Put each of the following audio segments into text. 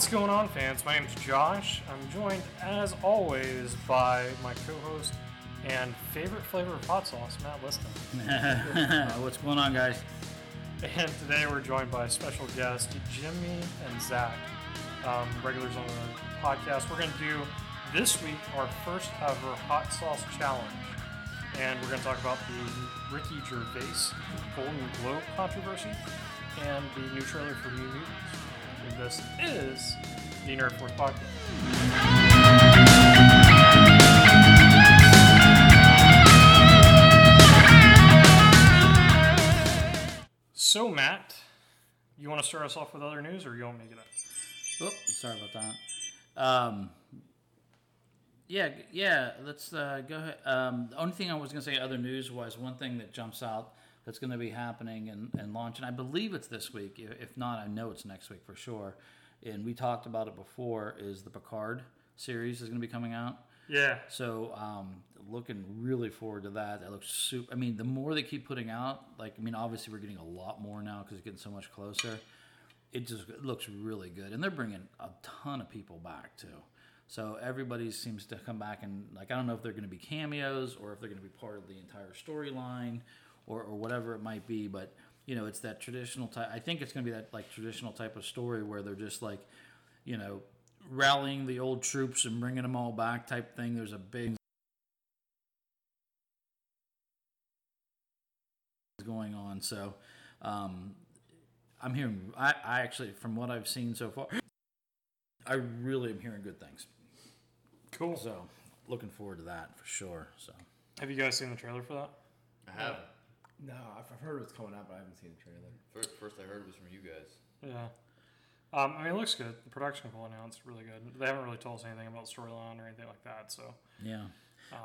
What's going on, fans? My name's Josh. I'm joined, as always, by my co-host and favorite flavor of hot sauce, Matt Liston. What's going on, guys? And today we're joined by special guest Jimmy and Zach, um, regulars on the podcast. We're going to do this week our first ever hot sauce challenge, and we're going to talk about the Ricky Gervais Golden Globe controversy and the new trailer for New Mutants. And this is the Nerd Force podcast. So, Matt, you want to start us off with other news, or you want me to get it? Oh, sorry about that. Um, yeah, yeah. Let's uh, go ahead. Um, the only thing I was going to say, other news was one thing that jumps out that's going to be happening and, and launching. I believe it's this week. If not, I know it's next week for sure. And we talked about it before. Is the Picard series is going to be coming out? Yeah, So um, looking really forward to that. That looks super. I mean, the more they keep putting out, like I mean, obviously we're getting a lot more now because it's getting so much closer. It just it looks really good, and they're bringing a ton of people back too. So everybody seems to come back and like I don't know if they're going to be cameos or if they're going to be part of the entire storyline or, or whatever it might be. But you know, it's that traditional type. I think it's going to be that like traditional type of story where they're just like, you know, rallying the old troops and bringing them all back type thing. There's a big going on. So um, I'm hearing. I, I actually, from what I've seen so far, I really am hearing good things. cool. So looking forward to that for sure. So Have you guys seen the trailer for that? I have. No, I've I've heard it was coming out, but I haven't seen the trailer. First, first I heard was from you guys. Yeah. Um, I mean, it looks good. The production quality now it's really good. They haven't really told us anything about storyline or anything like that. So yeah.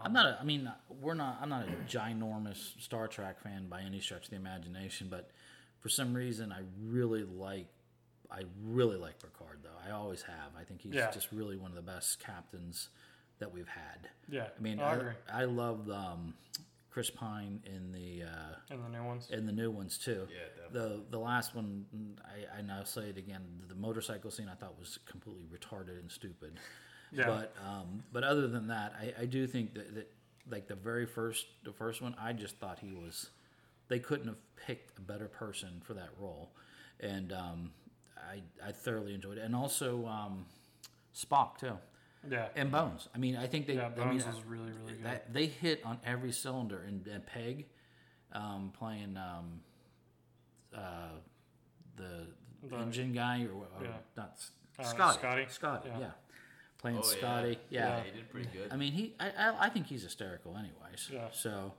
I'm not. A, I mean, we're not. I'm not a ginormous Star Trek fan by any stretch of the imagination, but for some reason, I really like. I really like Picard, though. I always have. I think he's Yeah. just really one of the best captains that we've had. yeah, I mean, I I, agree. I love um, Chris Pine in the uh, And the new ones. in the new ones too. Yeah, definitely. The the last one, I, I now say it again. The motorcycle scene I thought was completely retarded and stupid. Yeah. But um, but other than that, I, I do think that, that like the very first the first one, I just thought he was. They couldn't have picked a better person for that role, and um, I I thoroughly enjoyed it, and also um, Spock too. Yeah. And Bones. I mean, I think they. Yeah, I mean, Bones was really, really good. That, they hit on every cylinder. And, and Pegg, um, playing um, uh, the, The- engine guy, or, or Yeah. not S- Uh, Scotty. Scotty? Scotty. Yeah. Yeah. Playing Oh, yeah. Scotty. Yeah. Yeah, he did pretty good. I mean, he. I, I, I think he's hysterical, anyways. Yeah. So,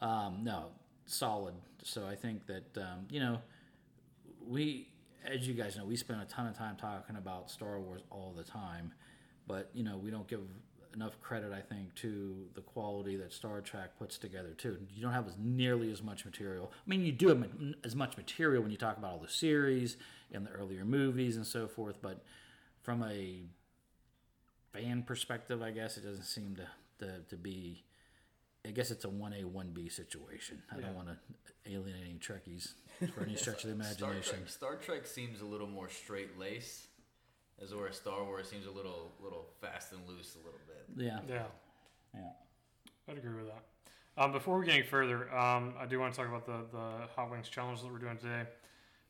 um, no, solid. So I think that um, you know, we, as you guys know, we spend a ton of time talking about Star Wars all the time, but you know, we don't give enough credit, I think, to the quality that Star Trek puts together too. You don't have as nearly as much material. I mean, you do have as much material when you talk about all the series and the earlier movies and so forth, but from a fan perspective, I guess it doesn't seem to to, to be. I guess it's a one A one B situation. I don't want to alienate any Trekkies for any stretch of the Star imagination. Trek, Star Trek seems a little more straight laced, as whereas Star Wars seems a little little fast and loose a little bit. Yeah, yeah. yeah. I'd agree with that. Um, before we get any further, um, I do want to talk about the, the hot wings challenge that we're doing today.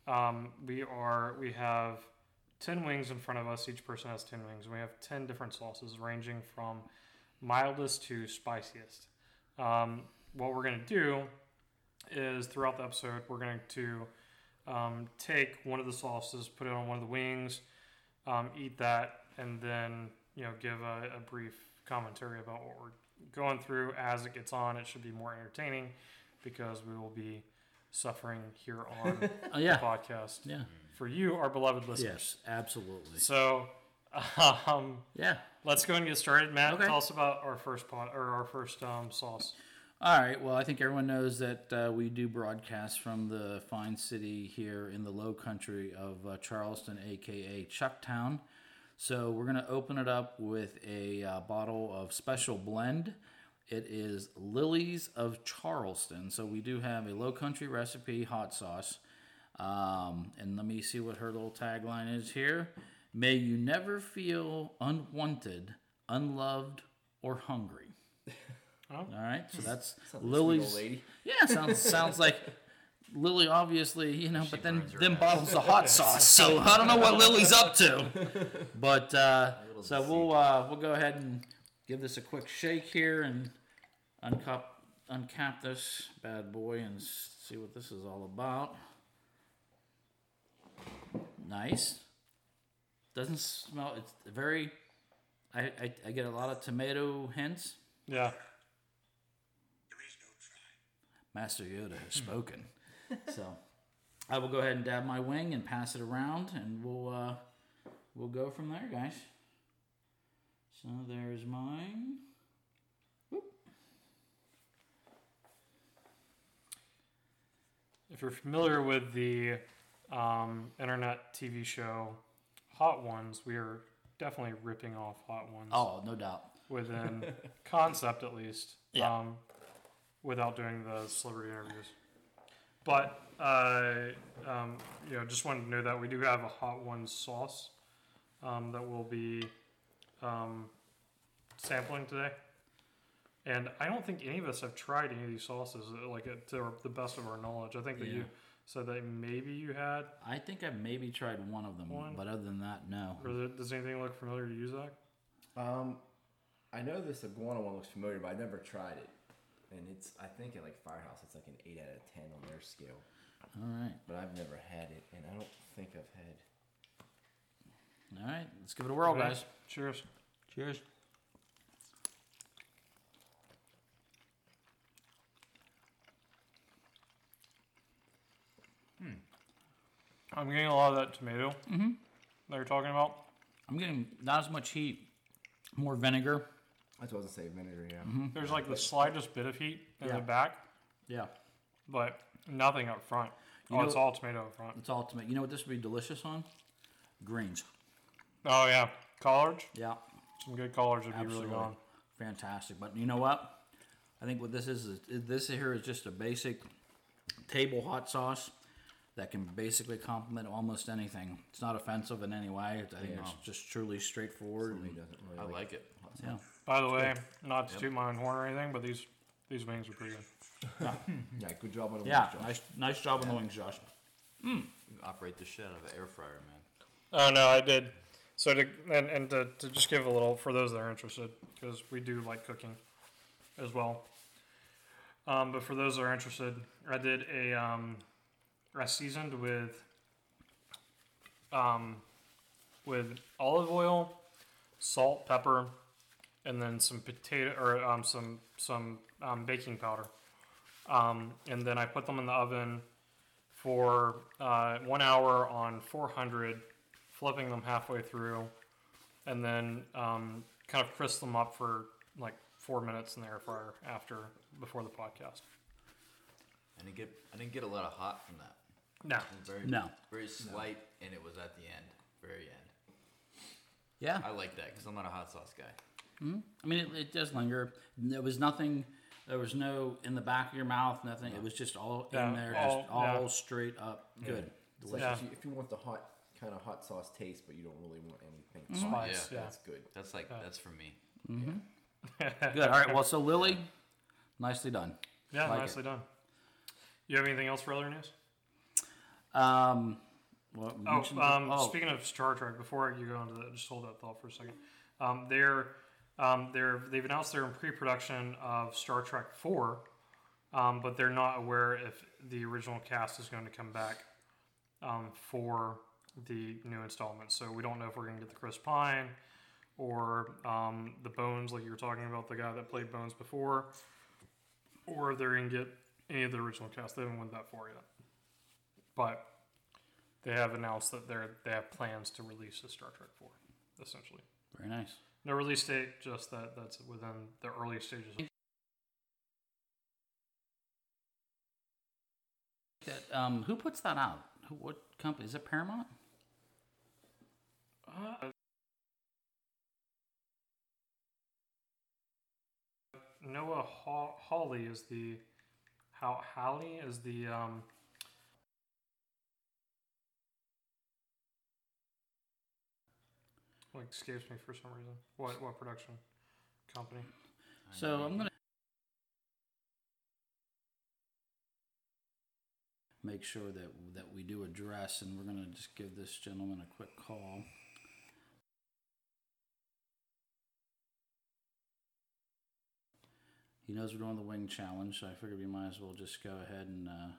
Um, we are we have ten wings in front of us. Each person has ten wings. We have ten different sauces, ranging from mildest to spiciest. Um, what we're gonna do is throughout the episode, we're going to um, take one of the sauces, put it on one of the wings, um, eat that, and then you know give a, a brief commentary about what we're going through as it gets on. It should be more entertaining because we will be suffering here on Oh yeah, the podcast yeah. for you, our beloved listeners. Yes, absolutely. So, um, Yeah. let's go and get started. Matt, Okay. tell us about our first pot or our first um, sauce. All right. Well, I think everyone knows that uh, we do broadcast from the fine city here in the low country of uh, Charleston, aka Chucktown. So we're going to open it up with a uh, bottle of special blend. It is Lillie's of Charleston. So we do have a low country recipe hot sauce. Um, and let me see what her little tagline is here. May you never feel unwanted, unloved, or hungry. Oh. All right, so that's Sounds like Lily's. lady. Yeah, sounds sounds like Lily. Obviously, you know, but then then ass. bottles the hot sauce. So I don't know what Lily's up to. But uh, so we'll uh, we'll go ahead and give this a quick shake here and uncap uncap this bad boy and see what this is all about. Nice. Doesn't smell. It's very. I, I, I get a lot of tomato hints. Yeah. Master Yoda has spoken. so I will go ahead and dab my wing and pass it around, and we'll uh, we'll go from there, guys. So there's mine. If you're familiar with the um, internet TV show Hot Ones, we are definitely ripping off Hot Ones Oh, no doubt. within concept, at least. Yeah. Um, without doing the celebrity interviews. But uh, um, you know, just wanted to know that we do have a Hot one sauce um, that we'll be um, sampling today. And I don't think any of us have tried any of these sauces, uh, like uh, to the best of our knowledge. I think that you said that maybe you had, I think I've maybe tried one of them, One. but other than that, no. or does anything look familiar to you, Zach? Um, I know this iguana one looks familiar, but I never tried it. And it's, I think at like Firehouse, it's like an eight out of ten on their scale. All right, But I've never had it, and I don't think I've had. all right. Let's give it a whirl, Okay. guys. Cheers. Cheers. Hmm. I'm getting a lot of that tomato mm-hmm. that you're talking about. I'm getting not as much heat, more vinegar. That's what I was gonna say, vinegar. Yeah. Mm-hmm. There's like the slightest bit of heat in Yeah. the back, Yeah, but nothing up front. You oh, know- it's all tomato up front. it's all tomato. You know what this would be delicious on? Greens. Oh yeah, collards. Yeah. Some good collards would be really gone. Fantastic. But you know what? I think what this is, is this here is just a basic table hot sauce that can basically complement almost anything. It's not offensive in any way. I think it's just truly straightforward. Somebody and- doesn't really I like like it. yeah. By the way, not to toot my own horn or anything, but these these wings are pretty good. Yeah, good job on the Yeah. wings, Josh. Nice, nice job on the wings, Josh. You operate the shit out of an air fryer, man. Oh no, I did. So to and, and to, to just give a little for those that are interested, because we do like cooking as well. Um, but for those that are interested, I did a um, I seasoned with um, with olive oil, salt, pepper, and then some potato or um, some some um, baking powder. Um, and then I put them in the oven for uh, one hour on 400, flipping them halfway through, and then um, kind of crisp them up for like four minutes in the air fryer after before the podcast. I didn't get I didn't get a lot of hot from that. No, very No. very slight, and it was at the end, very end. Yeah. I like that because I'm not a hot sauce guy. I mean, it, it does linger. There was nothing. There was no in the back of your mouth. Nothing. It was just all Yeah, in there, all- just all yeah. straight up. Good. It's like Yeah. if, you, want the hot kind of hot sauce taste, but you don't really want anything Mm-hmm. spicy, Spice, yeah. that's good. That's like that's for me. Good. All right. Well, so Lily, nicely done. yeah, Like it. nicely done. You have anything else for other news? Um. Well, Oh, um, oh, speaking of Star Trek, before you go into that, just hold that thought for a second. Um, they're, um, they're, they've announced they're in pre-production of Star Trek Four, um, but they're not aware if the original cast is going to come back um, for the new installment. So we don't know if we're going to get the Chris Pine or um, the Bones, like you were talking about, the guy that played Bones before, or if they're going to get any of the original cast. They haven't went that far yet, but they have announced that they're they have plans to release a Star Trek Four, essentially. very nice. No release date, just that that's within the early stages. That, um, who puts that out? Who, what company? Is it Paramount? uh, Noah Haw- Hawley is the how Hawley is the um, like escapes me for some reason. What what production company? So I'm gonna make sure that that we do address, and we're gonna just give this gentleman a quick call. He knows we're doing the wing challenge, so I figured we might as well just go ahead and. Uh,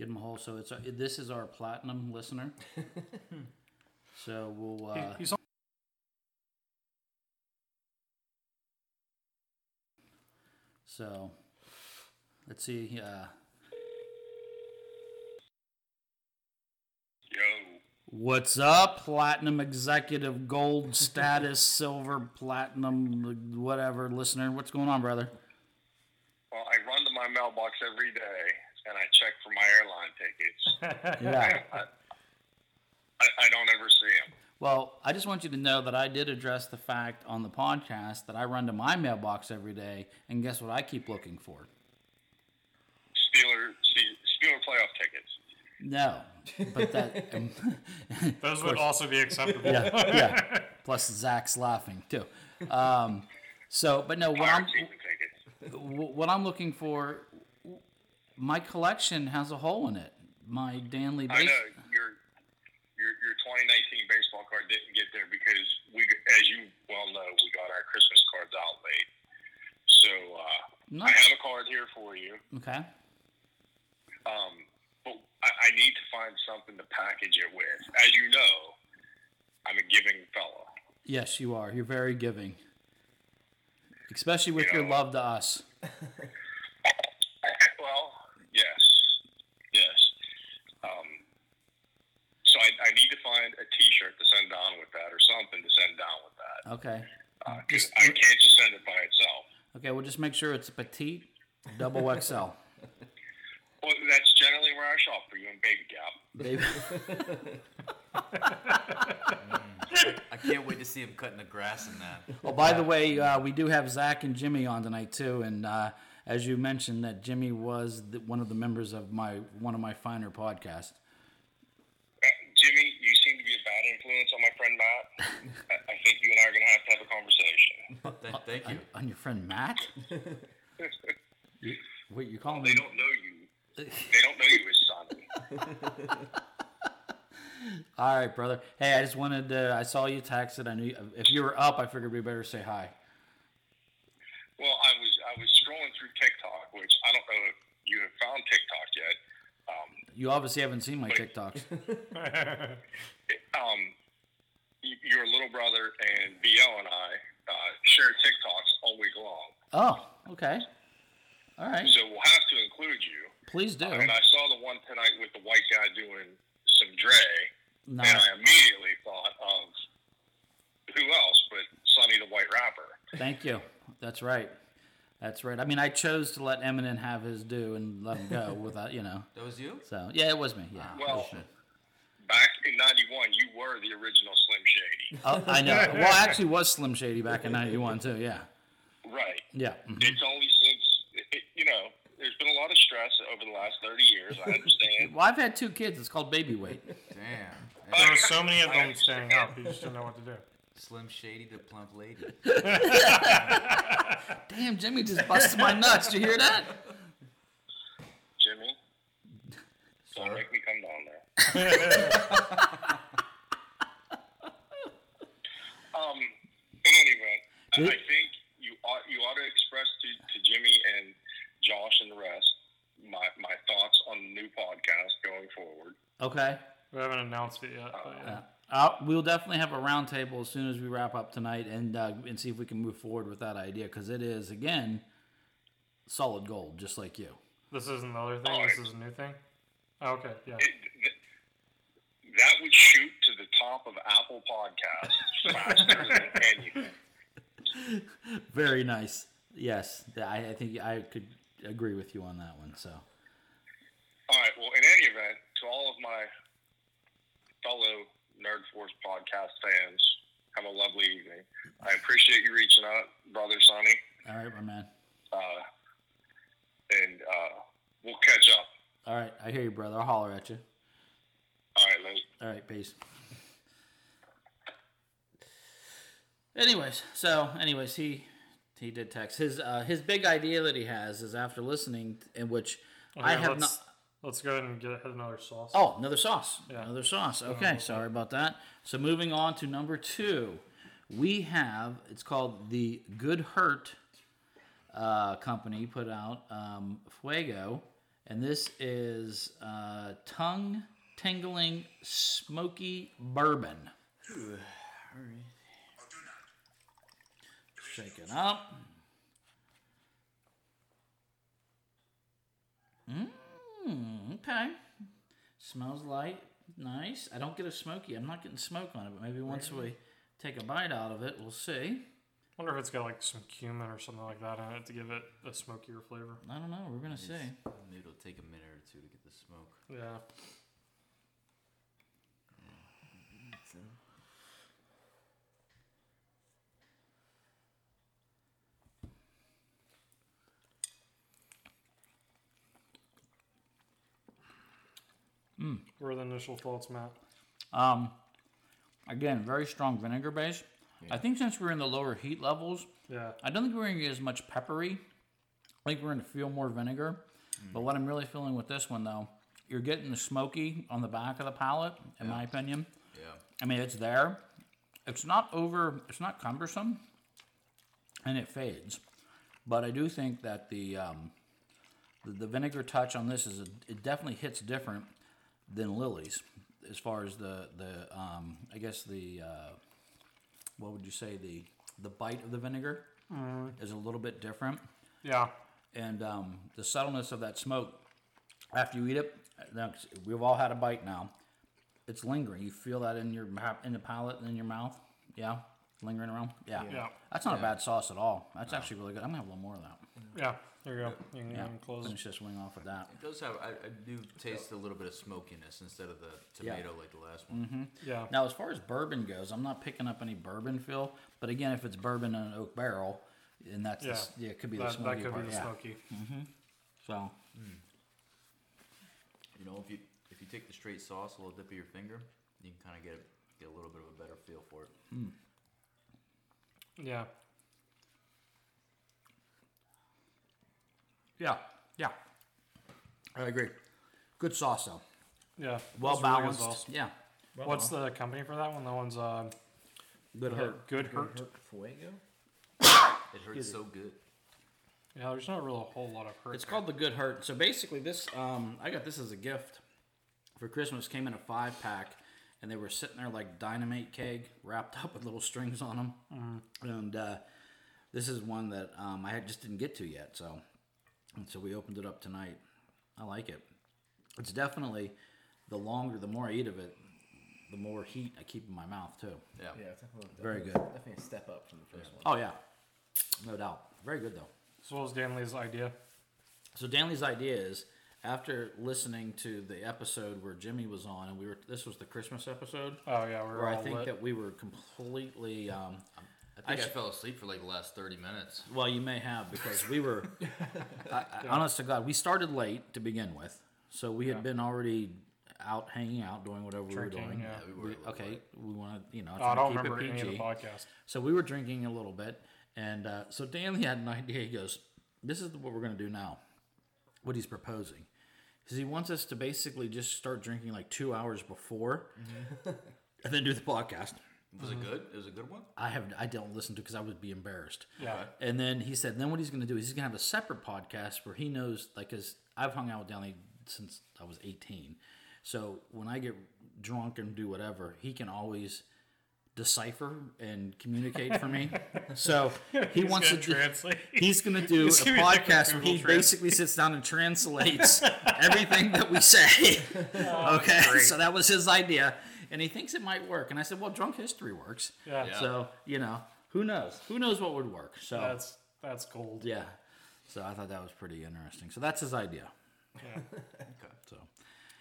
Get him a hold. So it's this is our platinum listener. so we'll. He- Uh, he's on. So, let's see. Uh, Yo, what's up, platinum executive, gold status, silver, platinum, whatever listener? What's going on, brother? well, I run to my mailbox every day and I check for my airline tickets. Yeah. I, I don't ever see them. Well, I just want you to know that I did address the fact on the podcast that I run to my mailbox every day, and guess what? I keep looking for. Steeler, Se- Steeler playoff tickets. No, but that. um, Those would also be acceptable. yeah, yeah. Plus Zach's laughing too. Um, so, but no, what I'm Pirate season tickets. wh- what I'm looking for, my collection has a hole in it. My Danley Base- I know your your your 2019 baseball card didn't get there because we, as you well know, we got our Christmas cards out late. So uh, No. I have a card here for you. Okay. Um, but I, I need to find something to package it with. As you know, I'm a giving fellow. Yes, you are. You're very giving, especially with your Yeah. love to us. Well, yes, yes. Um, so I, I need to find a T-shirt to send down with that, or something to send down with that. Okay. Uh 'cause Just- I can't just send it by itself. Okay. Well, just make sure it's a petite, double XL. Well, that's generally where I shop for you in Baby Gap. Baby. I can't wait to see him cutting the grass in that. Oh, by the way, uh, we do have Zach and Jimmy on tonight too, and uh, as you mentioned, that Jimmy was the, one of the members of my one of my finer podcasts. Uh, Jimmy, you seem to be a bad influence on my friend Matt. I, I think you and I are going to have to have a conversation. Th- Thank you. On, on your friend Matt? you, wait, you calling They me? don't know you. They don't know you as Sonny. All right, brother. Hey, I just wanted to. I saw you texted. I knew if you were up, I figured we better say hi. Well, I was I was scrolling through TikTok, which I don't know if you have found TikTok yet. Um, You obviously haven't seen my TikToks. um, y- your little brother and BL and I uh, share TikToks all week long, Oh, okay. All right. so we'll have to include you. Please do. And I saw the one tonight with the white guy doing some Dre, No, and I immediately thought of who else but Sonny the White Rapper. thank you. That's right. That's right. I mean, I chose to let Eminem have his due and let him go without, you know. That was you? So yeah, it was me. Yeah. Ah, well, sure. back in '91, you were the original Slim Shady. Oh, I know. Well, I actually was Slim Shady back in '91 too. Yeah. Right. Yeah. mhm. It's only since, it, it- you know, there's been a lot of stress over the last 30 years. I understand. Well, I've had two kids. It's called baby weight. Damn. there were so many of them staying up. You just don't know what to do. Slim Shady, the plump lady. Damn, Jimmy just busted my nuts. Did you hear that? Jimmy, don't make me come down there. um, in any event, I, I think you ought you ought to express to, to Jimmy and Josh and the rest my, my thoughts on the new podcast going forward. Okay. We haven't announced it yet. But yeah. Uh, we'll definitely have a roundtable as soon as we wrap up tonight, and uh, and see if we can move forward with that idea because it is again solid gold, just like you. This isn't the other thing. This is a new thing. Oh, okay. Yeah. It, th- that would shoot to the top of Apple Podcasts faster than anything. Very nice. Yes, I, I think I could agree with you on that one. So All right. Well, in any event, to all of my fellow Nerd Force podcast fans, have a lovely evening. I appreciate you reaching out, brother Sonny, all right, my man. uh, and uh, we'll catch up. All right, I hear you, brother. I'll holler at you. All right, Lenny. All right, peace. Anyways, so anyways, he he did text his uh, his big idea that he has is after listening, in which I have let's, not. Let's go ahead and get ahead another sauce. Oh, another sauce. Yeah. Another sauce. Okay, sorry about that. So moving on to number two, we have it's called the Good Hurt uh, company put out um, Fuego, and this is uh, tongue tingling smoky bourbon. Shake it up. Mmm, Hmm, okay. Smells light, nice. I don't get a smoky. I'm not getting smoke on it, but maybe once we take a bite out of it, we'll see. wonder if it's got like some cumin or something like that in it to give it a smokier flavor. I don't know. We're gonna see. Maybe it'll take a minute or two to get the smoke. Yeah. What are the initial thoughts, Matt? Um, again, very strong vinegar base. I think since we're in the lower heat levels, Yeah. I don't think we're gonna get as much peppery. I think we're gonna feel more vinegar. But what I'm really feeling with this one, though, you're getting the smoky on the back of the palate, in my opinion. Yeah. I mean, it's there. It's not over. It's not cumbersome, and it fades. But I do think that the um, the, the vinegar touch on this is a, it definitely hits different than Lily's as far as the the um, I guess the uh, what would you say the the bite of the vinegar is a little bit different Yeah. and um, the subtleness of that smoke after you eat it. now, We've all had a bite now. It's lingering. You feel that in your in the palate and in your mouth. Yeah, lingering around. Yeah, Yeah. That's not a bad sauce at all. That's actually really good. I'm gonna have a little more of that. Yeah. There you go. You can, you Yeah, can close it. finish this wing off with that. It does have. I, I do taste a little bit of smokiness instead of the Yeah. tomato like the last one. Mm-hmm. Yeah. Now, as far as bourbon goes, I'm not picking up any bourbon feel. But again, if it's bourbon in an oak barrel, and that's Yeah. the, yeah, it could be the That, smoky that could part. be the yeah. smoky. Mm-hmm. So hmm. You know, if you if you take the straight sauce, a little dip of your finger, you can kind of get get a little bit of a better feel for it. Hmm. Yeah. Yeah, yeah, I agree. Good sauce though. Yeah. Well It's really good balanced. sauce. yeah. What's the company for that one? That one's uh, Good hurt. Good Hurt. Hurt Fuego? It hurts so good. Yeah, there's not really a whole lot of hurt. It's there. called the Good Hurt. So basically, this um, I got this as a gift for Christmas. Came in a five pack, and they were sitting there like dynamite keg, wrapped up with little strings on them. And uh, this is one that um, I had- just didn't get to yet. So, and so we opened it up tonight. I like it. It's definitely the longer, the more I eat of it, the more heat I keep in my mouth too. Yeah. Yeah, it's definitely, Very good. Definitely a step up from the first one. Oh yeah, no doubt. Very good though. So what was Danley's idea? So Danley's idea is after listening to the episode where Jimmy was on, and we were this was the Christmas episode, Oh yeah, we're where I think lit. that we were completely. Um, I think I, should- fell asleep for like the last thirty minutes. well, you may have because we were. I, I, Honest to God, we started late to begin with, so we had Yeah. been already out hanging out doing whatever Drinking, we were doing. yeah. we were We- a little okay, we want to you know Oh, I don't keep remember it any of the podcast. So we were drinking a little bit, and uh, so Danley had an idea. He goes, "This is what we're going to do now." What he's proposing, because he wants us to basically just start drinking like two hours before, and then do the podcast. Was it mm. good? It was a good one. I have I don't listen to because I would be embarrassed. Yeah. And then he said, then what he's going to do is he's going to have a separate podcast where he knows, like, because I've hung out with Downey since I was 18. So when I get drunk and do whatever, he can always decipher and communicate for me. So he wants to gonna do, translate. He's going to do a He's gonna be like a podcast where he Translate. basically sits down and translates everything that we say. Oh, okay, great. so that was his idea, and he thinks it might work. And I said, "Well, drunk history works." Yeah. Yeah. So you know, who knows? Who knows what would work? So That's that's gold. yeah. So I thought that was pretty interesting. So that's his idea. Yeah. okay. So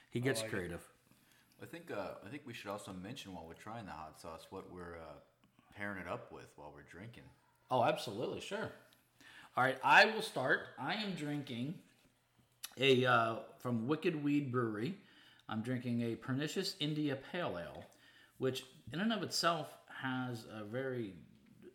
he gets like it. creative. I think uh, I think we should also mention while we're trying the hot sauce what we're uh, pairing it up with while we're drinking. Oh, absolutely, sure. All right, I will start. I am drinking a uh, from Wicked Weed Brewery. I'm drinking a Pernicious India Pale Ale, which in and of itself has a very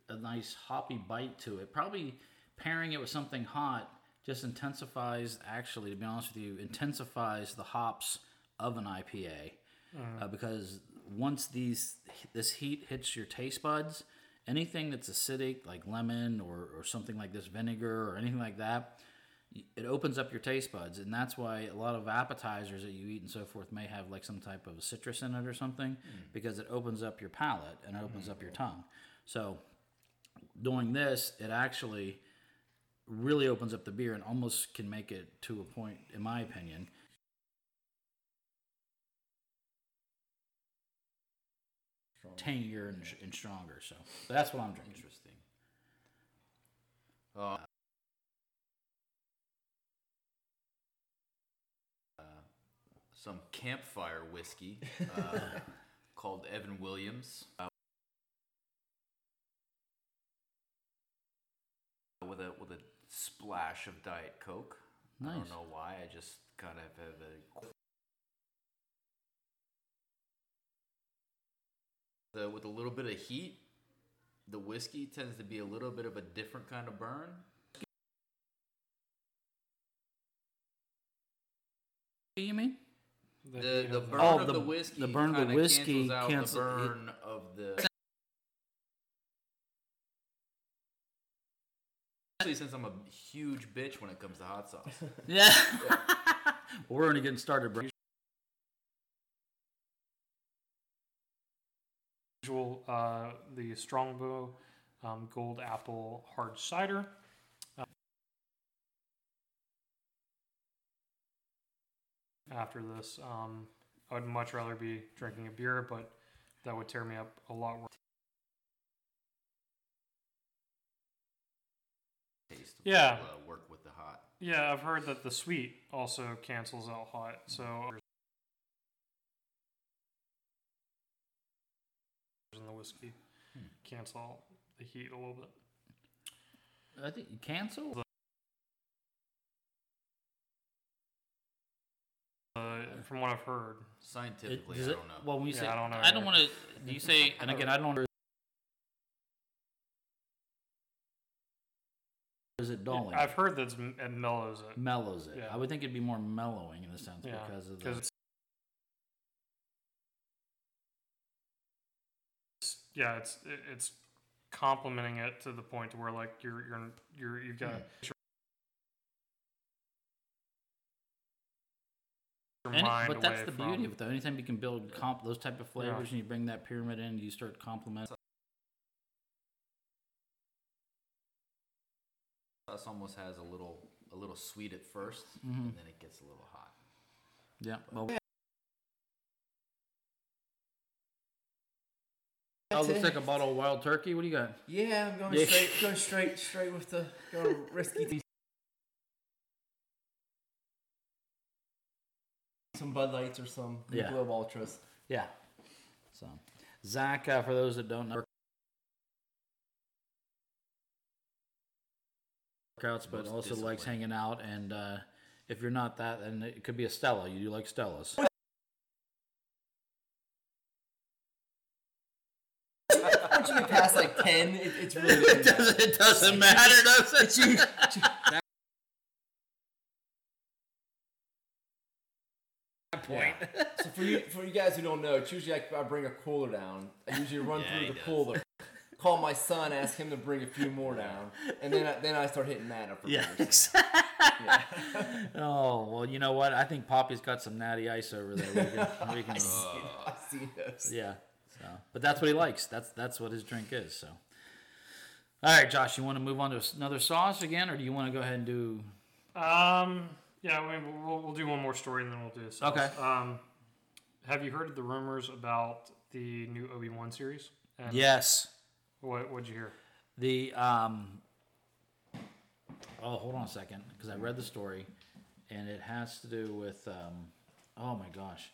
a nice hoppy bite to it. Probably pairing it with something hot just intensifies. Actually, to be honest with you, intensifies the hops of an IPA uh, because once these this heat hits your taste buds, anything that's acidic like lemon or, or something like this vinegar or anything like that, it opens up your taste buds, and that's why a lot of appetizers that you eat and so forth may have like some type of citrus in it or something because it opens up your palate and it opens up your tongue. So doing this, it actually really opens up the beer and almost can make it to a point, in my opinion. Tangier and, and stronger, so that's what I'm drinking. Interesting. Uh, some campfire whiskey uh, called Evan Williams. Uh, with a with a splash of Diet Coke. I don't know why. I just kind of have a the, with a little bit of heat. The whiskey tends to be a little bit of a different kind of burn. You mean? The heat the burn Oh, of the- the, whiskey the burn of the whiskey cancels out cancel- the it- burn of the. Especially since I'm a huge bitch when it comes to hot sauce. Yeah. We're only getting started, bro. usual, uh, the Strongbow um, Gold Apple Hard Cider. After this, um, I would much rather be drinking a beer, but that would tear me up a lot worse. Yeah. uh, work with the hot. Yeah, I've heard that the sweet also cancels out hot, so in the whiskey cancel out the heat a little bit. I think you cancel. Uh, from what I've heard, Scientifically, does I it- don't know. Well, when you Yeah, say I don't know I don't either. want to. Do you say? And again, I don't. know. Is it dulling? I've heard that it's it mellows it. mellows it. Yeah. I would think it'd be more mellowing in a sense Yeah, because of the. it's yeah, it's it- it's complementing it to the point to where like you're you're you're you've got Any- mind but that's away the from, beauty of it, though. Anytime you can build comp those type of flavors, and you bring that pyramid in, you start complementing. Sauce almost has a little a little sweet at 1st Mm-hmm. and then it gets a little hot. Yeah. Well, oh, That's looks it. like a bottle of wild turkey. What do you got? Yeah, I'm going Yeah. straight, going straight, straight with the going risky. Some Bud Lights or some Yeah. Michelob Ultras. Yeah. So, Zach, uh, for those that don't know, workouts, but Most also likes hanging out. And uh, if you're not that, then it could be a Stella. You do like Stellas. Once you get past like ten, it, it's really. it doesn't, it doesn't matter, does it? point. so for you, for you guys who don't know, it's usually I, I bring a cooler down. I usually run Yeah, through the does. cooler, call my son, ask him to bring a few more down, and then I, then I start hitting that up for Yeah, beers. Yeah. Oh well, you know what? I think Poppy's got some natty ice over there. We can, we can, I see those. yeah. So, but that's what he likes. That's that's what his drink is. So, all right, Josh, you want to move on to another sauce again, or do you want to go ahead and do? Um, yeah, we, we'll, we'll do one more story and then we'll do this. Okay. Um, have you heard of the rumors about the new Obi Wan series? And Yes. What What'd you hear? The um. Oh, hold on a second, because I read the story, and it has to do with um. Oh my gosh.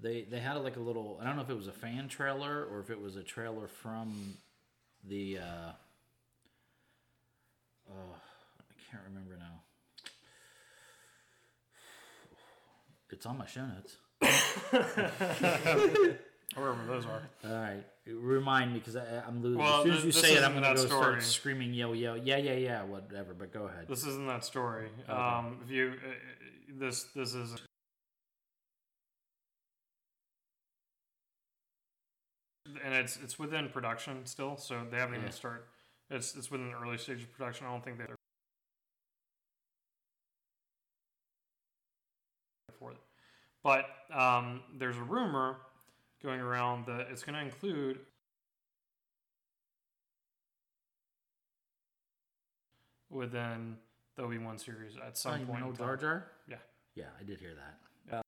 They they had like a little. I don't know if it was a fan trailer or if it was a trailer from the. Uh, oh, I can't remember now. It's on my show notes. Wherever those are. All right, remind me because I'm losing. Well, as soon as you say it, isn't I'm gonna go story. start screaming, yell, yell, yeah, yeah, yeah, whatever. But go ahead. This isn't that story. Um, if you, uh, this this is. And it's it's within production still, so they haven't Yeah. even start. It's it's within the early stage of production. I don't think they're But um, there's a rumor going around that it's going to include within the Obi Wan series at some oh, you point. know Jar. Jar? Yeah. Yeah, I did hear that.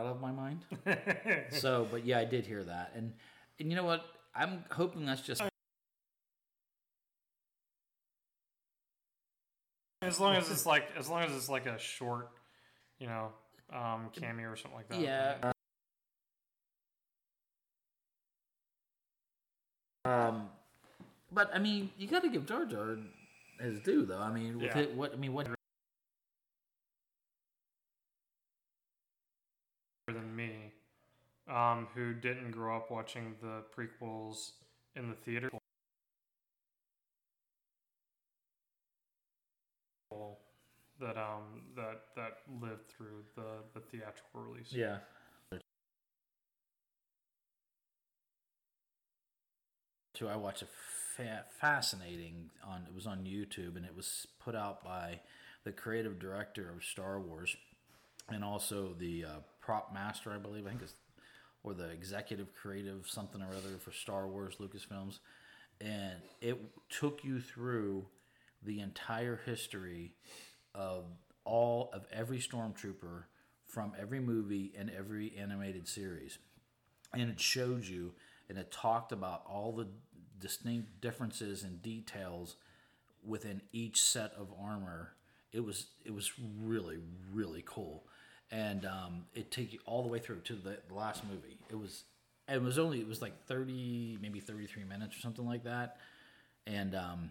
Out of my mind. so, but yeah, I did hear that, and and you know what? I'm hoping that's just as long as it's like as long as it's like a short, you know, um, cameo or something like that. yeah. Um, but I mean, you got to give Jar Jar his due, though. I mean, with Yeah. it, what I mean, what than me, um, who didn't grow up watching the prequels in the theater. That um that that lived through the the theatrical release. Yeah. I watched a fa- fascinating on it was on YouTube and it was put out by the creative director of Star Wars and also the uh, prop master I believe I think is or the executive creative something or other for Star Wars Lucasfilms and it took you through the entire history of all of every stormtrooper from every movie and every animated series. And it showed you and it talked about all the distinct differences and details within each set of armor. It was it was really really cool. And um, it took you all the way through to the, the last movie. It was it was only it was like 30 maybe 33 minutes or something like that. And um,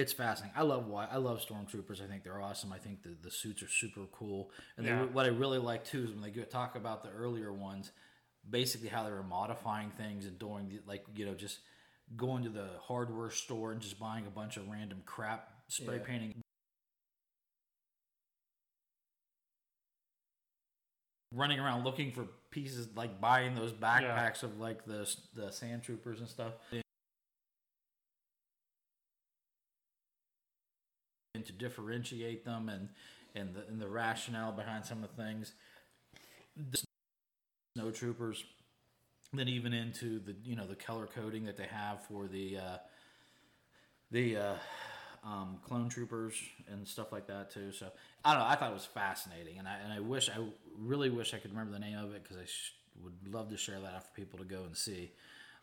it's fascinating. I love why I love stormtroopers. I think they're awesome. I think the, the suits are super cool. And they, what I really like too is when they talk about the earlier ones, basically how they were modifying things and doing the, like you know just going to the hardware store and just buying a bunch of random crap, spray Yeah. painting. Running around looking for pieces, like buying those backpacks of like the the sand troopers and stuff. Differentiate them and and the, and the rationale behind some of the things. The snow troopers, then even into the you know the color coding that they have for the uh, the uh, um, clone troopers and stuff like that too. So I don't know. I thought it was fascinating, and I and I wish I really wish I could remember the name of it because I sh- would love to share that out for people to go and see.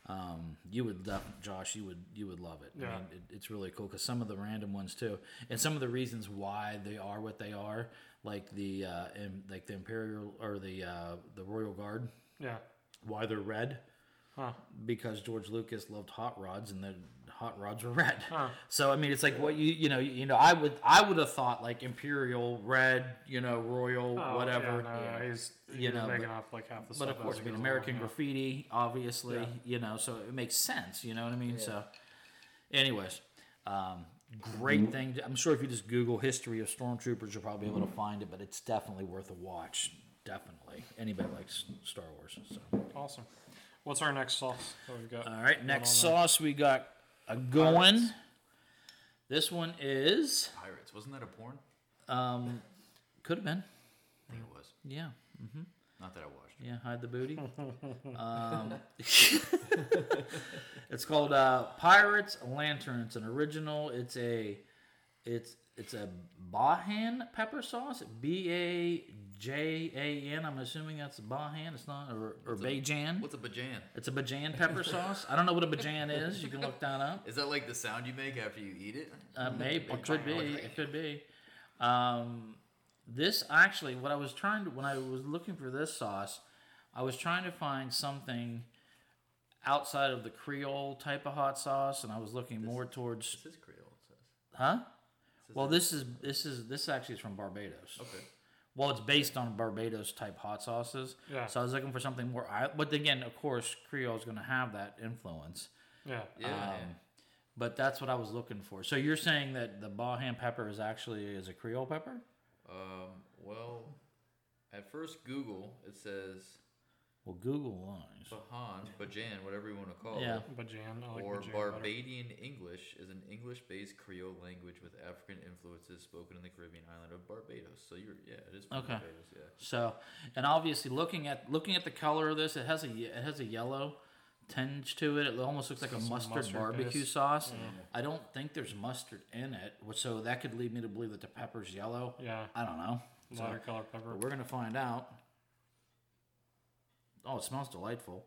Um, you would, def- Josh, you would, you would love it. I Yeah. mean, it, it's really cool because some of the random ones too, and some of the reasons why they are what they are, like the, uh, im- like the Imperial or the, uh, the Royal Guard, Yeah. why they're red, Huh. because George Lucas loved hot rods and the hot rods were red. Huh. So I mean, it's like what you, you know, you know, I would, I would have thought like Imperial red, you know, Royal, Oh, whatever. Yeah, no, he's You you know, know making but- up like half the But of course, I mean, goes American along, yeah. Graffiti, obviously, Yeah. you know, so it makes sense. You know what I mean? So, anyways, um, great thing. To, I'm sure if you just Google history of stormtroopers, you'll probably be able to find it. But it's definitely worth a watch. Definitely, anybody likes Star Wars. So, Awesome. What's our next sauce that we've got? all right, next sauce we got a going. This one is Pirates. Wasn't that a porn? um, could have been, I think it was. yeah, Mm-hmm. Not that I watched. it. yeah, hide the booty. um, it's called uh, Pirates Lantern. It's an original. It's a, it's it's a Bahan pepper sauce. B A J A N. I'm assuming that's Bahan. It's not or or Bajan. What's a bajan? It's a Bajan pepper sauce. I don't know what a Bajan is. You can look that up. Is that like the sound you make after you eat it? Uh, maybe it could be. It could be. Um, this actually, what I was trying to when I was looking for this sauce, I was trying to find something outside of the Creole type of hot sauce, and I was looking more towards, This is Creole. It says. huh? Well, this is this is this actually is from Barbados. Okay. Well, it's based on Barbados type hot sauces. Yeah. So I was looking for something more. I, but again, of course, Creole is going to have that influence. Yeah. Yeah. Um, But that's what I was looking for. So you're saying that the Bahan pepper is actually is a Creole pepper? Um, well, at first Google it says Well, Google lies. Bahan, Bajan, whatever you want to call Yeah. it. Bajan. I like or Bajan better. Barbadian English is an English-based Creole language with African influences spoken in the Caribbean island of Barbados. So you're yeah, it is from Okay. Barbados. Yeah. So, and obviously looking at looking at the color of this, it has a it has a yellow tinge to it. It almost looks like a mustard, mustard barbecue base. sauce. I don't think there's mustard in it, so that could lead me to believe that the pepper's yellow. Yeah. I don't know. So, color pepper. but we're gonna find out. Oh, it smells delightful.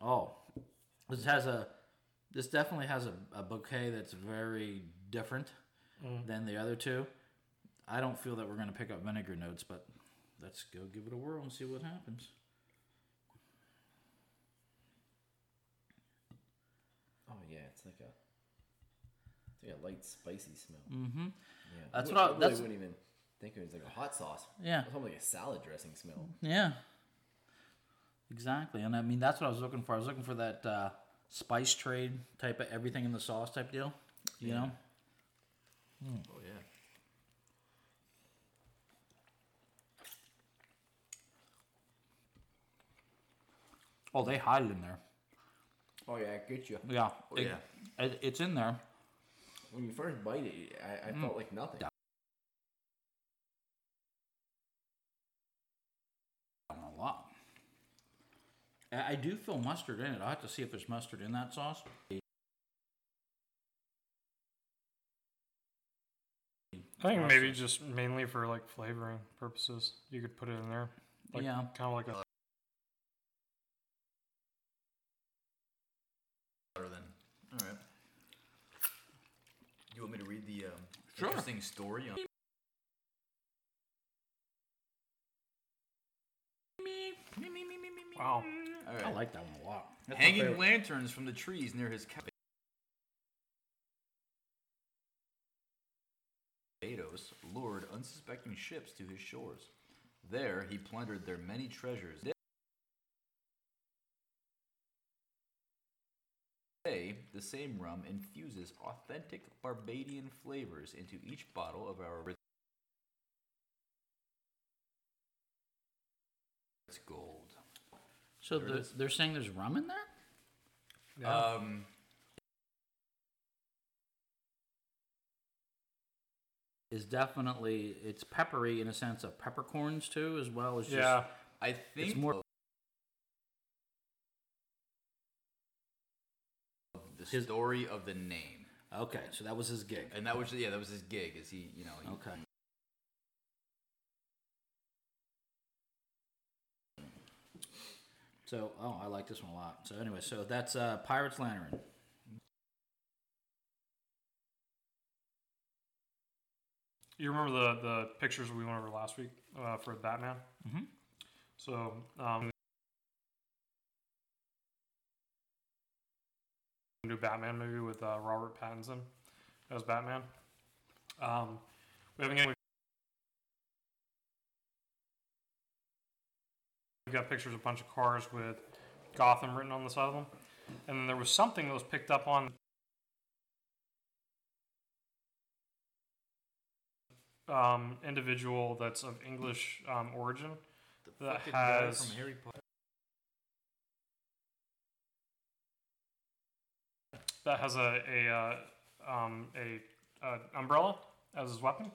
Oh, this has a. This definitely has a, a bouquet that's very different than the other two. I don't feel that we're gonna pick up vinegar notes, but let's go give it a whirl and see what happens. Oh yeah, it's like a it's like a light spicy smell. Mm-hmm. Yeah, That's I what I- really that's- wouldn't even think it was like a hot sauce. Yeah. It's almost like a salad dressing smell. Yeah. Exactly, and I mean that's what I was looking for. I was looking for that uh, spice trade type of everything in the sauce type deal. You know. Oh yeah. Oh, they hide it in there. Oh yeah, I get you. Yeah. Oh, it- yeah. it- it's in there. When you first bite it, I, I Mm. felt like nothing. a lot. I I do feel mustard in it. I'll have to see if there's mustard in that sauce. I think maybe just mainly for like flavoring purposes, you could put it in there. Like, Yeah. Kind of like a. Better than. All right. You want me to read the um, Sure. interesting story on? Wow. All I like that one a lot. That's Hanging lanterns from the trees near his cabin. Barbados lured unsuspecting ships to his shores. There, he plundered their many treasures. Today, the same rum infuses authentic Barbadian flavors into each bottle of our It's gold. So There it the, is. they're saying there's rum in there. Yeah. Um, Is definitely it's peppery in a sense of peppercorns too, as well as just yeah. I think more- of the His- story of the name, Okay, so that was his gig. and that was yeah, that was his gig. Is he you know he, Okay. So, oh, I like this one a lot. So, anyway, so that's uh, Pirate's Lantern. You remember the the pictures we went over last week uh, for Batman? Mhm. So um, new Batman movie with uh, Robert Pattinson as Batman. Um, we haven't we've got pictures of a bunch of cars with Gotham written on the side of them, and then there was something that was picked up on um, individual that's of English um, origin the that has- from Harry Potter. that has a a uh, um, a, uh umbrella as his weapon.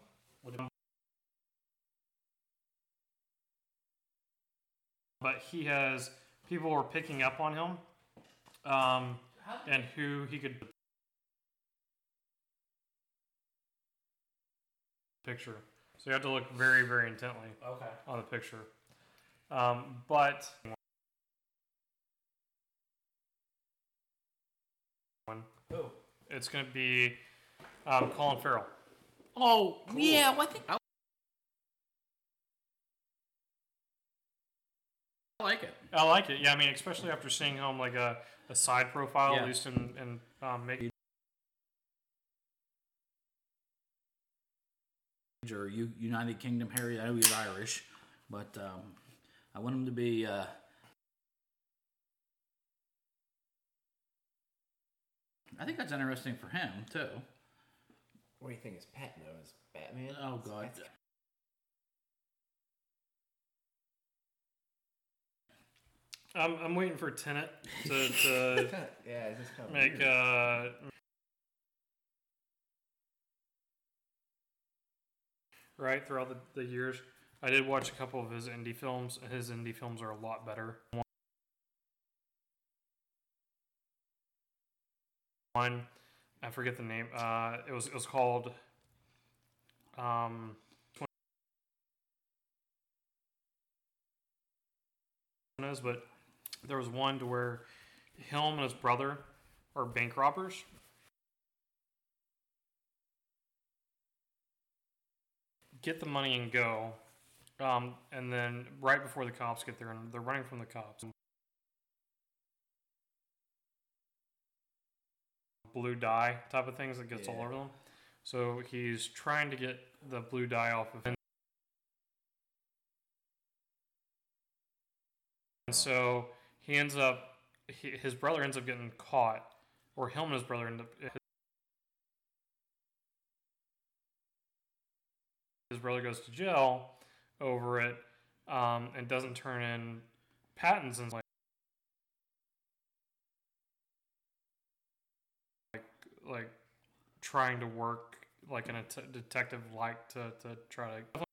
But he has people were picking up on him, um, and who he could picture. So you have to look very very intently Okay. on the picture. Um, but one. Who? It's going to be um, Colin Farrell. Oh, yeah, well, I think I like it. I like it. Yeah, I mean, especially after seeing him like a, a side profile, Yeah. at least in, in um, making. or U- United Kingdom Harry. I know he's Irish, but um, I want him to be. Uh, I think that's interesting for him too. What do you think is Pat though? Is Batman? Oh God. I'm, I'm waiting for Tenet to, to yeah, it's just kind of make weird. uh right throughout the, the years. I did watch a couple of his indie films. His indie films are a lot better. One, I forget the name. Uh, it was it was called um. But there was one to where him and his brother are bank robbers. Get the money and go. Um, and then right before the cops get there, and they're running from the cops. Blue dye type of things that gets all over them. So he's trying to get the blue dye off of him. And so he ends up, he, his brother ends up getting caught, or him and his brother end up. His brother goes to jail over it, um, and doesn't turn in Pattinson's like, like, like trying to work like an a detective like to to try to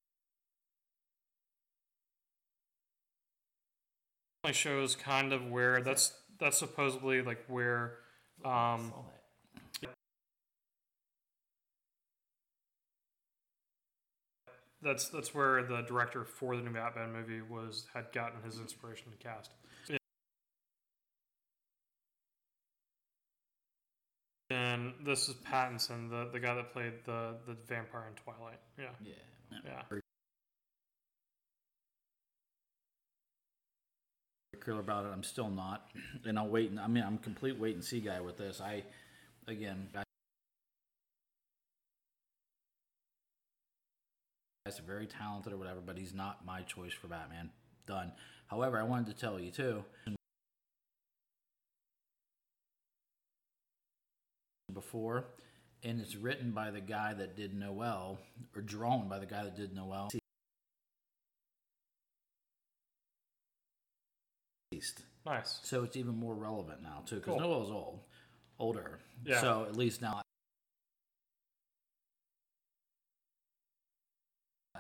shows kind of where that's that's supposedly like where um saw that's that's where the director for the new Batman movie was had gotten his inspiration to cast. And this is Pattinson, the, the guy that played the, the vampire in Twilight. Yeah, Yeah. yeah. Particular about it. I'm still not, and I'll wait. And I mean, I'm complete wait and see guy with this. I, again, I, guy's very talented or whatever, but he's not my choice for Batman. Done. However, I wanted to tell you too. Before, and it's written by the guy that did Noel, or drawn by the guy that did Noel. Nice. So it's even more relevant now too, because Cool. Noel's old, older. Yeah. So at least now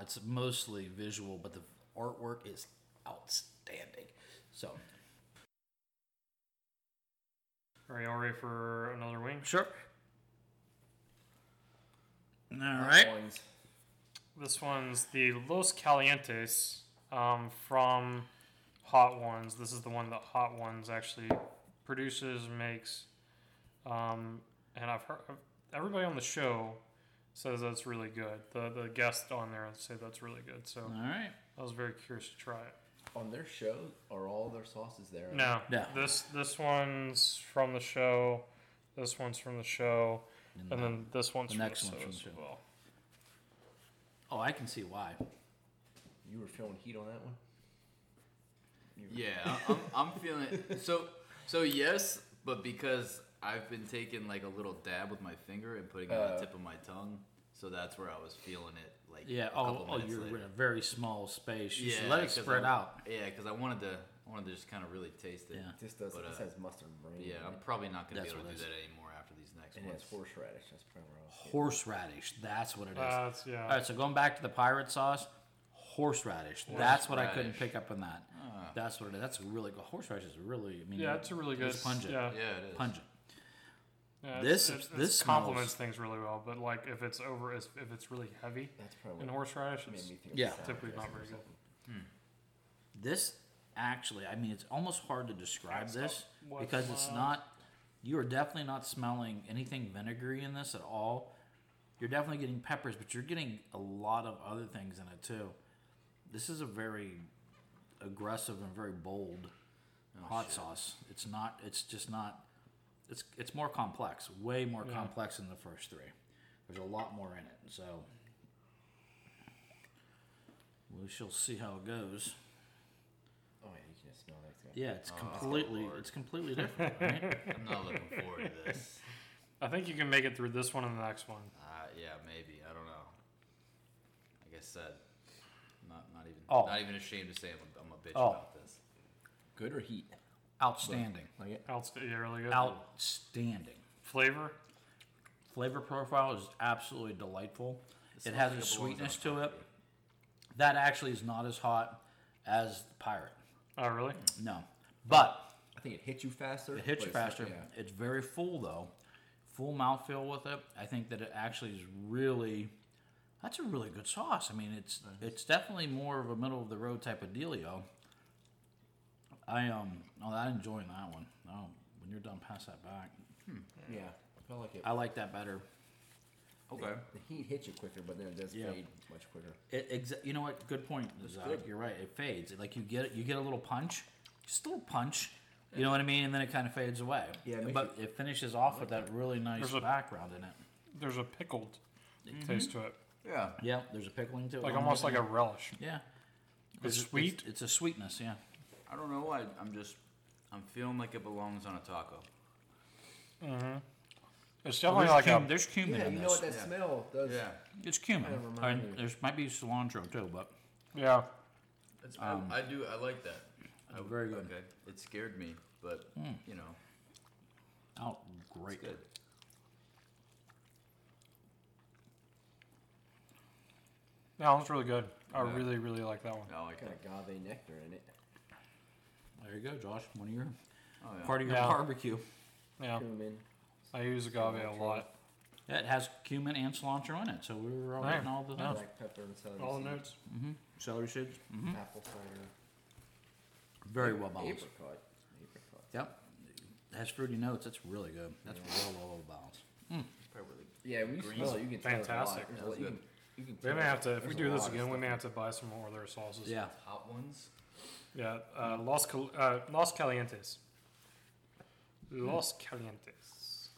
it's mostly visual, but the artwork is outstanding. So Are y'all ready for another wing? sure. All right. This one's the Los Calientes um, from Hot Ones. This is the one that Hot Ones actually produces, makes, um, and I've heard everybody on the show says that's really good. The the guests on there say that's really good. So All right. I was very curious to try it. On their show, are all their sauces there? No, No. this this one's from the show. This one's from the show, And and the- then this one's the from next the one's show from as the show. well. Oh, I can see why. You were feeling heat on that one. You were- Yeah, I'm, I'm feeling it. So, so yes, but because I've been taking like a little dab with my finger and putting it on Uh. the tip of my tongue, so that's where I was feeling it. Like Yeah. a Oh, couple oh minutes you're later. in a very small space. You should Yeah, let it 'cause spread I- out. Yeah, because I wanted to, I wanted to just kind of really taste it. Yeah. This does. But, this uh, has mustard brain. Yeah, I'm probably not gonna That's be able to what do it that anymore after these next And it has ones. horseradish. That's probably where I was. Horseradish. That's what it is. That's yeah. All right, so going back to the pirate sauce, horseradish. That's what I couldn't Horseradish. pick up on that. That's what it is. That's really good. Horseradish is really, I mean, yeah, it's a really good. It's pungent. Yeah, Yeah, it is. Pungent. yeah it's- This- it's, this complements smells- things really well. But like if it's over, if it's really heavy That's probably in horseradish, made it's me think. Yeah. typically not dressing or very good. something. Hmm. This actually, I mean, it's almost hard to describe Stop this watching because it's loud. not. You are definitely not smelling anything vinegary in this at all. You're definitely getting peppers, but you're getting a lot of other things in it too. This is a very aggressive and very bold Oh, hot shit. sauce. It's not. It's just not. It's it's more complex, way more Yeah. complex than the first three. There's a lot more in it. So we shall see how it goes. Oh, yeah, you can just smell that. Yeah, it's Oh, completely it's completely different, right? I'm not looking forward to this. I think you can make it through this one and the next one. Uh, yeah, maybe. I don't know. Like I said, not not even Oh. not even ashamed to say I'm a, I'm a bitch Oh. about this. Good or heat? Outstanding, Like it? Outst- yeah, really good. outstanding. Flavor. Flavor profile is absolutely delightful. This It has a sweetness to it. That actually is not as hot as the pirate. Oh, really? No, but I think it hits you faster. it hits but you it's- faster. Yeah. It's very full though, full mouthfeel with it. I think that it actually is really. That's a really good sauce. I mean, it's it's definitely more of a middle of the road type of dealio. I um, oh, I'm enjoying that one. Oh, when you're done, pass that back. Yeah. I feel like it. I like that better. Okay. The heat hits you quicker, but then it does Yeah. fade much quicker. It, exa- you know what? Good point, Zach. good. You're right. It fades. Like you get you get a little punch, just a little punch. You know what I mean? And then it kind of fades away. Yeah, it makes but it finishes off with that really nice a- background in it. There's a pickled taste to it, Yeah. Yeah, there's a pickling to it. like almost like a relish. yeah. It's It's- sweet. It's, it's a sweetness. Yeah. I don't know why. I'm just I'm feeling like it belongs on a taco. Mm-hmm. It's Well, definitely there's, like cum- a. there's cumin in this. Yeah, in you know this. what that Yeah. smell does. Yeah. It's cumin. Kinda I mean, me. there's might be cilantro too, but Yeah. It's, Um, I, I do. I like that. I, very good. Okay. It scared me, but you know, oh, great. it's good. No, it's really good. I Yeah. really, really like that one. I like Got that. agave nectar in it. There you go, Josh. One of your Oh yeah. part of your Yeah. barbecue. Yeah, Cumin. I use agave a lot. Yeah, it has cumin and cilantro in it, so we were all Right. getting all the Yeah. Black pepper and celery. All the seed, notes. celery seeds. hmm Apple cider. Very well balanced. Apricot. Apricot. Yep. It has fruity notes. That's really good. That's real well, well balanced. Probably. Yeah, when you Green. smell it, you can tell it's a lot. Fantastic. There's a lot- you good. can- you can We may have to, if we there's a do this lot of again, we stuff may have to buy some more of their sauces. Yeah. Hot ones. Yeah. Uh, Los, Cal- uh, Los Calientes. Los Calientes.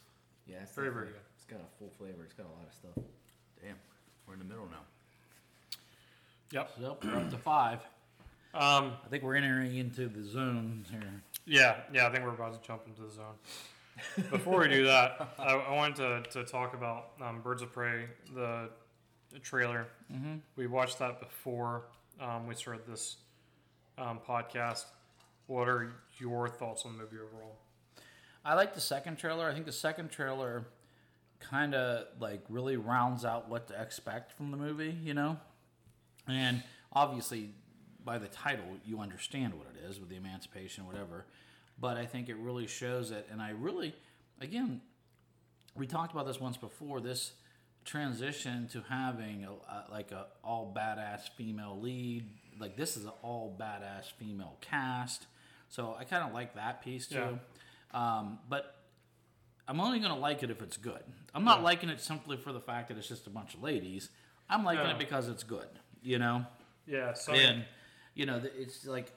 Yeah, it's Very, very definitely- good. It's got a full flavor. It's got a lot of stuff. Damn. We're in the middle now. Yep. So we're up to five. Um, I think we're entering into the zone here. Yeah, yeah, I think we're about to jump into the zone. Before we do that, I, I wanted to, to talk about um, Birds of Prey, the, the trailer. Mm-hmm. We watched that before um, we started this um, podcast. What are your thoughts on the movie overall? I like the second trailer. I think the second trailer kind of like really rounds out what to expect from the movie, you know? And obviously, by the title, you understand what it is with the emancipation, whatever. But I think it really shows it. And I really, again, we talked about this once before this transition to having a, a, like a all badass female lead like this is an all badass female cast. So i kind of like that piece too. Um, but i'm only going to like it if it's good. I'm not Yeah. liking it simply for the fact that it's just a bunch of ladies. I'm liking Yeah. it because it's good you know? Yeah, so and you know it's like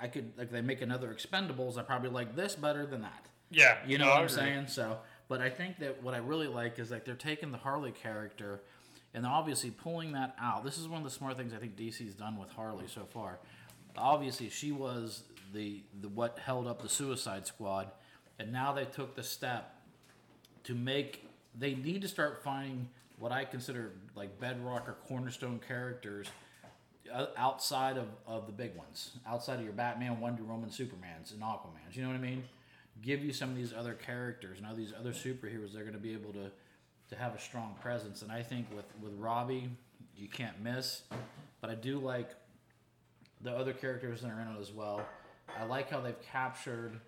i could like they make another expendables i probably like this better than that. Yeah, you know no, what I'm saying? So, but I think that what I really like is like they're taking the Harley character and obviously pulling that out. This is one of the smart things I think DC's done with Harley so far. Obviously, she was the the what held up the Suicide Squad, and now they took the step to make. They need to start finding what I consider like bedrock or cornerstone characters uh, outside of, of the big ones, outside of your Batman, Wonder Woman, Supermans, and Aquamans. You know what I mean? Give you some of these other characters and all these other superheroes. They're going to be able to to have a strong presence. And I think with with Robbie, you can't miss. But I do like the other characters that are in it as well. I like how they've captured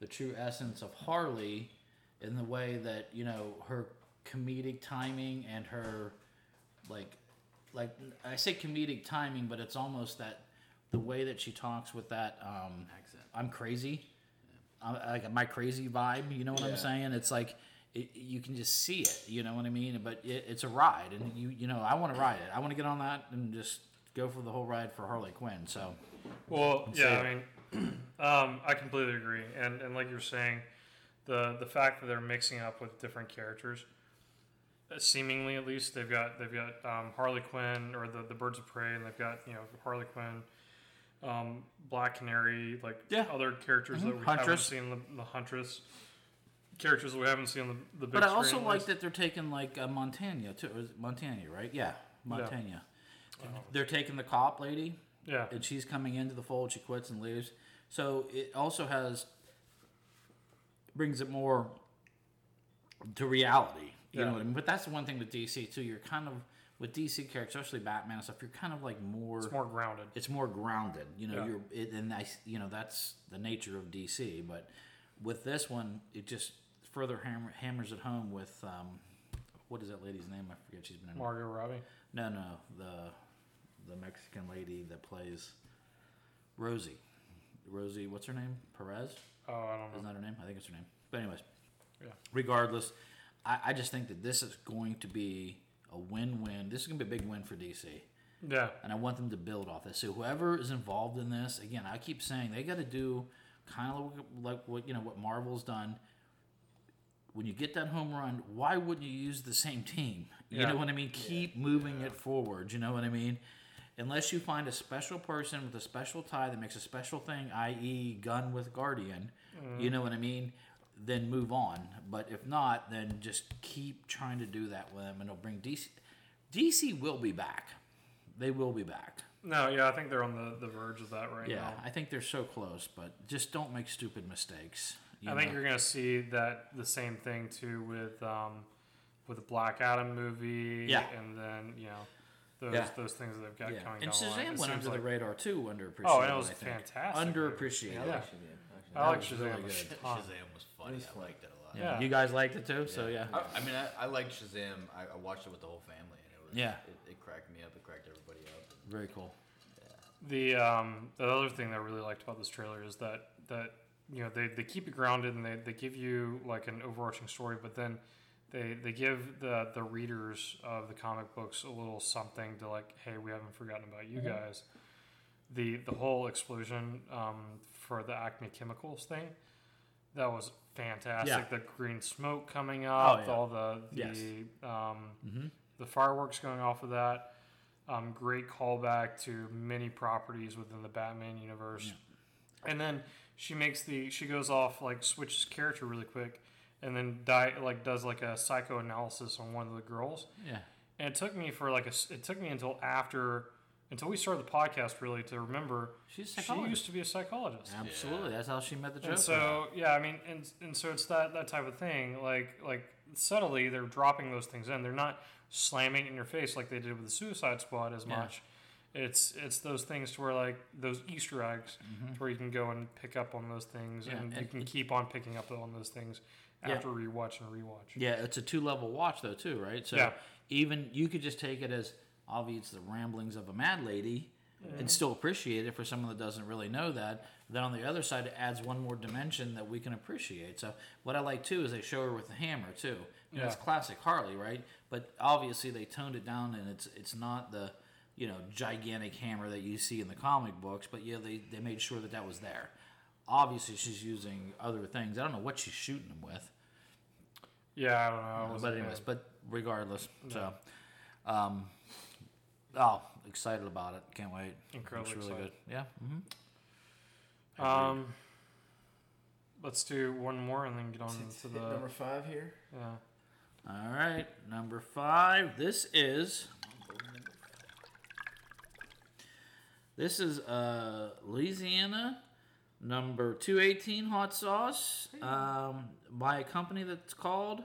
the true essence of Harley in the way that you know her comedic timing and her like like I say comedic timing, but it's almost that the way that she talks with that um, Accent. I'm crazy, like my crazy vibe. You know what I'm saying? It's like it, you can just see it. You know what I mean? But it, it's a ride, and you you know I want to ride it. I want to get on that and just go for the whole ride for Harley Quinn. So Well, yeah, I mean, um, I completely agree, and and like you're saying, the the fact that they're mixing up with different characters, seemingly at least they've got they've got um, Harley Quinn or the the Birds of Prey, and they've got you know Harley Quinn, um, Black Canary, like Yeah. other characters that we haven't seen the, the Huntress characters that we haven't seen the the big But I also like list. that they're taking like uh, Montana too. Or is it Montoya, right? Yeah, Montoya. They're taking the cop lady, yeah and she's coming into the fold. She quits and leaves. So it also has brings it more to reality. You Yeah. know what I mean? But that's the one thing with DC too. You're kind of with DC characters, especially Batman and stuff. You're kind of like more. it's more grounded. it's more grounded. You know, Yeah. you're it, and I, you know that's the nature of DC. But with this one, it just further hammer, hammers it home with um, what is that lady's name? I forget. She's been in. Margot Robbie. No, no, the the Mexican lady that plays Rosie. Rosie, what's her name? Perez. Oh, I don't know. Isn't that her name? I think it's her name. But anyways, Yeah. regardless, I, I just think that this is going to be a win-win. This is going to be a big win for DC Yeah, and I want them to build off this. So whoever is involved in this, again, I keep saying they got to do kind of like what you know what Marvel's done. When you get that home run, why wouldn't you use the same team? You Yeah. know what I mean? Keep moving it forward. You know what I mean? Unless you find a special person with a special tie that makes a special thing, i.e., Gunn with Guardian, you mm. know what I mean? Then move on. But if not, then just keep trying to do that with them, and it'll bring DC. DC will be back. They will be back. no, yeah, I think they're on the, the verge of that right Yeah, now. Yeah, I think they're so close, but just don't make stupid mistakes. I think you're gonna see that the same thing too with um, with the Black Adam movie. Yeah. and then you know those Yeah. those things that they've got yeah. coming And down the line. Went under like- the radar too, underappreciated. Oh, and it was fantastic. Underappreciated. Yeah. Like Shazam, actually. I like Shazam. really good. Shazam was funny. was I fun. liked it a lot. Yeah. You guys liked it too, so yeah. I, I mean, I, I liked Shazam. I, I watched it with the whole family, and it was Yeah. It, it cracked me up. It cracked everybody up. Very cool. The um, the other thing that I really liked about this trailer is that that you know they, they keep it grounded and they, they give you like an overarching story, but then they they give the the readers of the comic books a little something to like, hey, we haven't forgotten about you guys. The the whole explosion um, for the Acme Chemicals thing, that was fantastic. The green smoke coming up, Oh, yeah. all the the Yes. um, the fireworks going off of that. Um, great callback to many properties within the Batman universe. And then she makes the she goes off like switches character really quick, and then die like does like a psychoanalysis on one of the girls. Yeah. And it took me for like a it took me until after until we started the podcast really to remember She's a she psychologist. used to be a psychologist. Absolutely. That's how she met the Joker. And so yeah, I mean, and and so it's that that type of thing. Like like subtly, they're dropping those things in. They're not slamming it in your face like they did with the Suicide Squad as Yeah. much. It's it's those things to where like those Easter eggs to where you can go and pick up on those things, Mm-hmm. Yeah, and you and can it- keep on picking up on those things Yeah. after rewatch and rewatch. Yeah, it's a two level watch though too, right? So Yeah. even you could just take it as obviously it's the ramblings of a mad lady and still appreciate it for someone that doesn't really know that. Then on the other side it adds one more dimension that we can appreciate. So what I like too is they show her with the hammer too. You know, it's classic Harley, right? But obviously they toned it down and it's it's not the you know gigantic hammer that you see in the comic books, but yeah, they, they made sure that that was there. Obviously, she's using other things. I don't know what she's shooting them with. Yeah, I don't know. I but anyways, but regardless, so um, oh, excited about it. Can't wait. Incredibly Looks really excited. good. Yeah. hmm Um, let's do one more and then get on to the number five here. yeah. All right, number five. This is this is uh Louisiana number two eighteen hot sauce um, by a company that's called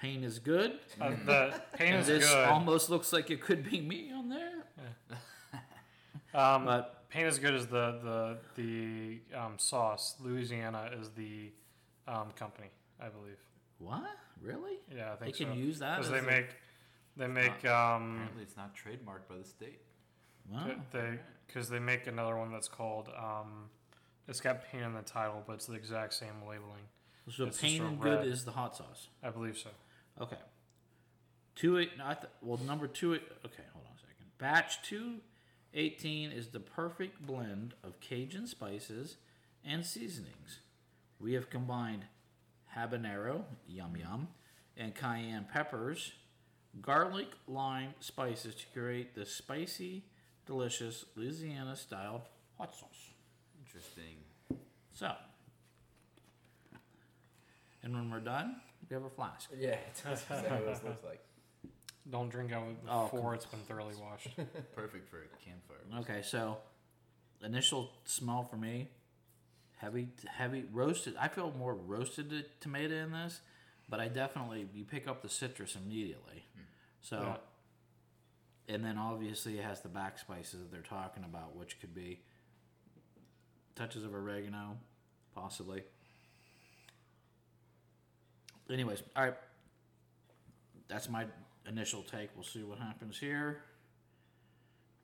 Pain is Good. Uh, the pain is this good. almost looks like it could be me on there, Um, but Pain is good as the the the um, sauce. Louisiana is the um, company, I believe. what? Really? Yeah, I They think can so. use that because they a- make they make um Apparently, it's not trademarked by the state. Wow. they because they make another one that's called um it's got pain in the title, but it's the exact same labeling. So It's Pain a and Good is the hot sauce. I believe so. Okay. Two eight. No, th- well, number two. eight- Okay, hold on a second. Batch two eighteen is the perfect blend of Cajun spices and seasonings. We have combined habanero, yum yum, and cayenne peppers garlic lime spices to create the spicy, delicious Louisiana style hot sauce. Interesting. So, and when we're done, we have a flask. Yeah, that's exactly what this looks like. Don't drink out of it Oh, before it's been thoroughly washed. Perfect for a campfire. Okay, so initial smell for me, heavy, heavy roasted. I feel more roasted t- tomato in this, but I definitely you pick up the citrus immediately. Hmm. So, Yeah. and then obviously it has the back spices that they're talking about, which could be touches of oregano, possibly. Anyways, all right. That's my initial take. We'll see what happens here.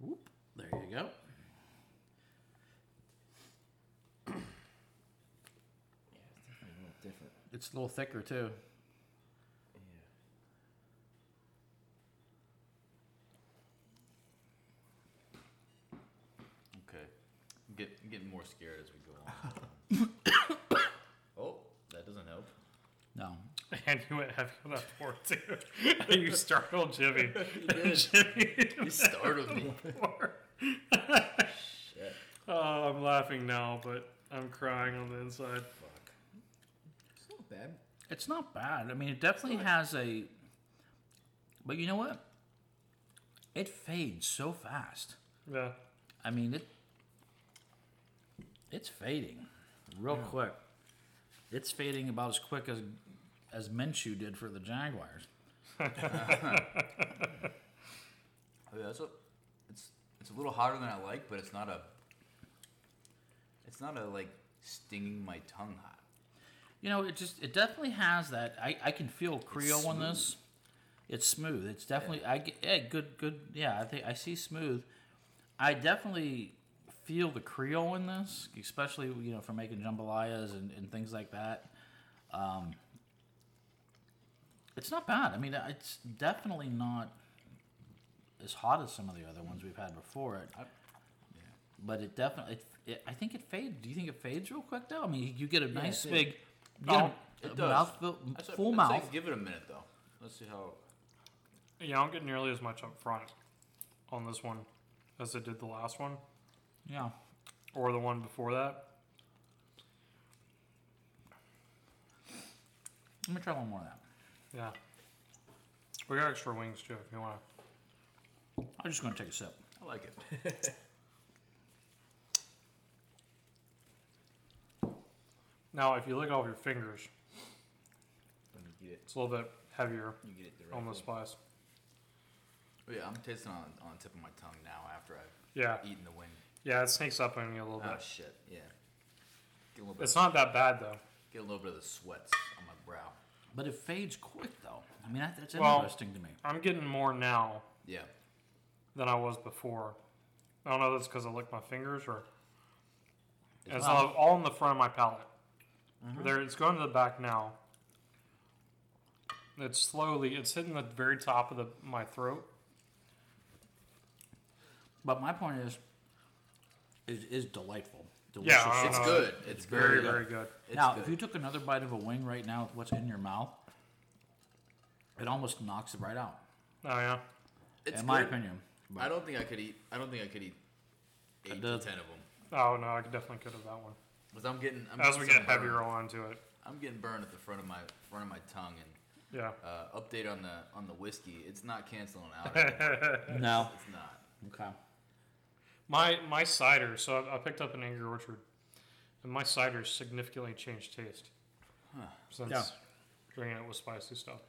Whoop, there you go. Yeah, it's definitely a little different. It's a little thicker too. Yeah. Okay. Get, getting more scared as we go on. oh, that doesn't help. No, and you went heavy on that pour too. you startled Jimmy. did. Jimmy You startled me. Shit. Oh, I'm laughing now, but I'm crying on the inside. Fuck. It's not bad. it's not bad. I mean, it definitely has a. But you know what? It fades so fast. Yeah. I mean it. It's fading, real quick. It's fading about as quick as as Minshew did for the Jaguars. Oh, yeah, it's a, it's it's a little hotter than I like, but it's not a. It's not a like stinging my tongue hot. You know, it just it definitely has that. I, I can feel Creole on this. It's smooth. It's definitely I get yeah, good good yeah. I think I see smooth. I definitely feel the Creole in this, especially you know for making jambalayas and, and things like that. Um, it's not bad. I mean, it's definitely not as hot as some of the other ones we've had before. It, I, yeah. but it definitely, it, it, I think it fades. Do you think it fades real quick though? I mean, you get a nice it- big, you Oh, get a, oh, it a does. mouthful, I'd say- full I'd mouth. say give it a minute though. Let's see how. Yeah, I don't get nearly as much up front on this one as I did the last one Yeah. or the one before that. Let me try one more of that. Yeah. We got extra wings too if you want to. I'm just going to take a sip. I like it. Now, if you lick off your fingers, When you get it, it's a little bit heavier you get it directly. on the spice. But oh, yeah, I'm tasting on on the tip of my tongue now after I've Yeah. eaten the wing. Yeah, it sneaks up on you a little bit. Oh bit. shit, yeah. Get a little bit. It's of, not that bad though. Get a little bit of the sweats on my brow. But it fades quick though. I mean, that, that's Well- interesting to me. I'm getting more now Yeah. than I was before. I don't know if that's because I licked my fingers or It's it's all, all in the front of my palate. Mm-hmm. There, it's going to the back now. It's slowly. It's hitting the very top of the my throat. But my point is, it is delightful. Delicious. Yeah, I It's good. It's Very, very, very good. good. It's now, good. if you took another bite of a wing right now with what's in your mouth, it almost knocks it right out. Oh yeah. it's in my good. opinion. I don't think I could eat. I don't think I could eat eight to ten of them. Oh no, I definitely could have that one. Because I'm getting. I'm As getting we some get heavier burn. onto it. I'm getting burned at the front of my front of my tongue and. Yeah. Uh, update on the on the whiskey. It's not canceling out. anymore. No. it's not. Okay. My my cider. So I, I picked up an Angry Orchard, and my cider significantly changed taste since Yeah. drinking it with spicy stuff.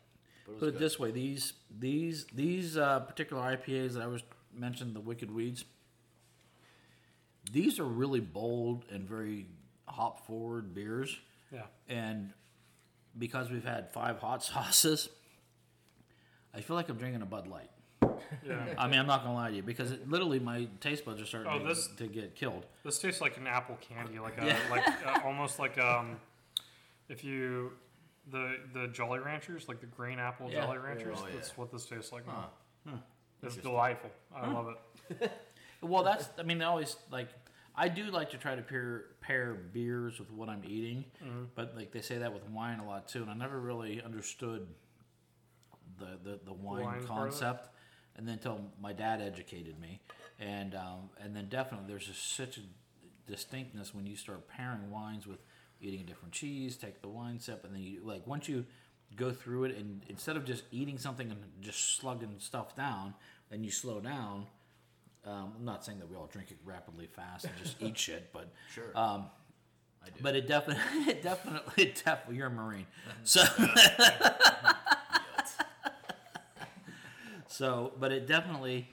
But it was Put it good. this way: these these these uh, particular IPAs that I was mentioned, the Wicked Weeds. These are really bold and very hop forward beers, Yeah. and because we've had five hot sauces, I feel like I'm drinking a Bud Light. Yeah. I mean, I'm not gonna lie to you because it, literally my taste buds are starting Oh, to, this- to get killed. This tastes like an apple candy, like a Yeah. like uh, almost like um, if you the the Jolly Ranchers, like the green apple Yeah. Jolly Ranchers. Oh, yeah. That's what this tastes like. Huh. now. It's delightful. I love it. Well, that's I mean, I always like I do like to try to pair pair beers with what I'm eating, Mm-hmm. but like they say that with wine a lot too, and I never really understood the the, the wine, wine part of it? concept, and then until my dad educated me, and um, and then definitely there's just such a distinctness when you start pairing wines with eating a different cheese, take the wine sip, and then you like once you go through it, and instead of just eating something and just slugging stuff down, then you slow down. Um, I'm not saying that we all drink it rapidly fast and just eat shit, but Sure. um, but it definitely, it definitely, it definitely, you're a Marine. So, so, but it definitely,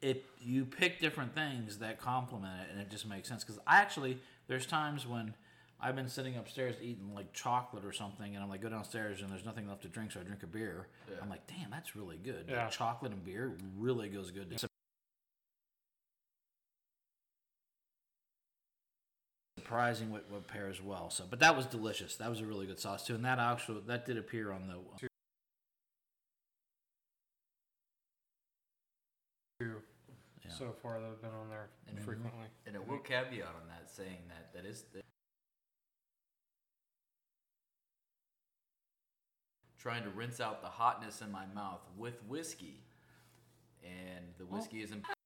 if you pick different things that complement it, and it just makes sense. Because I actually, there's times when I've been sitting upstairs eating like chocolate or something, and I'm like, go downstairs and there's nothing left to drink, so I drink a beer. Yeah. I'm like, damn, that's really good. Yeah. Like, chocolate and beer really goes good. together. surprising what, what pairs well. So, but that was delicious. That was a really good sauce too, and that actually that did appear on the. So far that have been on there And- frequently. and a little caveat on that, saying that that is the, trying to rinse out the hotness in my mouth with whiskey, and the whiskey isn't.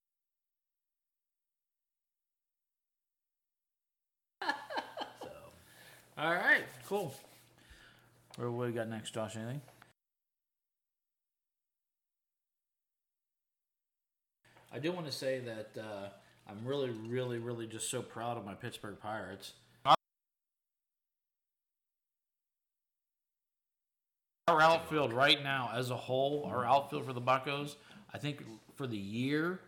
so All right, cool. What what we got next, Josh? Anything? I do want to say that uh, I'm really, really, really just so proud of my Pittsburgh Pirates. Our outfield right now, as a whole, our outfield for the Buccos, I think for the year,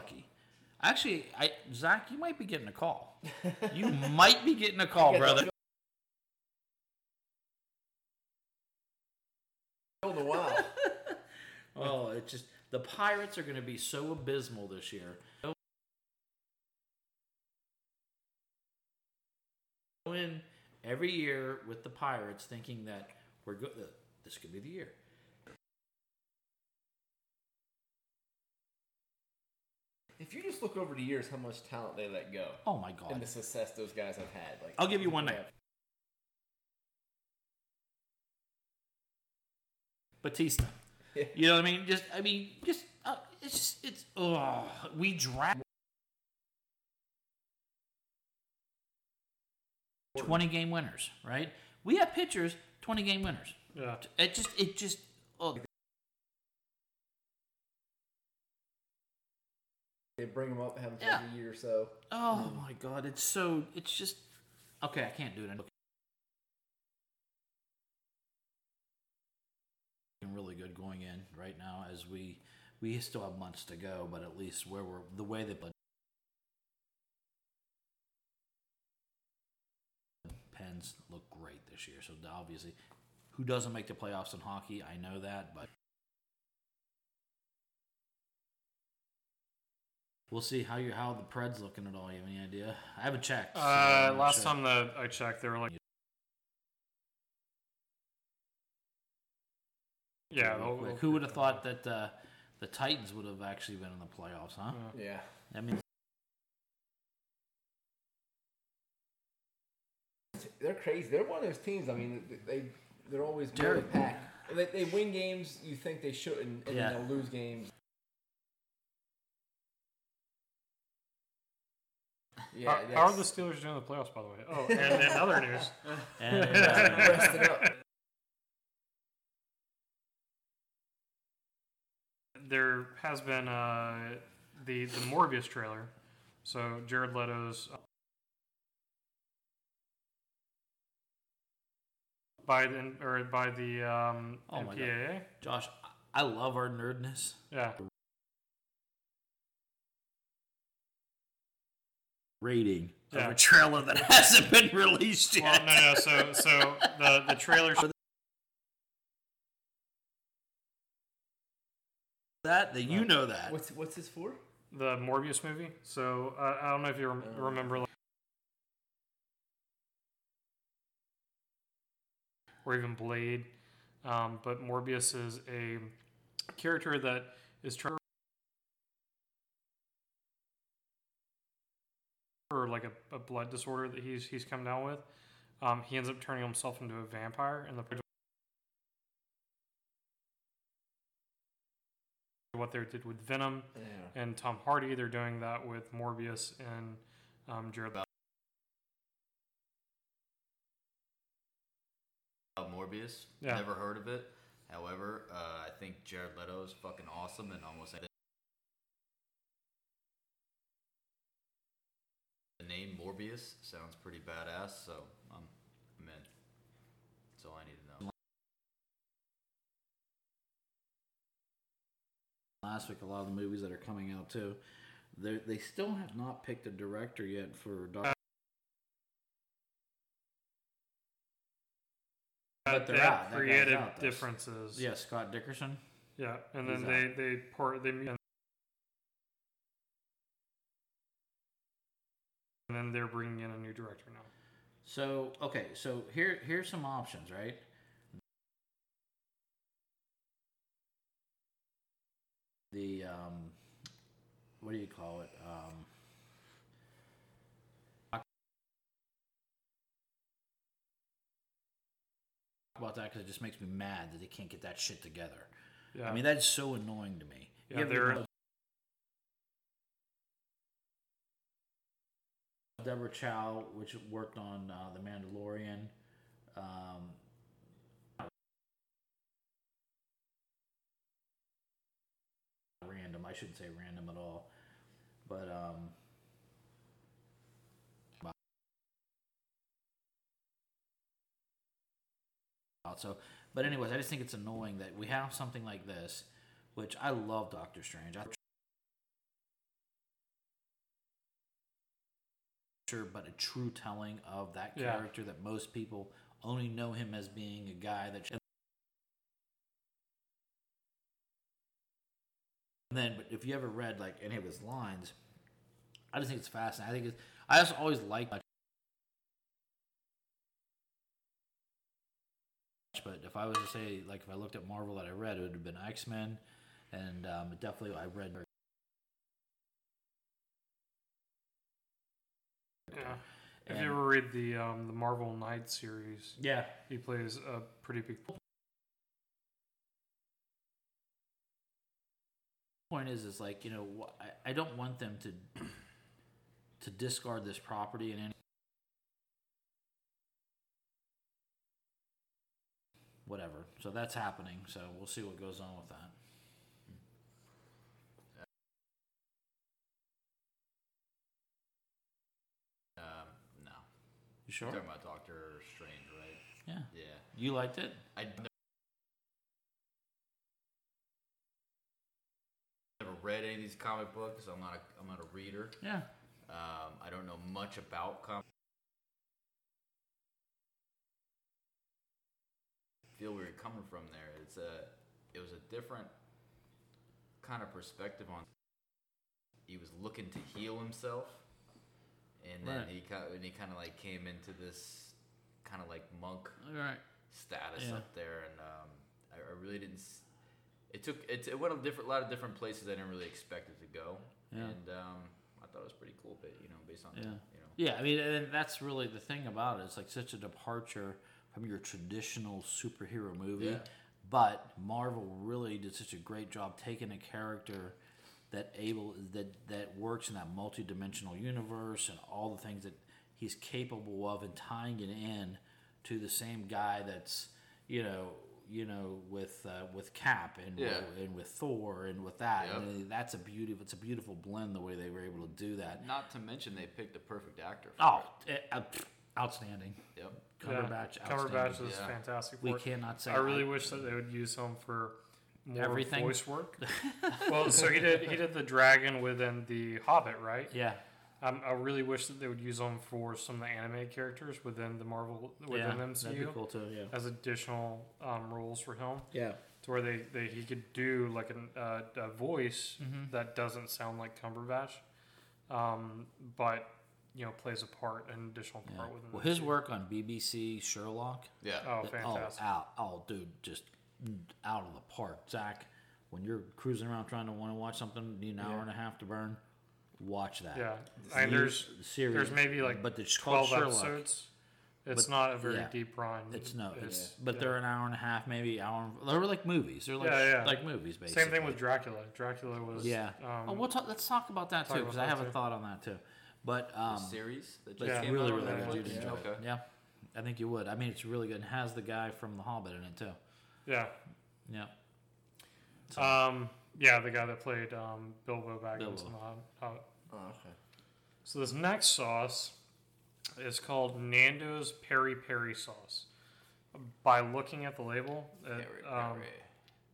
lucky. Actually, I Zach, you might be getting a call. You might be getting a call, brother. Build a while. Oh, it's just the Pirates are going to be so abysmal this year. Go in every year with the Pirates, thinking that we're good. This could be the year. if you just look over the years, how much talent they let go, Oh my god! and the success those guys have had. Like, I'll give you one name. Bautista. Yeah. You know what I mean? Just, I mean, just, uh, it's just, it's, oh, we draft 20 game winners, right? We have pitchers, 20 game winners. Yeah. It just, it just, oh, They bring them up, have them for a year or so. oh my God, it's so, it's just, okay, I can't do it. Really good going in right now as we, we still have months to go, but at least where we're, the way that the Pens look great this year. So obviously, who doesn't make the playoffs in hockey? I know that, but we'll see how you how the Preds looking at all. You have any idea? I haven't checked. so Uh, last time that I checked, they were like, yeah. Real they'll- quick. Who would have thought that uh, the Titans would have actually been in the playoffs? Huh? Yeah. I mean, They're crazy. They're one of those teams. I mean, they they're always middle of pack. They, they win games you think they shouldn't, and Yeah. then they'll lose games. Yeah, how, how are the Steelers doing in the playoffs, by the way? Oh, and in other news, and, uh, there has been uh, the the Morbius trailer. So Jared Leto's uh, by the or by the um, Oh my God. MPAA. Josh, I love our nerdness. Yeah, Rating of a trailer that hasn't been released yet. well, no, no. So so the the trailer. That that you know that. What's what's this for? the Morbius movie. So uh, I don't know if you rem- remember, like, or even Blade, um, but Morbius is a character that is trying or like a, a blood disorder that he's he's come down with. Um, he ends up turning himself into a vampire in the what they did with Venom Yeah. and Tom Hardy. They're doing that with Morbius and um, Jared. Uh, Morbius. Yeah. Never heard of it. However, uh, I think Jared Leto is fucking awesome and almost the name Morbius sounds pretty badass. So I'm, I'm in. That's all I need to know. Last week, a lot of the movies that are coming out too, they they still have not picked a director yet for Doctor. But they're they out. Creative out, differences. Yeah, Scott Derrickson. Yeah, and then He's they out. they port they and then they're bringing in a new director now. So okay, so here here's some options, right? The um, what do you call it? Um, about that because it just makes me mad that they can't get that shit together. Yeah, I mean, that's so annoying to me. Yeah, they're- Deborah Chow, which worked on uh, The Mandalorian. Um, I shouldn't say random at all. But um, so but anyways, I just think it's annoying that we have something like this, which I love Doctor Strange. I sure, but a true telling of that Yeah. character that most people only know him as being a guy that. And then, but if you ever read like any of his lines, I just think it's fascinating. I think it's. I just always like. But if I was to say, like, if I looked at Marvel that I read, it would have been X Men, and um, definitely I read. yeah. If you ever read the um, the Marvel Knight series, Yeah, he plays a pretty big. Point is, is like you know, I, I don't want them to to discard this property in any whatever. So that's happening. So we'll see what goes on with that. Um, no. You sure? You're talking about Doctor Strange, right? Yeah. Yeah. You liked it? I read any of these comic books. I'm not a, I'm not a reader. Yeah. Um, I don't know much about comic. Feel where you're coming from there. It's a it was a different kind of perspective on. He was looking to heal himself, and then Right. he kind and he kind of like came into this kind of like monk right. status Yeah. up there, and um, I, I really didn't. It took it, it went a different lot of different places I didn't really expect it to go, Yeah. and um, I thought it was pretty cool. But you know, based on Yeah. you know, Yeah, I mean, and that's really the thing about it. It's like such a departure from your traditional superhero movie. Yeah. But Marvel really did such a great job taking a character that able that that works in that multi-dimensional universe and all the things that he's capable of and tying it in to the same guy that's you know you know with uh, with Cap and Yeah. and with Thor and with that Yep. and that's a beautiful it's a beautiful blend the way they were able to do that. not to mention they picked the perfect actor. For Oh, eh, uh, outstanding. it. yep. Cumberbatch, yeah, Cumberbatch outstanding. is Yeah. fantastic. We it. cannot say. I really wish that they would use him for more Everything? voice work. well, so he did he did the dragon within the Hobbit, right? Yeah, Um, I really wish that they would use him for some of the animated characters within the Marvel within yeah, the MCU that'd be cool too. Yeah, as additional um, roles for him, yeah, to where they, they he could do like an, uh, a voice Mm-hmm. that doesn't sound like Cumberbatch, um, but you know plays a part, an additional yeah. part within. The Well, the his MCU. work on BBC Sherlock. Yeah. Oh, fantastic! Oh, out, oh, dude, just out of the park, Zach. When you're cruising around trying to want to watch something, need an hour Yeah. and a half to burn. Watch that. yeah, and there's series, there's maybe like but it's called twelve Sherlock. episodes. It's But- not a very yeah. deep brine. It's no, it's, It's- but yeah. they're an hour and a half, maybe hour. They're like movies. They're like Yeah, yeah. like movies, basically. Same thing with Dracula. Dracula was Yeah. Um, oh, we'll talk, let's talk about that talk too because I that have a thought on that too. But The um, series that just it's Yeah. really out really on good. Netflix? You'd enjoy it. Okay. Yeah, I think you would. I mean, it's really good. and has the guy from The Hobbit in it too. yeah. Yeah. So- Um, yeah, the guy that played um, Bilbo Baggins Bilbo. in the Hobbit. Oh, okay. So this next sauce is called Nando's Peri Peri sauce. By looking at the label, it, Peri um, Peri.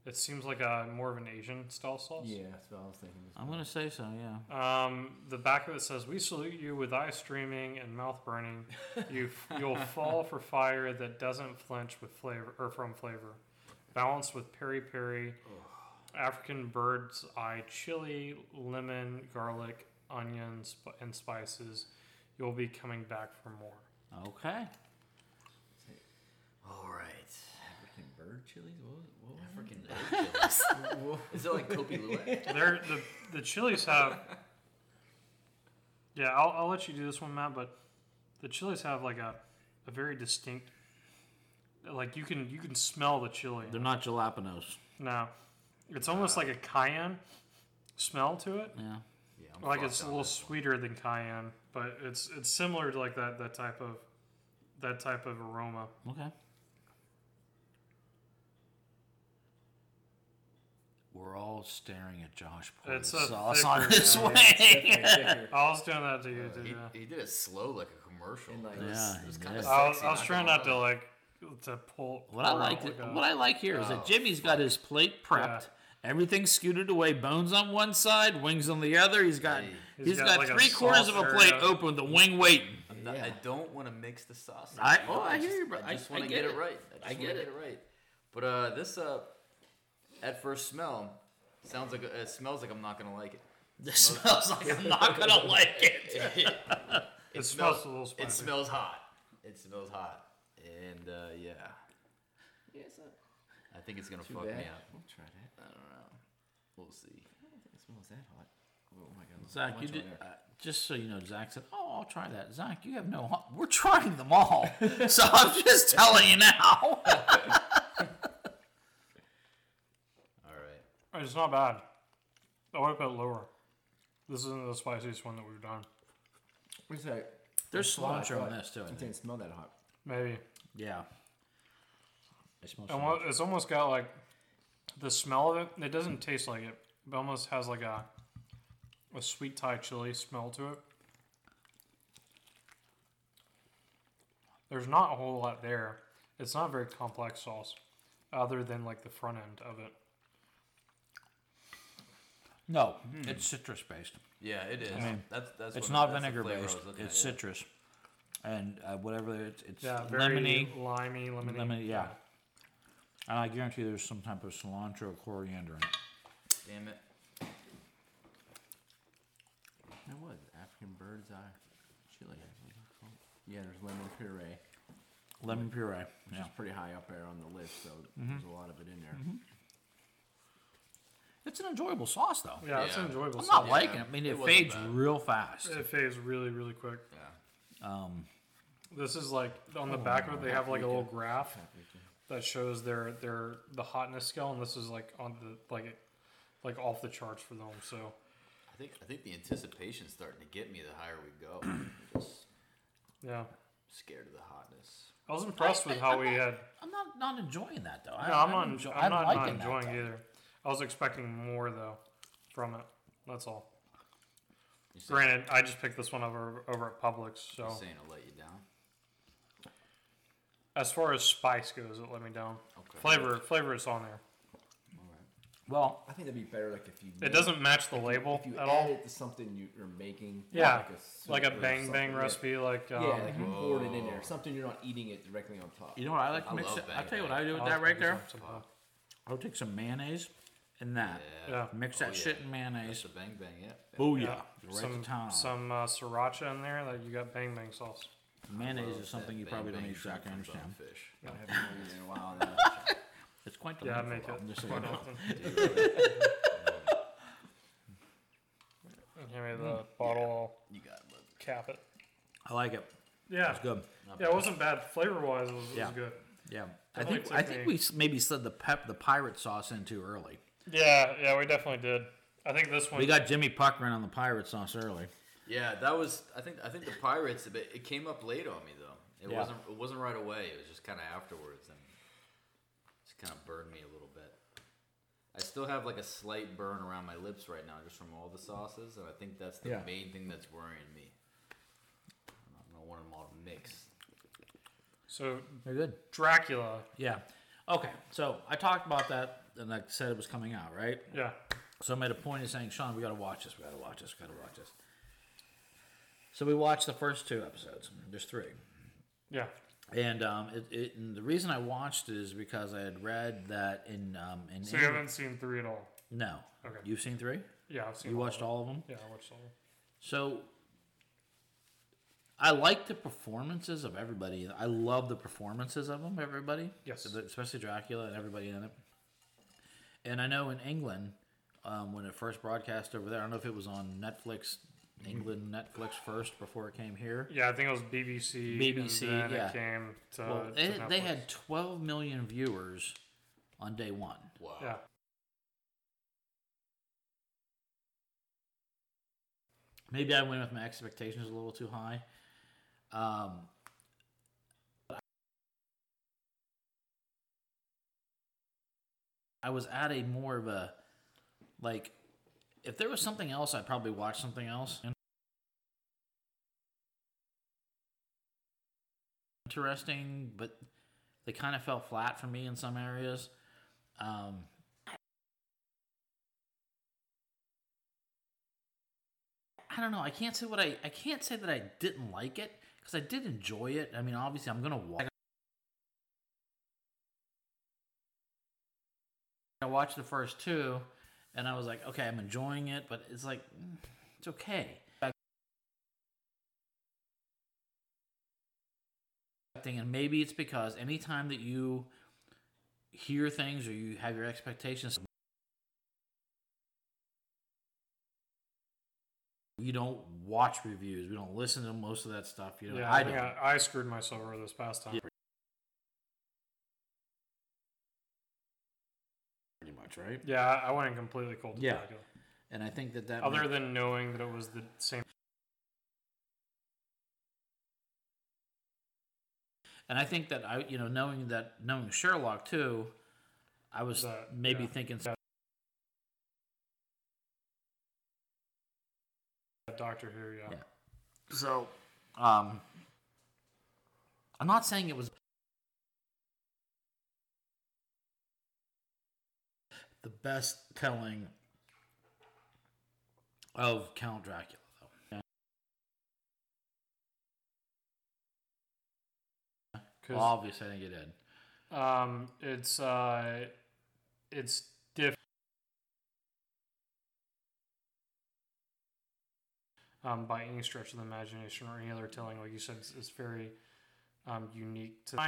it seems like a more of an Asian style sauce. Yeah, that's what I was thinking. I'm gonna say so. Yeah. Um, the back of it says, "We salute you with eye streaming and mouth burning. You you'll fall for fire that doesn't flinch with flavor or from flavor, balanced with peri peri, African bird's eye chili, lemon, garlic, onions, and spices. You'll be coming back for more." Okay. All right. African bird chilies. What? was- what was Freaking bird chilies. Is it like Kopi Luwak? They're, the the chilies have. Yeah, I'll, I'll let you do this one, Matt. But the chilies have like a, a very distinct. Like you can you can smell the chili. They're not jalapenos. No, it's almost uh. like a cayenne smell to it. Yeah. Yeah, I'm Like it's a little this one. sweeter than cayenne, but it's it's similar to like that that type of that type of aroma. Okay. We're all staring at Josh pouring It's a sauce thicker- on his way. Thicker, thicker. I was doing that to you, too. He, Yeah. he did it slow like a commercial. And, like, it was, Yeah, it was he kind of did. I was. I was trying not to like to pull. What I pour like, like what I like here is Oh, that Jimmy's got his plate prepped, everything's scooted away, bones on one side, wings on the other. He's got Hey. he's He's got, got like three quarters of a plate yeah. open the wing waiting. I'm not- Yeah. I don't want to mix the sauce. I- oh, I hear just- you, bro. I I- just want to get get, it. it right. I, I just get wanna it. get it right. But uh, this uh, at first smell, sounds like it smells like I'm not gonna like it. This smells like I'm not gonna like it. It smells a little spicy. It smells hot. It smells hot, and uh, yeah, Yeah, it's I think it's gonna too fuck bad. me up. We'll try that. I don't know. We'll see. I don't think it smells that hot. Oh my god. Zach, Much you on did. Uh, just so you know, Zach said, "Oh, I'll try that." Zach, you have no. ho- We're trying them all, so I'm just telling you now. All right. It's not bad. I would have put it lower. This isn't the spiciest one that we've done. What's that? There's Smell that cilantro in this too. I It think. didn't smell that hot. Maybe. Yeah. It smells. And what, it's almost got like the smell of it. It doesn't taste like it. It almost has like a a sweet Thai chili smell to it. There's not a whole lot there. It's not a very complex sauce, other than like the front end of it. No, it's citrus based. Yeah, it is. I mean, that's that's. It's what, not that's vinegar based. It's at, yeah. citrus, and uh, whatever it's, it's Yeah, very lemony. limey, lemony. Lemony, yeah. And I guarantee there's some type of cilantro or coriander in it. Damn it. That was African bird's eye chili. What was it called? Yeah, there's lemon puree, Lemon puree. which Yeah. is pretty high up there on the list, so Mm-hmm. there's a lot of it in there. It's an enjoyable sauce, though. Yeah, it's Yeah. an enjoyable I'm sauce. not liking it. I mean, it it, wasn't fades bad. real fast. It fades really, really quick. Yeah. Um, This is like on the Oh, back of it. They have like a little graph Paprika. That shows their their the hotness scale, and this is like on the like like off the charts for them. So I think I think the anticipation's starting to get me the higher we go. Just yeah, scared of the hotness. I was impressed I- with I- how I'm we not- had. I'm not not enjoying that though. I, No, I'm not. enjoy- I'm not, not enjoying either. I was expecting more though from it. That's all. Granted, I just picked this one over over at Publix. So saying it'll let you? As far as spice goes, it let me down. Okay. Flavor flavor is on there. Well, I think that'd be better like if you. It made- doesn't match the label If you at add all. it to something you, you're making. Yeah, like a, soup Like a or bang bang something, yeah. recipe, like um, Yeah, like you poured it in there. Something you're not eating it directly on top. you know what I like to I mix love it. I'll Bang tell you what Bang. I do with I'll that right there. some- some- I'll take some mayonnaise and that. Yeah. Mix Oh, that yeah. shit in That's mayonnaise. the bang bang, yeah. Booyah. Yeah. Right some to some uh, sriracha in there. That you got bang bang sauce. Mayonnaise is something you probably don't bang eat, Zach. I understand. Fish. I haven't eaten it in a while now. It's quite Yeah, I delightful. make it I'm just quite often. And Hand me the mm. bottle. You got it. bud. Cap it. I like it. Yeah. It's good. Now. Yeah, it wasn't bad flavor wise. It was, it Yeah. was good. Yeah, I Definitely think I took think me- we s- maybe slid the pep the pirate sauce in too early. Yeah, yeah, we definitely did. I think this one. We got Jimmy Puckman on the pirate sauce early. Yeah, that was. I think. I think the pirates. It, it came up late on me though. It Yeah. wasn't. It wasn't right away. It was just kind of afterwards, and just kind of burned me a little bit. I still have like a slight burn around my lips right now, just from all the sauces, and I think that's the Yeah. main thing that's worrying me. I don't want them all to mix. so They're good. Dracula. Yeah. Okay, so I talked about that and I said it was coming out, right? Yeah, So I made a point of saying, Sean, we got to watch this. We got to watch this. We got to watch this. So we watched the first two episodes. There's three. yeah. And um, it, it, and the reason I watched it is because I had read that in um, in So you haven't seen three at all. no. Okay. You've seen three? Yeah, I've seen. You all watched of them. all of them? Yeah, I watched all. of them. So I like the performances of everybody. I love the performances of them, everybody. Yes. Especially Dracula and everybody in it. And I know in England, um, when it first broadcast over there, I don't know if it was on Netflix, England Netflix first before it came here. Yeah, I think it was BBC. BBC, and then yeah. it came to. Well, to they, they had 12 million viewers on day one. Wow. Yeah. Maybe I went with my expectations a little too high. Um, I was at a more of a like if there was something else, I'd probably watch something else. Interesting, but they kind of fell flat for me in some areas. Um, I don't know. I can't say what I I can't say that I didn't like it because I did enjoy it. I mean, obviously, I'm gonna watch. I watched the first two, and I was like, okay, I'm enjoying it, but it's like, mm, it's okay. And maybe it's because anytime that you hear things or you have your expectations we don't watch reviews. We don't listen to most of that stuff. You know, Yeah, I I, don't. I, I screwed myself over this past time. pretty much, right? Yeah, I I went in completely cold Yeah. Dracula. And I think that that Other might- than knowing that it was the same. and I think that I, you know, knowing that knowing Sherlock too, I was That- maybe yeah. thinking Yeah. Doctor Who, yeah. Yeah. so. Um, I'm not saying it was the best telling of Count Dracula, though. Well, obviously, I think it did. um, it's uh, it's different. Um, by any stretch of the imagination or any other telling, like you said, it's, it's very um, unique to.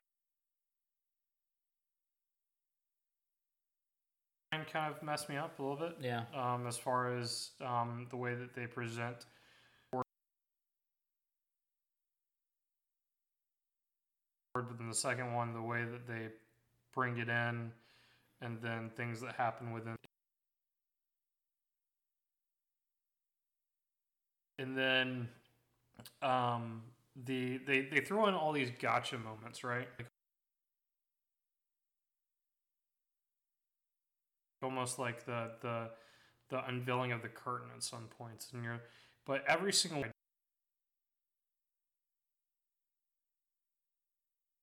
Kind of messed me up a little bit. Yeah. um, as far as um, the way that they present. But then the second one, the way that they bring it in, and then things that happen within. And then um, the they, they throw in all these gotcha moments, right? Like, almost like the the the unveiling of the curtain at some points and you're but every single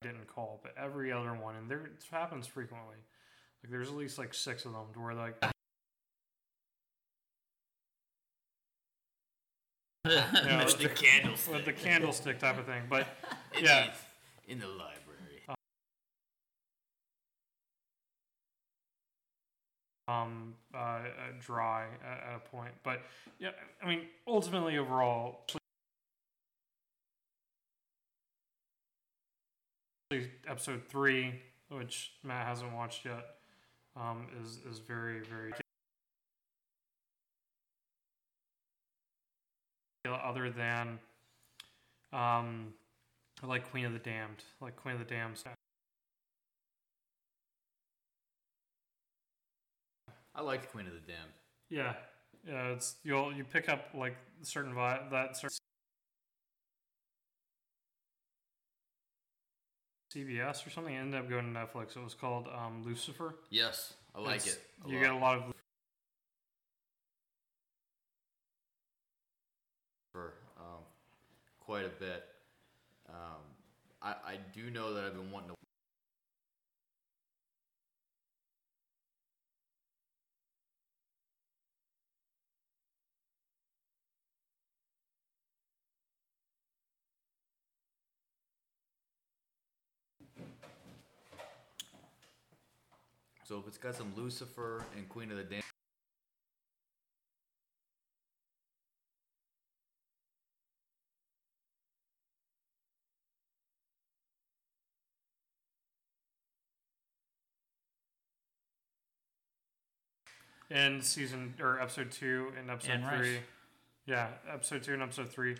didn't call but every other one and there it happens frequently like there's at least like six of them to where like you know, With the candlestick. with the candlestick type of thing but yeah In the library. Um, uh, uh, dry at, a point. But yeah, I mean, ultimately, overall, episode three, which Matt hasn't watched yet, um, is is very very. Other than, um, like Queen of the Damned. Like Queen of the Damned. I liked Queen of the Damned. Yeah, yeah. It's you'll you pick up like certain vibe that certain CBS or something. It ended up going to Netflix. It was called um, Lucifer. Yes, I like It's- it. a You lot. get a lot of for um, quite a bit. Um, I, I do know that I've been wanting to. So if it's got some Lucifer and Queen of the Damned. in season or episode two and episode Anne Rice. three. Yeah, episode two and episode three.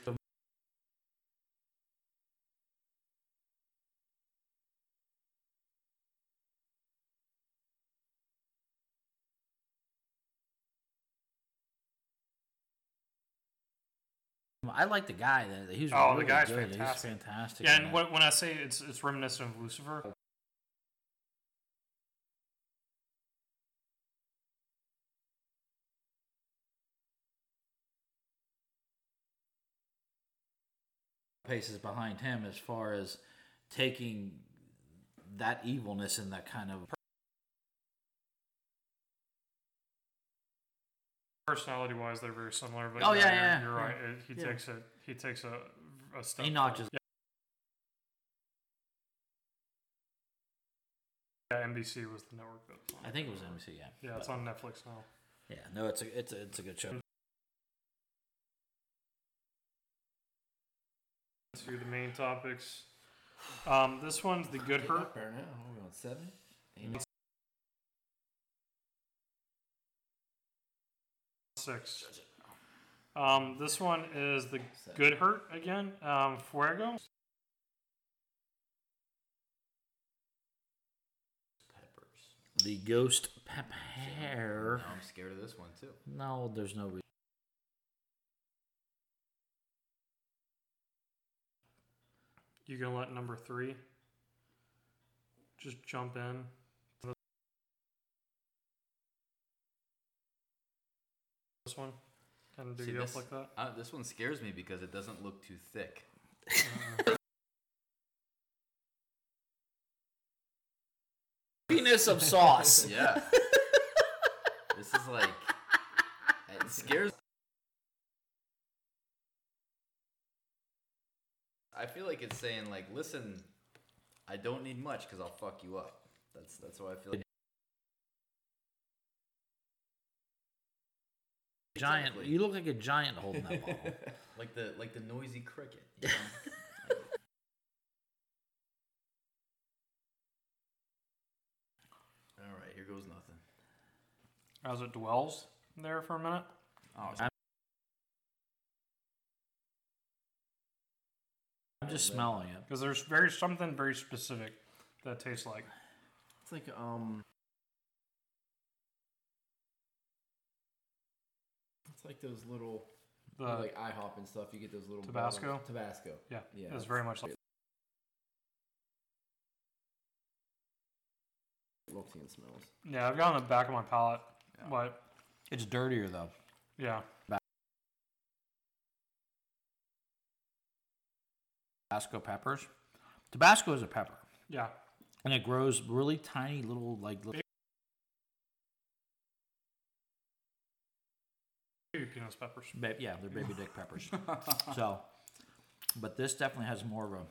I like the guy. That he's Oh, the guy's good. fantastic. He's fantastic. Yeah, and when, when I say it's it's reminiscent of Lucifer, paces behind him as far as taking that evilness and that kind of personality wise, they're very similar. But Oh, yeah, you're, yeah, you're yeah. right. It, he Yeah. takes it. He takes a a step. he notches. Yeah, NBC was the network that. was on I think it was NBC. Yeah. Yeah, it's on Netflix now. Yeah. No, it's a it's a it's a good show. To the main topics. Um, this one's the good hurt. Now. Are we on seven? Eight? Six. Um, this one is the good hurt again. Um, Fuego. Peppers. The ghost pepper. Now I'm scared of this one too. No, there's no reason. You gonna let number three just jump in? This one and do See, you this, up like that? Uh, this one scares me because it doesn't look too thick. Penis of sauce. Yeah. this is like it scares. I feel like it's saying like, listen, I don't need much because I'll fuck you up. That's that's what I feel. Like. Giant. Exactly. You look like a giant holding that bottle. Like the like the noisy cricket. You know? All right, here goes nothing. As it dwells there for a minute. Oh, I'm- I'm just smelling it. Because there's very something very specific that tastes like. It's like um. It's like those little The like IHOP and stuff. You get those little Tabasco? bottles- Tabasco. yeah, Yeah, it's very much like. Looks and smells. Yeah, I've got on the back of my palate, but It's dirtier though. yeah, Tabasco peppers. Tabasco is a pepper, yeah. and it grows really tiny little like. Little, Baby peppers. ba- yeah, they're baby dick peppers. so, but this definitely has more of a.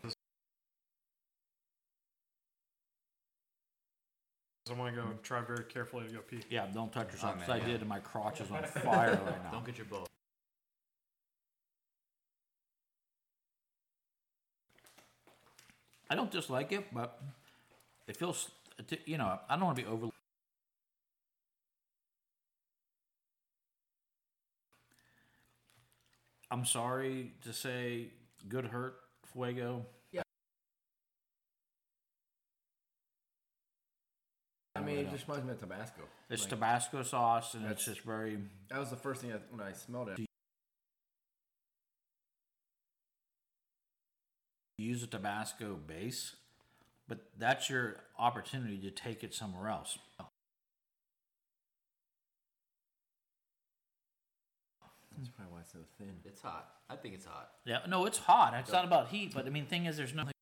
I'm gonna go try very carefully to go pee. Yeah, don't touch yourself. Oh, 'cause man, I yeah. did, and my crotch is on fire right now. Don't get your bow. I don't dislike it, but it feels, you know, I don't want to be over. I'm sorry to say, good hurt, Fuego. Yeah. I mean, it just reminds me of Tabasco. It's like, Tabasco sauce, and it's just very. That was the first thing I, when I smelled it. use a Tabasco base, but that's your opportunity to take it somewhere else. That's probably why it's so thin. It's hot. I think it's hot. Yeah, no, it's hot. It's not about heat, but I mean, thing is, there's nothing.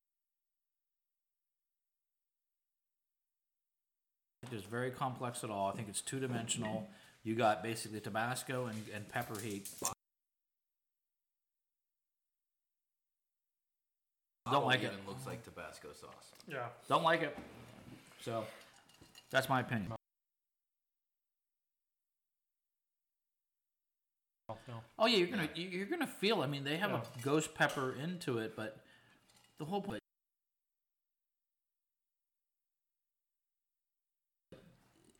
It's very complex at all. I think it's two dimensional. You got basically Tabasco and, and pepper heat. Don't like it. even looks like Tabasco sauce. Yeah. Don't like it. So, that's my opinion. No. Oh yeah, you're gonna you- you're gonna feel. I mean, they have Yeah. a ghost pepper into it, but the whole point.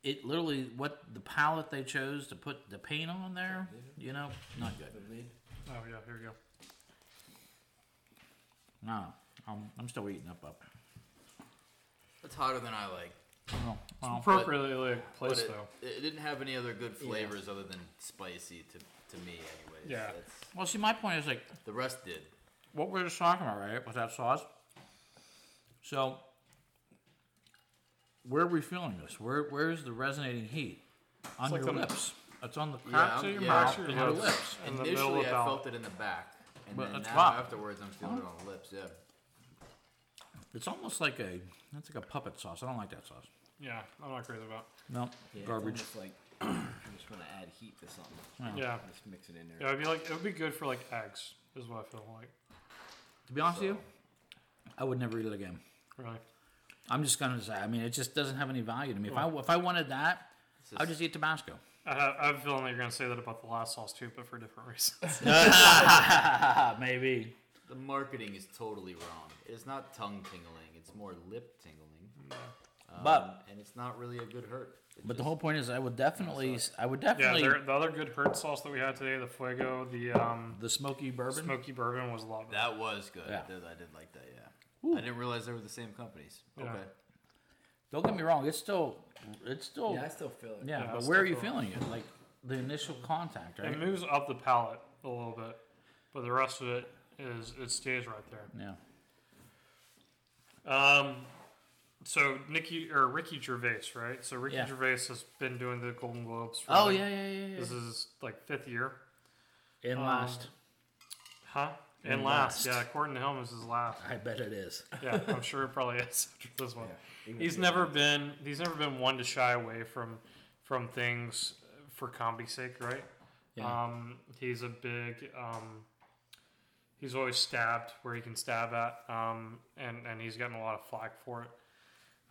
It literally what the palette they chose to put the paint on there, you know, not good. Oh yeah. Here we go. No, I'm, I'm still eating up up. It's hotter than I like. Well, well, Appropriately like, But placed it, though. it didn't have any other good flavors other than spicy to, to me, anyways. Yeah. That's, well, see, my point is like the rest did. what we we're just talking about, right? With that sauce. So, where are we feeling this? Where where's the resonating heat? On like your the- lips. It's on the Yeah, cracks I'm- of your yeah, mouth actually, and yeah, your it's- lips. In the middle Initially, of I felt it in the back, and But then it's now hot. afterwards, I'm feeling it on the lips. Yeah. It's almost like a that's like a puppet sauce. I don't like that sauce. Yeah. I'm not crazy about. No, Yeah, garbage. It's almost like I just want to add heat to something. Yeah. Just mix it in there. Yeah. It'd be like it would be good for like eggs. Is what I feel like. To be honest with you, I would never eat it again. Really. I'm just gonna say. I mean, it just doesn't have any value to me. If I if I wanted that, It's I'd just eat Tabasco. I have, I have a feeling that you're gonna say that about the last sauce too, but for different reasons. Maybe. The marketing is totally wrong. It's not tongue tingling. It's more lip tingling. Um, But- and it's not really a good hurt. It But the whole point is, I would definitely, I would definitely there- The other good hurt sauce that we had today, the Fuego, the um, the smoky bourbon. smoky bourbon was a lot better. that was good. Yeah. I, did, I did like that. Yeah. I didn't realize they were the same companies. Yeah. Okay. Don't get me wrong. It's still, it's still, Yeah, I still feel it. Yeah, but where are you feel- feeling it? Like the initial contact, right? It moves up the palate a little bit, but the rest of it is it stays right there. Yeah. Um, so Nikki or Ricky Gervais, right? So Ricky Yeah. Gervais has been doing the Golden Globes. For Oh like- yeah, yeah, yeah, yeah. This is like fifth year, In um, last, huh? And, And last, last. yeah. According to him, this is last. I bet it is. Yeah, I'm sure it probably is after this one. Yeah, He's if- never been he's never been one to shy away from from things for comedy's sake, right? Yeah. Um, he's a big um, he's always stabbed where he can stab at, um, and and he's gotten a lot of flack for it.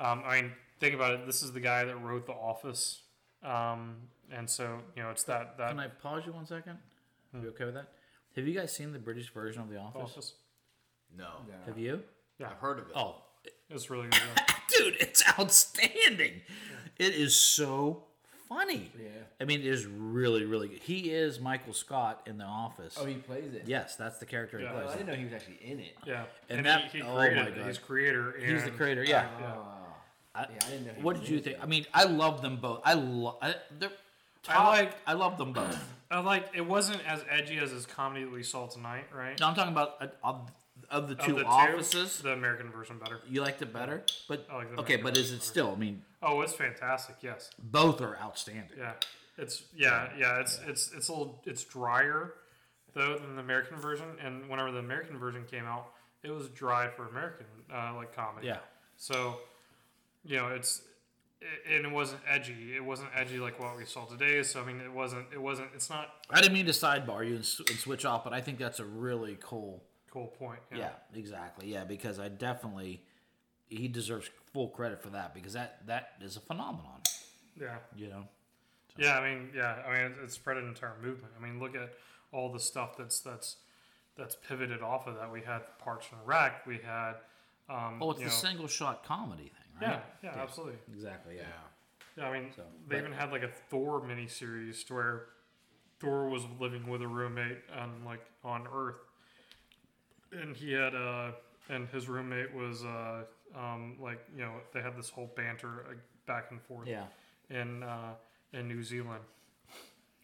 Um, I mean, think about it. This is the guy that wrote The Office, um, and so you know it's that that Can I pause you one second? Are you okay with that? Have you guys seen the British version of The Office? Office. No. Yeah. Have you? Yeah, I've heard of it. Oh, it's really good. dude, it's outstanding. It is so funny. Yeah. I mean, it is really, really good. He is Michael Scott in The Office. Oh, he plays it. yes, that's the character Yeah. he Oh, I didn't know he was actually in it. Yeah, And and, that- he, he oh my. God. His creator. And, He's the creator, yeah. Yeah. I- yeah, I didn't know. He What did you think? I mean, I love them both. I love. They're I like- I love them both. I like it wasn't as edgy as his comedy that we saw tonight, right? No, I'm talking about uh, of, of the Of two the offices. the American version better. You liked it better, but I like the okay. American But is it better. still? I mean, Oh, it's fantastic. Yes. both are outstanding. Yeah. It's yeah yeah. It's it's it's a little it's drier though than the American version. And whenever the American version came out, it was dry for American uh, like comedy. Yeah. So, you know, it's it, and it wasn't edgy. It wasn't edgy like what we saw today. So I mean, it wasn't. It wasn't. It's not I didn't mean to sidebar you and, s- and switch off, but I think that's a really cool. cool point. Yeah. exactly. Yeah, because I definitely he deserves full credit for that because that that is a phenomenon. Yeah. You know. Yeah, I mean, yeah, I mean, it's, it's spread an entire movement. I mean, look at all the stuff that's that's that's pivoted off of that. We had Parks and Rec. We had. Um, Oh, it's the know- single shot comedy thing, Yeah, right? yeah, absolutely. Exactly. Yeah. Yeah. Yeah, I mean, So, they but- even had like a Thor miniseries to where Thor was living with a roommate on like on Earth, and he had uh, and his roommate was uh, um, like you know they had this whole banter uh, back and forth Yeah. in uh, in New Zealand.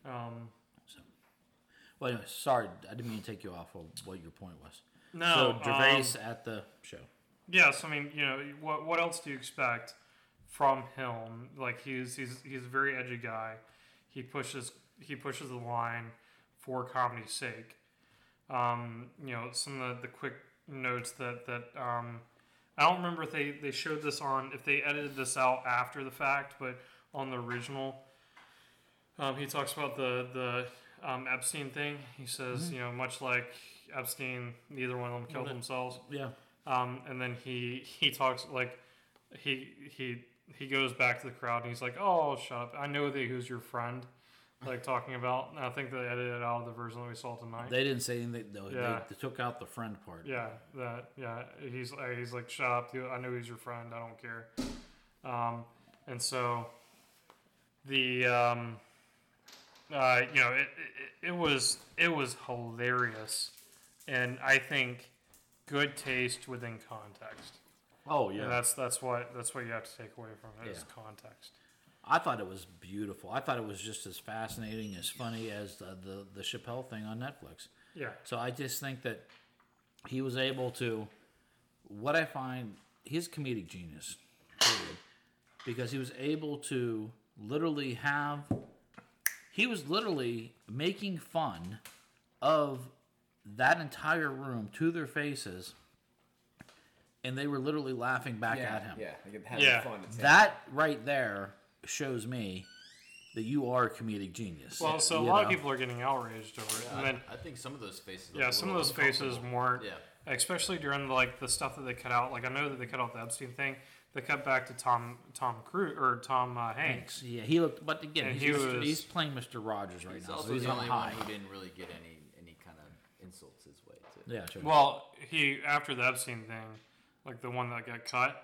Um, Well, anyway, sorry, I didn't mean to take you off of what your point was. no, so Gervais um, at the show. Yes, I mean, you know, what what else do you expect from him? Like he's he's he's a very edgy guy. He pushes he pushes the line for comedy's sake. Um, you know, some of the, the quick notes that that um, I don't remember if they they showed this on if they edited this out after the fact, but on the original, um, he talks about the the um, Epstein thing. He says, you know, much like Epstein, neither one of them killed that- themselves. Yeah. Um, and then he he talks like he he he goes back to the crowd and he's like, "Oh, shut up! I know that who's your friend." Like talking about, I think they edited out of the version that we saw tonight. They didn't say anything. Though. Yeah. They, they took out the friend part. yeah, that yeah. He's uh, he's like, "Shut up! dude. I know he's your friend. I don't care." Um, and so the um, uh, you know, it, it it was it was hilarious, and I think good taste within context. Oh Yeah, yeah. that's that's what that's what you have to take away from it is Yeah. context. I thought it was beautiful. I thought it was just as fascinating, as funny as the the, the Chappelle thing on Netflix. Yeah, So I just think that he was able to. What I find, his comedic genius, period, because he was able to literally have. He was literally making fun of that entire room to their faces, and they were literally laughing back yeah, at him. Yeah, like having Yeah. fun. It's That right there shows me that you are a comedic genius. Well, so a You lot of people are getting outraged over it, Yeah, and then I, I think some of those faces. yeah, some of those faces uncomfortable. weren't. Yeah. Especially during like the stuff that they cut out. Like I know that they cut out the Epstein thing. They cut back to Tom Tom Cruise or Tom uh, Hanks. Yeah, he looked. But again, he's, he Mr. was- he's playing Mr. Rogers right He's now, also so he's the on only high. one who didn't really get any any kind of insults his way too. Yeah, sure. Well, he after the Epstein thing, like the one that got cut,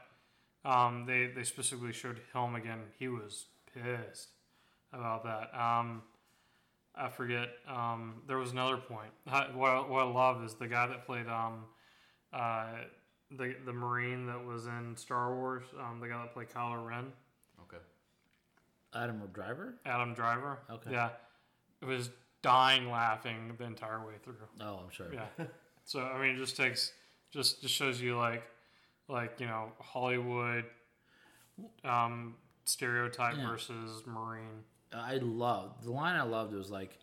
um, they they specifically showed him again. He was pissed about that. Um, I forget. Um, there was another point. What I, what I love is the guy that played um, uh, the the Marine that was in Star Wars. Um, the guy that played Kylo Ren, Okay. Adam Driver. Adam Driver. Okay. Yeah, it was dying laughing the entire way through. Oh, I'm sure. Yeah. So I mean, it just takes just just shows you like like you know Hollywood um, stereotype Yeah. versus Marine. I love the line. I loved was like,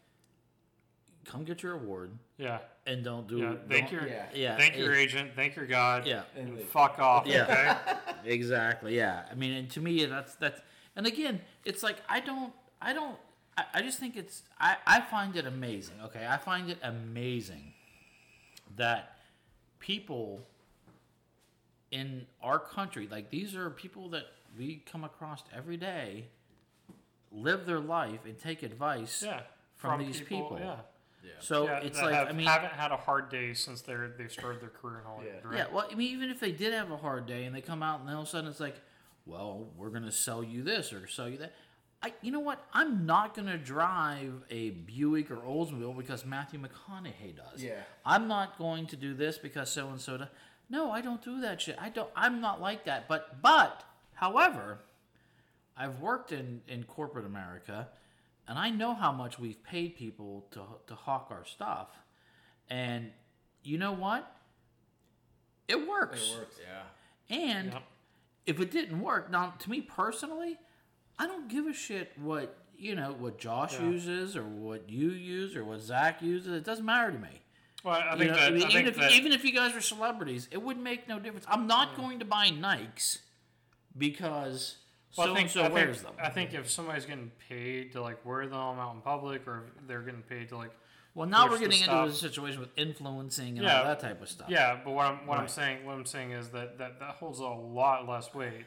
"Come get your award Yeah. and don't do Yeah. Thank don't- your yeah. yeah thank your agent. Thank your God. yeah And And fuck off. Yeah. Okay. exactly yeah i mean and to me that's that's and again it's like i don't i don't i, I just think it's I, I find it amazing okay i find it amazing that people in our country like these are people that we come across every day live their life and take advice Yeah. From these people. Yeah. Yeah. so yeah, it's like have, i mean haven't had a hard day since they're they've started their career in Hollywood. Yeah. Right? Yeah, well, I mean, even if they did have a hard day and they come out and then all of a sudden it's like, well, we're gonna sell you this or sell you that. I, you know what? I'm not gonna drive a Buick or Oldsmobile because Matthew McConaughey does. Yeah. I'm not going to do this because so and so. Does. No, I don't do that shit. I don't. I'm not like that. But, but, however, I've worked in in corporate America, and I know how much we've paid people to to hawk our stuff, and you know what? It works. it works. Yeah. And Yep. if it didn't work, now to me personally, I don't give a shit what you know what Josh Yeah. uses or what you use or what Zach uses. It doesn't matter to me. Well, I You think know, that I mean, I even if that, even if you guys were celebrities, it would make no difference. I'm not going to buy Nikes because well, so I think, so I wears think, them. I think if somebody's getting paid to like wear them out in public, or they're getting paid to like well, now we're getting into a situation with influencing and Yeah. all that type of stuff. Yeah, but what I'm what I'm saying what I'm saying is that, that that holds a lot less weight.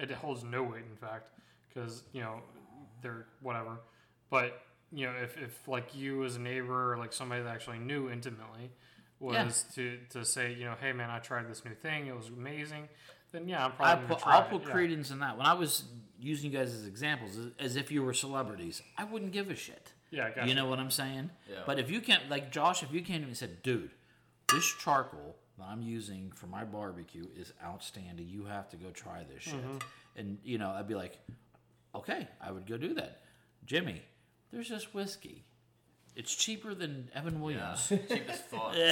It holds no weight, in fact, because you know they're whatever. But you know, if, if like you as a neighbor or like somebody that actually knew intimately was to to say, you know, hey man, I tried this new thing, it was amazing. Then yeah, I'm I probably gonna put, try I'll it, put yeah. credence in that. When I was using you guys as examples, as, as if you were celebrities, I wouldn't give a shit. Yeah, gotcha. You know what I'm saying? Yeah. But if you can't, like Josh, if you can't even say, "Dude, this charcoal that I'm using for my barbecue is outstanding. You have to go try this shit. Mm-hmm. And you know, I'd be like, okay, I would go do that. Jimmy, there's just whiskey. It's cheaper than Evan Yeah. Williams. Cheapest thought.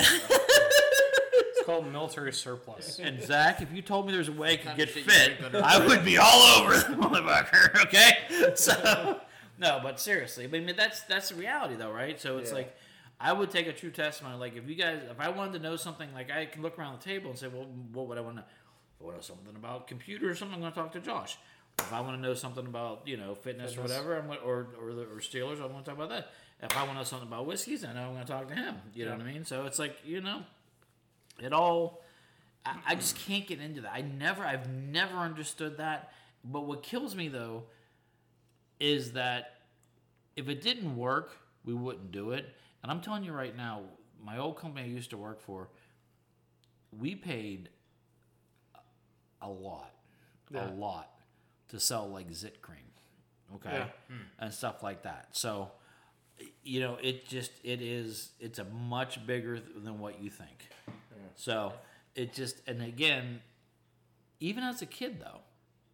It's called military surplus. And Zach, if you told me there's a way I could get of shit you fit, I would be all over the motherfucker. Okay, so no, but seriously, I mean that's that's the reality though, right? So it's Yeah. like I would take a true testimony. Like if you guys, if I wanted to know something, like I can look around the table and say, well, what would I want to? If I want to know something about computers something, I'm going to talk to Josh. If I want to know something about you know fitness, or whatever, I'm, or or the or Steelers, I want to talk about that. If I want to know something about whiskeys, I know I'm going to talk to him. You know what I mean? So it's like you know, it all. I, I just can't get into that. I never, I've never understood that. But what kills me though is that if it didn't work, we wouldn't do it. And I'm telling you right now, my old company I used to work for, we paid a lot, Yeah. a lot to sell like zit cream, okay, Yeah. and stuff like that. So, you know, it just it is it's a much bigger th- than what you think. So it just and again, even as a kid though,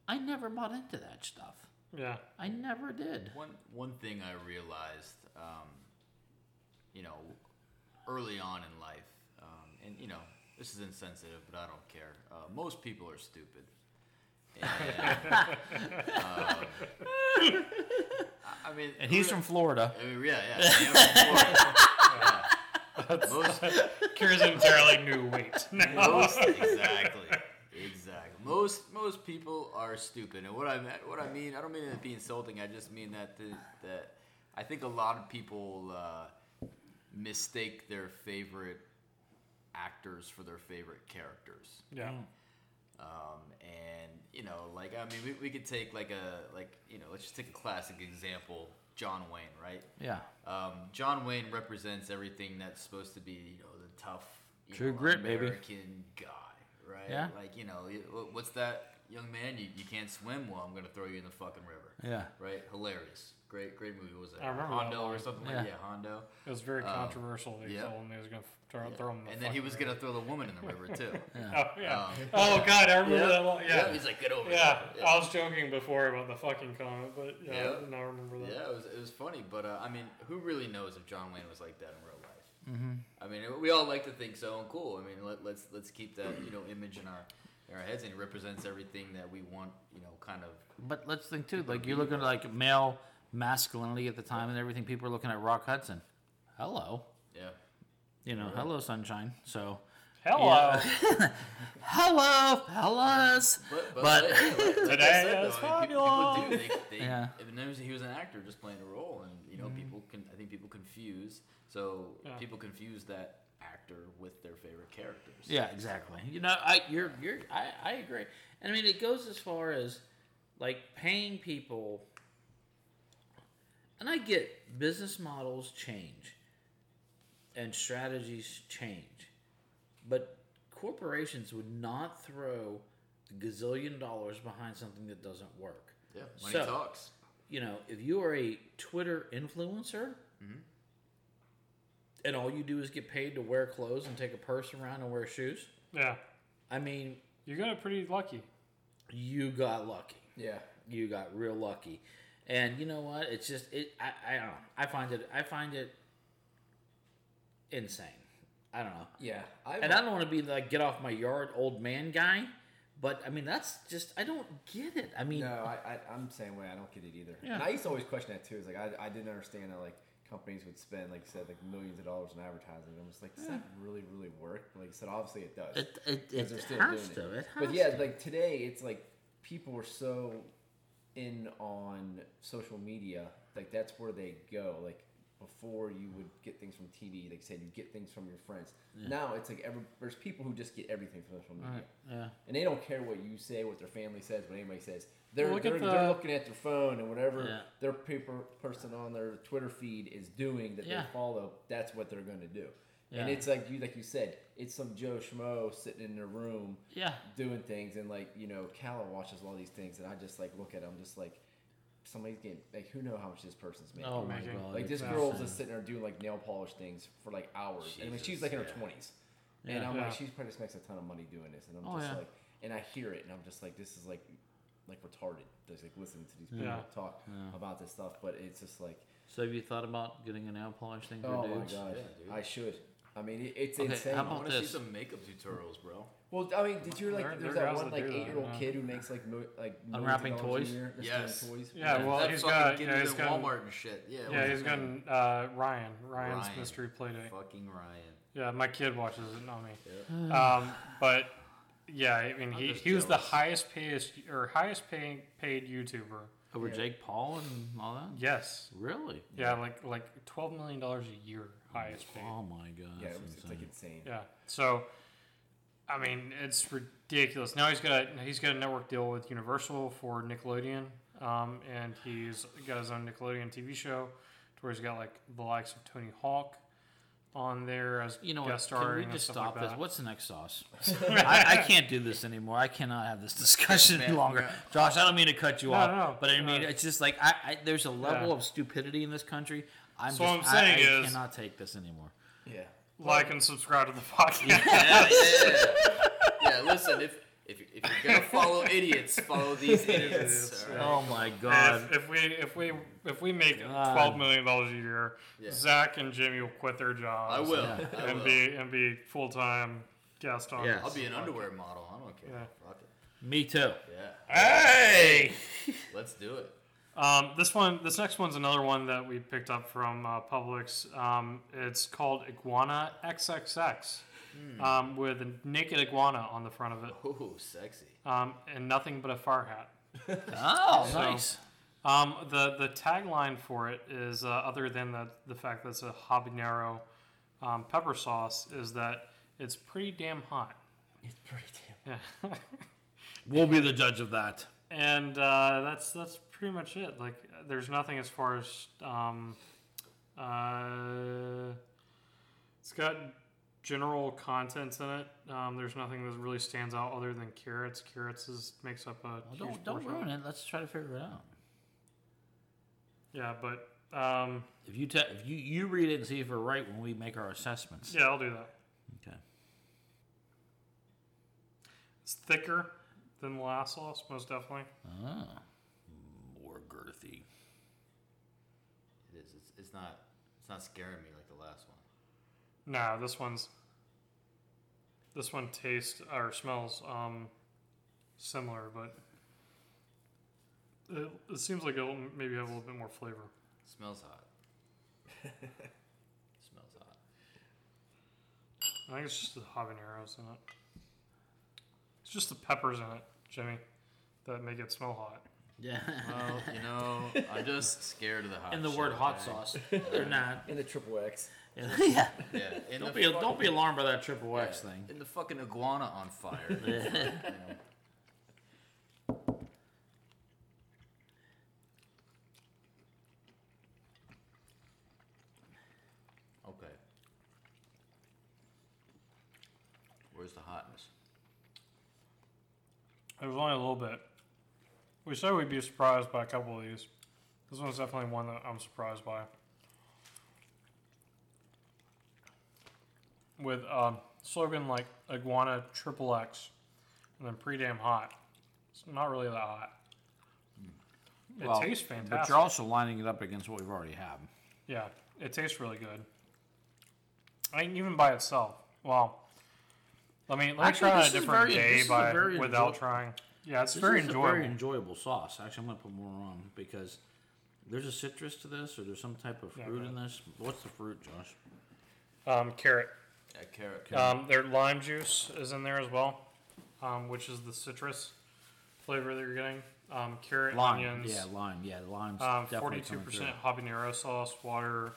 I never bought into that stuff. Yeah. I never did. One one thing I realized, um, you know, early on in life, um, and you know, this is insensitive, but I don't care. Uh, most people are stupid. And, um, I- I mean, And he's from Florida. I mean, yeah, yeah. I am from Florida. Yeah. Most, Cures entirely new weight. most exactly exactly most most people are stupid and what i mean what i mean i don't mean it to be insulting i just mean that the, that i think a lot of people uh, mistake their favorite actors for their favorite characters Yeah. Um, and you know like i mean we, we could take like a like you know let's just take a classic example john wayne right Yeah. um, John Wayne represents everything that's supposed to be, you know, the tough, you True know, grit, baby. American guy, right? Yeah. Like, you know, what's that young man? You, you can't swim? Well, I'm gonna throw you in the fucking river. Yeah. Right? Hilarious. Great, great movie. What was it? I remember that Hondo or something Yeah. like yeah, Hondo. It was very Um, controversial. They yeah. told him he was going to throw, throw him in the And then he fucking was gonna throw the woman in the river too. Oh, yeah. Um, oh, God. I remember that one. Yeah. He's like, get over Yeah, here. I was joking before about the fucking comment, but yeah, Yeah. I now remember that. Yeah, it was, it was funny, but uh, I mean, who really knows if John Wayne was like that in real life? Mm-hmm. I mean, we all like to think so, and cool. I mean, let, let's let's keep that you know image in our in our heads, and it represents everything that we want, you know, kind of. But let's think too. Like you're looking at like male masculinity at the time and everything. People are looking at Rock Hudson. Hello. Yeah, You know, hello sunshine. So Hello. hello, fellas. but but, But- like, like- like I Today said, is though, I mean, people, people do. fabulous. They, they, Yeah. If it knows he was an actor just playing a role, and you know, mm-hmm. people can. I think people confuse. So Yeah. people confuse that actor with their favorite characters. Yeah, exactly. You know, I you're you're I, I agree. And I mean it goes as far as like paying people and I get business models change and strategies change. But corporations would not throw a gazillion dollars behind something that doesn't work. yeah. Money So- talks. You know, if you are a Twitter influencer mm-hmm. And all you do is get paid to wear clothes and take a purse around and wear shoes, yeah, I mean, you got it pretty lucky. you got lucky. Yeah. You got real lucky. And you know what? It's just it. I I don't know. I find it. I find it insane. I don't know. Yeah. I, And I don't want to be like get off my yard old man guy, but I mean that's just I don't get it. I mean, No, I, I, I'm the same way. I don't get it either. Yeah. And I used to always question that too. Is like I, I didn't understand that like companies would spend like you said like millions of dollars in advertising. I'm just like, does that hmm. really really work? Like you said, obviously it does. it it, it, they're still has doing to. it. It has But yeah, to. like today, it's like people are so in on social media. Like that's where they go. Like before, you would get things from TV. Like I said, you get things from your friends. Now it's like every, there's people who just get everything from social media, yeah. and they don't care what you say, what their family says, what anybody says. They're Look they're, at they're looking at their phone and whatever Yeah. their paper person on their Twitter feed is doing that Yeah. they follow. That's what they're going to do. And it's like you like you said, it's some Joe Schmo sitting in their room Yeah. doing things and like you know Calla watches all these things and I just like look at them just like somebody's getting like who know how much this person's making Oh my god. like this girl's just sitting there doing like nail polish things for like hours and I mean she's like in her yeah. twenties And Yeah. I'm Yeah. like, she's probably just makes a ton of money doing this, and I'm Oh, just yeah. like, and I hear it, and I'm just like, this is like, like retarded. Just like listening to these people Yeah. talk Yeah. about this stuff, but it's just like, So have you thought about getting a nail polish thing for oh my dudes? god, Yeah, dude. I should. I mean, it, it's Okay, insane. how I about want to see this? some makeup tutorials, bro. Well, I mean, did you like? There- there's there are that guys one that like do that, eight year old yeah. kid who makes like mo- like millions of Unwrapping dollars toys? Year just Yes. toys. Yeah, well, that he's fucking got- kid yeah, is he's in got- Walmart and shit. Yeah, Yeah, what's he's his got name? uh, Ryan. Ryan's Ryan. mystery playdate. fucking Ryan. Yeah, my kid watches it, not me. Yeah. Um, but yeah, I mean, I'm he, he was the jealous. highest paid or highest paying paid YouTuber. Over Yeah. Jake Paul and all that? Yes. Really? Yeah, like like twelve million dollars a year, highest paid. Oh my god. Yeah, it was it's insane. like insane. Yeah. So, I mean, it's ridiculous. Now he's got a he's got a network deal with Universal for Nickelodeon, um, and he's got his own Nickelodeon TV show, to where he's got like the likes of Tony Hawk on there as You know guest what? Can we just stop like this? What's the next sauce? I, I can't do this anymore. I cannot have this discussion any longer. man. Josh, I don't mean to cut you No, off, no, but I mean no. it's just like I, I there's a level Yeah. of stupidity in this country. I'm So just what I'm saying I, I is- cannot take this anymore. Yeah. Like and subscribe to the podcast. yeah, yeah, yeah. yeah, listen, if if, if you're gonna follow idiots, follow these idiots. all right? Oh my god. If, if we if we if we make God. twelve million dollars a year, Yeah. Zach and Jimmy will quit their jobs. I will. Yeah. I and will. be and be full time guest on. Yeah. I'll be an podcast. underwear model. I don't care. Yeah. Fuck it. Me too. Yeah. Hey. Let's do it. Um, this one, this next one's another one that we picked up from uh, Publix. Um, it's called Iguana XXX, Hmm. um, with a naked iguana on the front of it, Ooh, sexy. um, and nothing but a far hat. Oh, So- nice. Um, the the tagline for it is uh, other than the the fact that it's a habanero um, pepper sauce is that it's pretty damn hot. It's pretty damn. Yeah. We'll be the judge of that. and uh, that's that's pretty much it. Like, there's nothing as far as um, uh, it's got general contents in it. Um, there's nothing that really stands out other than carrots. Carrots is makes up a Well, don't don't portion. ruin it. Let's try to figure it out. Yeah, but um, If you te- if you you read it and see if we're right when we make our assessments. yeah, I'll do that. Okay. It's thicker than the last sauce, most definitely. Ah, more girthy. It is. It's, it's not. It's not scaring me like the last one. No, this one's this one tastes or smells um, similar, but it, it seems like it'll maybe have a little bit more flavor. smells hot. smells hot. I think it's just the habaneros in it. It's just the peppers in it, Jimmy, that make it smell hot. Yeah. Well, you know, I'm just scared of the hot. and the shit, word hot okay? sauce. They're not. In the triple X. yeah. Yeah. In Don't be fucking- don't be alarmed by that triple X yeah, thing. In the fucking iguana on fire. you know. Okay. Where's the hotness? It was only a little bit. We said we'd be surprised by a couple of these. This one's definitely one that I'm surprised by. With um, slogan like Iguana Triple X, and then pretty damn hot. It's not really that hot. It Well, tastes fantastic. But you're also lining it up against what we've already had. Yeah, it tastes really good. I mean, even by itself. Well, let me let me Actually, try on a this is different very- day this is a by very without enjoy- trying. Yeah, it's This very is a enjoyable. very enjoyable sauce. Actually, I'm gonna put more on because there's a citrus to this, or there's some type of Yeah, fruit right. in this. What's the fruit, Josh? um, carrot. Yeah, carrot. Um, their lime juice is in there as well, um, which is the citrus flavor that you're getting. Um, carrot, Lime. onions, Yeah, lime. Yeah, the lime's um, definitely forty-two coming percent habanero sauce, water.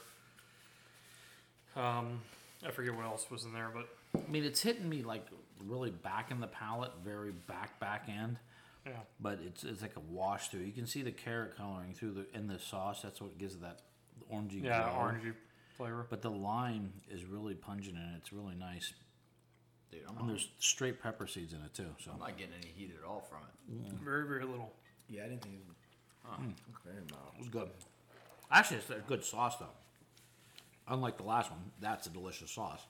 Um, I forget what else was in there, but I mean, it's hitting me like really back in the palate, very back back end. yeah, But it's it's like a wash through. You can see the carrot coloring through the in the sauce. That's what gives it that orangey yeah, glow. orangey flavor. But the lime is really pungent and. It's really nice. Dude, I'm, And there's straight pepper seeds in it too. So I'm not getting any heat at all from it. Very, very little. Yeah, I didn't think it was mm. very mild. it was good. Actually, it's a good sauce though. Unlike the last one, that's a delicious sauce.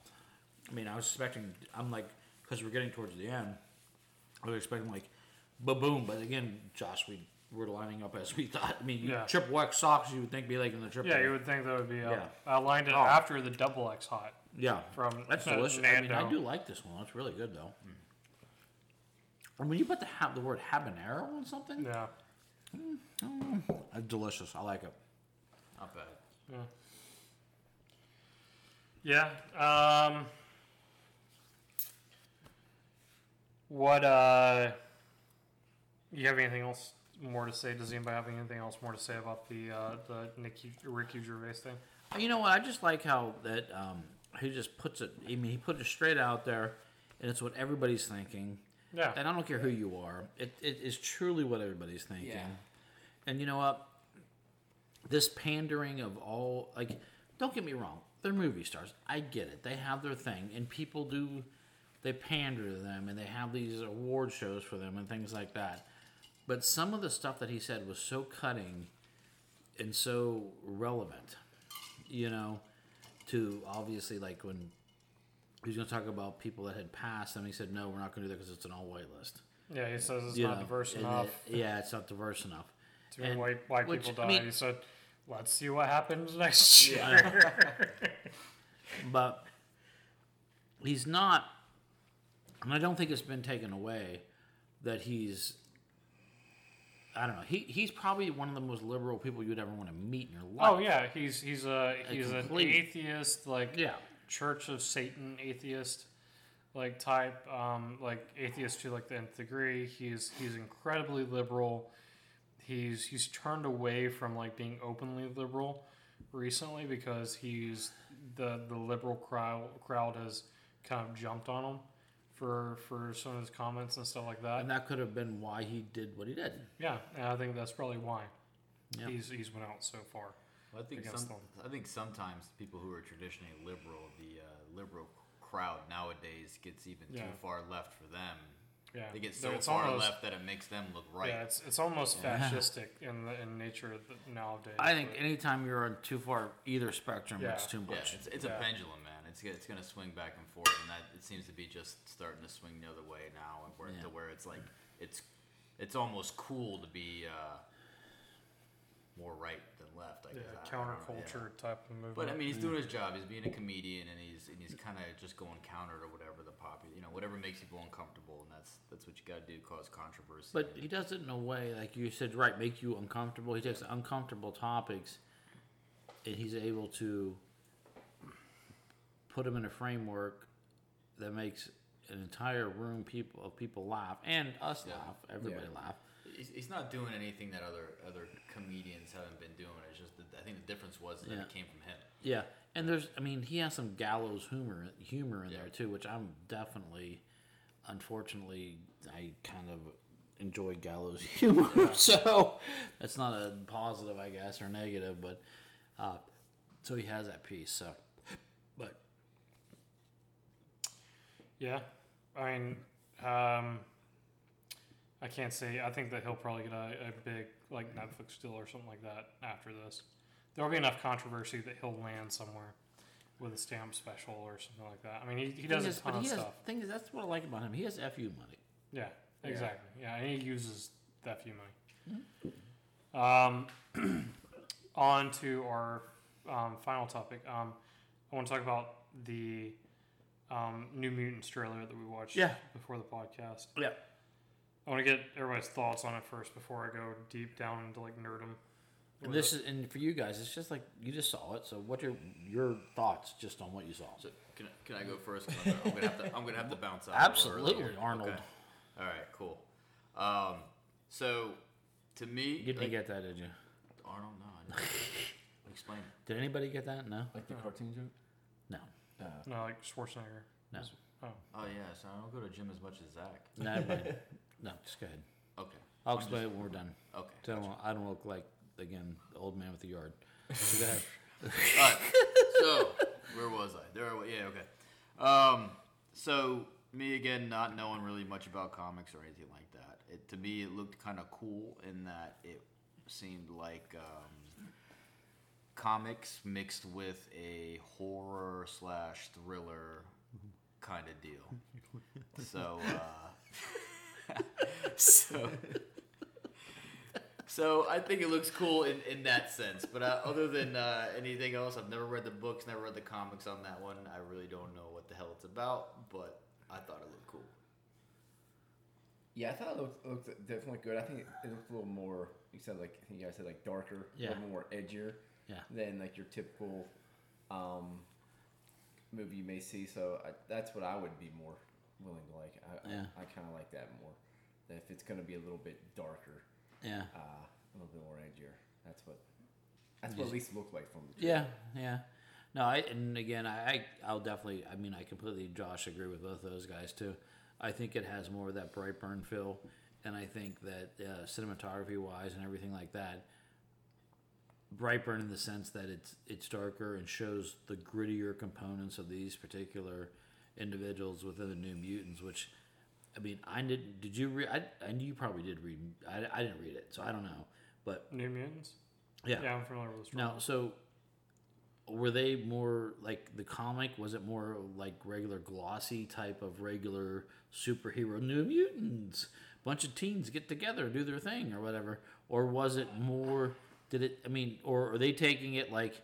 I mean, I was expecting. I'm like, because we're getting towards the end, I was expecting like, ba boom. But again, Josh, we were lining up as we thought. I mean, you, Yeah. triple X socks, you would think be like in the triple. Yeah, you would think that would be. Uh, Yeah. I lined it Oh. after the double X hot Yeah, from that's uh, delicious. I mean, I do like this one. It's really good though. And when you put the ha- the word habanero on something, Yeah. it's delicious. I like it. Not bad. Yeah. Um, what? Uh, you have anything else more to say? Does anybody have anything else more to say about the uh, the Nicky Ricky Gervais thing? You know what? I just like how that um, he just puts it. I mean, he put it straight out there, and it's what everybody's thinking. Yeah. And I don't care who you are. It, it is truly what everybody's thinking. Yeah. And you know what? This pandering of all like, don't get me wrong. They're movie stars. I get it. They have their thing, and people do. They pander to them, and they have these award shows for them and things like that. But some of the stuff that he said was so cutting and so relevant, you know, to obviously like when he was going to talk about people that had passed, and he said, "No, we're not going to do that because it's an all white list." Yeah. He says it's you not know, diverse enough. it- yeah, it's not diverse enough. Too many white white which, people I died. mean- he said, "Let's see what happens next year." But he's not, and I don't think it's been taken away that he's. I don't know. He he's probably one of the most liberal people you'd ever want to meet in your life. oh yeah, he's he's a he's an atheist, like Yeah. Church of Satan atheist, like type, um, like atheist to like the nth degree. He's he's incredibly liberal. He's he's turned away from like being openly liberal recently because he's the the liberal crowd crowd has kind of jumped on him for for some of his comments and stuff like that. And that could have been why he did what he did. Yeah, and I think that's probably why Yeah. he's he's went out so far. Well, I think some, them. I think sometimes people who are traditionally liberal, the uh, liberal crowd nowadays gets even Yeah. too far left for them. Yeah, They get So so it's far almost- left that it makes them look right. Yeah, it's it's almost fascistic in the in nature of the, nowadays. I think but- anytime you're on too far either spectrum, it's Yeah. too Yeah, much. it's, it's Yeah. a pendulum, man. It's it's gonna swing back and forth, and that it seems to be just starting to swing the other way now, and where Yeah. to where it's like it's it's almost cool to be uh, more right than left. I yeah, guess I- I don't yeah. counterculture type of movement. But I mean, he's doing his job. He's being a comedian, and he's and he's kind of just going counter to whatever the popular, you know, whatever makes people uncomfortable, and that's that's what you got to do, cause controversy. But he does it in a way, like you said, right, make you uncomfortable. He takes uncomfortable topics and he's able to put them in a framework that makes an entire room people of people laugh and us Yeah. laugh, everybody Yeah. laugh. he's, he's not doing anything that other other comedians haven't been doing. It's just that I think the difference was that Yeah. it came from him. Yeah, and there's, I mean, he has some gallows humor, humor in Yeah. there too, which I'm definitely, unfortunately, I kind of enjoy gallows humor. so that's not a positive, I guess, or negative, but uh, so he has that piece. So, but yeah, I mean, um, I can't say. I think that he'll probably get a, a big like Netflix deal or something like that after this. There will be enough controversy that he'll land somewhere with a stamp special or something like that. I mean, he, he does thing a is, ton but of he has, stuff. thing is, that's what I like about him. He has fu money. Yeah, exactly. Yeah, and he uses that few money. Um, on to our um, final topic. Um, I want to talk about the um, New Mutants trailer that we watched Yeah. before the podcast. Yeah. I want to get everybody's thoughts on it first before I go deep down into like nerdum. And this it. is, and for you guys, it's just like you just saw it. So, what your your thoughts just on what you saw? So can I, can I go first? I'm gonna, I'm gonna have to I'm gonna have to bounce out. a little Absolutely, earlier. Arnold. Okay. All right, cool. Um, so to me, You didn't like- get that, did you? Arnold. No, I didn't. explain it. Did anybody get that? No, Like the cartoon joke? no, Uh, no, like Schwarzenegger. no, Oh, Oh yeah, so I don't go to gym as much as Zach. no. everybody- no, just go ahead. Okay. I'll I'm explain just- it when we're done. Okay. So I don't, I don't look like again the old man with the yard. So go ahead. All right. So where was I? There. I- Yeah. Okay. Um. So me again, not knowing really much about comics or anything like that. It to me, it looked kind of cool in that it seemed like um, comics mixed with a horror slash thriller kind of deal. So, uh, so, so I think it looks cool in, in that sense. But uh, other than uh, anything else, I've never read the books, never read the comics on that one. I really don't know what the hell it's about, but I thought it looked cool. Yeah, I thought it looked, looked definitely good. I think it, it looked a little more. You said like I think you guys said like darker, a little more edgier Yeah. than like your typical um, movie you may see. So I, that's what I would be more willing to like. I, Yeah. I, I kind of like that more. That if it's going to be a little bit darker, Yeah. uh, a little bit more edgier. That's what. That's what at least looked like from the. Yeah, yeah. No, I and again, I, I I'll definitely. I mean, I completely, Josh, agree with both those guys too. I think it has more of that Brightburn feel, and I think that uh, cinematography wise and everything like that, Brightburn in the sense that it's it's darker and shows the grittier components of these particular individuals within the New Mutants. Which, I mean, I did. Did you read? I, I you probably did read. I, I didn't read it, so I don't know. But New Mutants. yeah, Yeah, I'm familiar with the story. now, so were they more like the comic? Was it more like regular glossy type of regular superhero New Mutants? Bunch of teens get together, do their thing, or whatever. Or was it more? Did it? I mean, or are they taking it like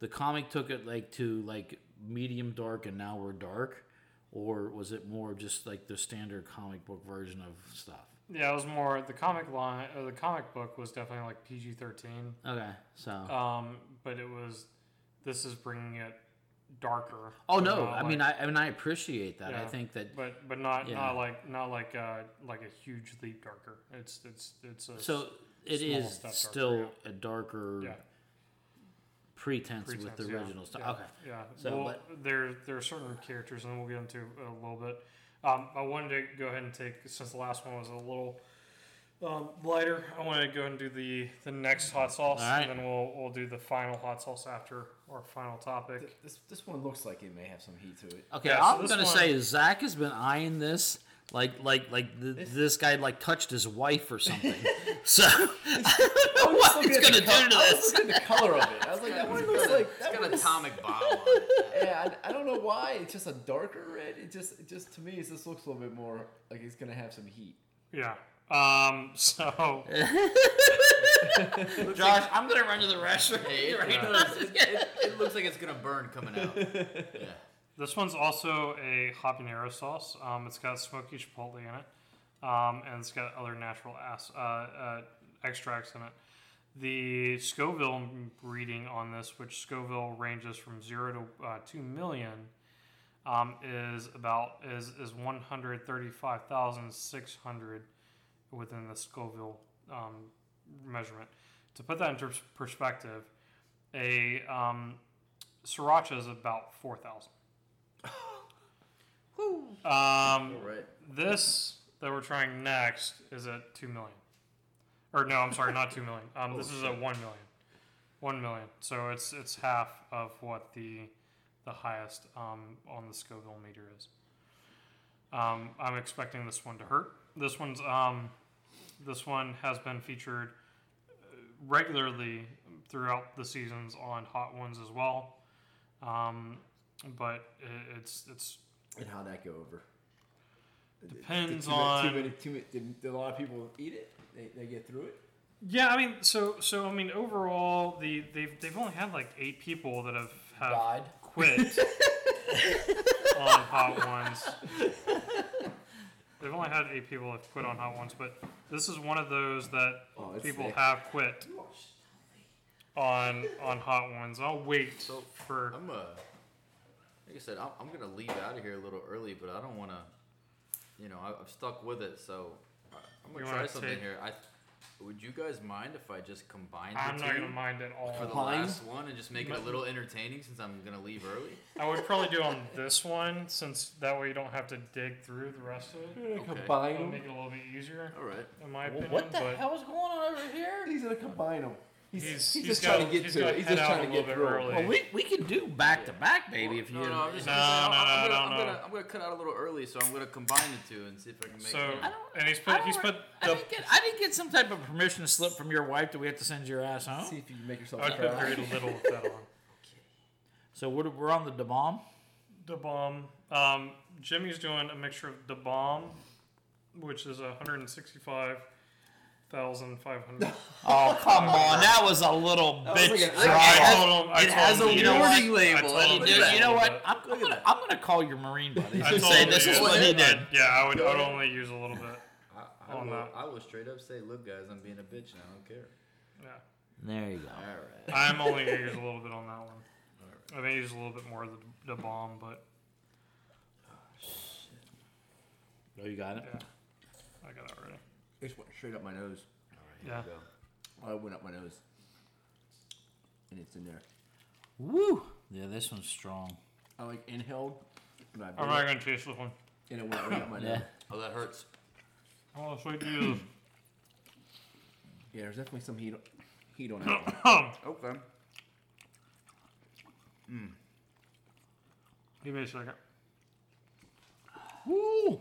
the comic took it like to like medium dark, and now we're dark? Or was it more just like the standard comic book version of stuff? Yeah, it was more the comic line. Or the comic book was definitely like PG thirteen. Okay, so Um, but it was. This is bringing it darker. oh no, I mean I, I mean I appreciate that. I think that but but not Yeah. not like not like uh like a huge leap darker. It's it's it's a So it is darker, still a darker yeah. pretense, with pretense, the yeah. original stuff. Yeah, Okay. Yeah. So, well, but- there there are certain characters, and we'll get into a little bit. Um, I wanted to go ahead and take since the last one was a little um, lighter. I wanted to go ahead and do the the next hot sauce, right. and then we'll we'll do the final hot sauce after our final topic. Th- This this one looks like it may have some heat to it. Okay, Yeah, I'm this gonna one- say Zach has been eyeing this like like like th- This- this guy like touched his wife or something. so I don't know what he's the gonna col- do to I was this. looking at the color of it. I was like, that one looks like It's that got an atomic bomb on it. Yeah, I, I don't know why. It's just a darker red. It just it just to me, it just looks a little bit more like it's gonna have some heat. Yeah. Um. So Josh, I'm gonna run to the restroom. Hey, it, right it now. It, it, it looks like it's gonna burn coming out. Yeah. this one's also a habanero sauce. Um, it's got smoky chipotle in it, um, and it's got other natural as- uh, uh, extracts in it. The Scoville reading on this, which Scoville ranges from zero to uh, two million, um, is about is is one hundred thirty five thousand six hundred within the Scoville um, measurement. To put that into perspective, a um, sriracha is about four thousand. um, All right. this that we're trying next is at two million. Or no, I'm sorry, not two million. Um, this is at one million. One million. So it's it's half of what the the highest um, on the Scoville meter is. Um, I'm expecting this one to hurt. This one's um, this one has been featured regularly throughout the seasons on Hot Ones as well. Um, but it, it's it's And how'd that go over? Depends Did too many- on- too many, too many, did, did a lot of people eat it? They, they get through it. Yeah, I mean, so so I mean, overall, the they've they've only had like eight people that have have Died. quit on Hot Ones. They've only had eight people have quit on Hot Ones, but this is one of those that Oh, it's people thick. have quit on on Hot Ones. I'll wait So, for I'm uh, like I said, I'm, I'm gonna leave out of here a little early, but I don't want to, you know, I, I'm stuck with it, so I, I'm gonna You try wanna something take- here. I, would you guys mind if I just combine the I'm two not gonna mind at all. for the Combine? last one and just make it a little entertaining since I'm gonna leave early? I would probably do on this one since that way you don't have to dig through the rest of it. Okay. Combine It'll them. make it a little bit easier, All right. in my opinion. What the but hell is going on over here? He's gonna combine them. He's, He's- he's, he's just trying to get he's to it. He's just trying to get through. through 'em. early. Well, we, we can do back to back, baby, if you. No, no, I'm just No, gonna say, I'm, no, I'm, no, gonna, no, I'm, gonna, I'm gonna cut out a little early, so I'm gonna combine the two and see if I can make So, it. I don't- and he's put he's put I the didn't get I didn't get some type of permission slip from your wife. Do we have to send your ass home? See if you can make yourself I would put proud. very little of that on. Okay. So we're, we're on the de bomb. The bomb. Um, Jimmy's doing a mixture of the bomb, which is a hundred and sixty-five thousand five hundred. Oh, oh come on, that was a little was bitch like an- drive. Told him. I it has him a to you know what? warning label. I told and him it to Dude, is- you know what? I'm, I'm gonna I'm gonna call your marine buddies I and told say him to this is use what it. he did. I- yeah, I would. I would only use a little bit. I, I, on will, that. I will straight up say, look, guys, I'm being a bitch and I don't care. Yeah, There you go. All right. I'm only gonna use a little bit on that one. I may use a little bit more of the, the bomb, but Oh, shit. No, you got it. yeah, I got it already. It just went straight up my nose. Yeah. Oh, it went up my nose. And it's in there. Woo! Yeah, this one's strong. I like inhaled. And, I I'm not gonna taste this one. and it went right up my Yeah. nose. Oh, that hurts. Oh, sweet Jesus. Yeah, there's definitely some heat, heat on that one. Okay. Hmm. Give me a second. Woo!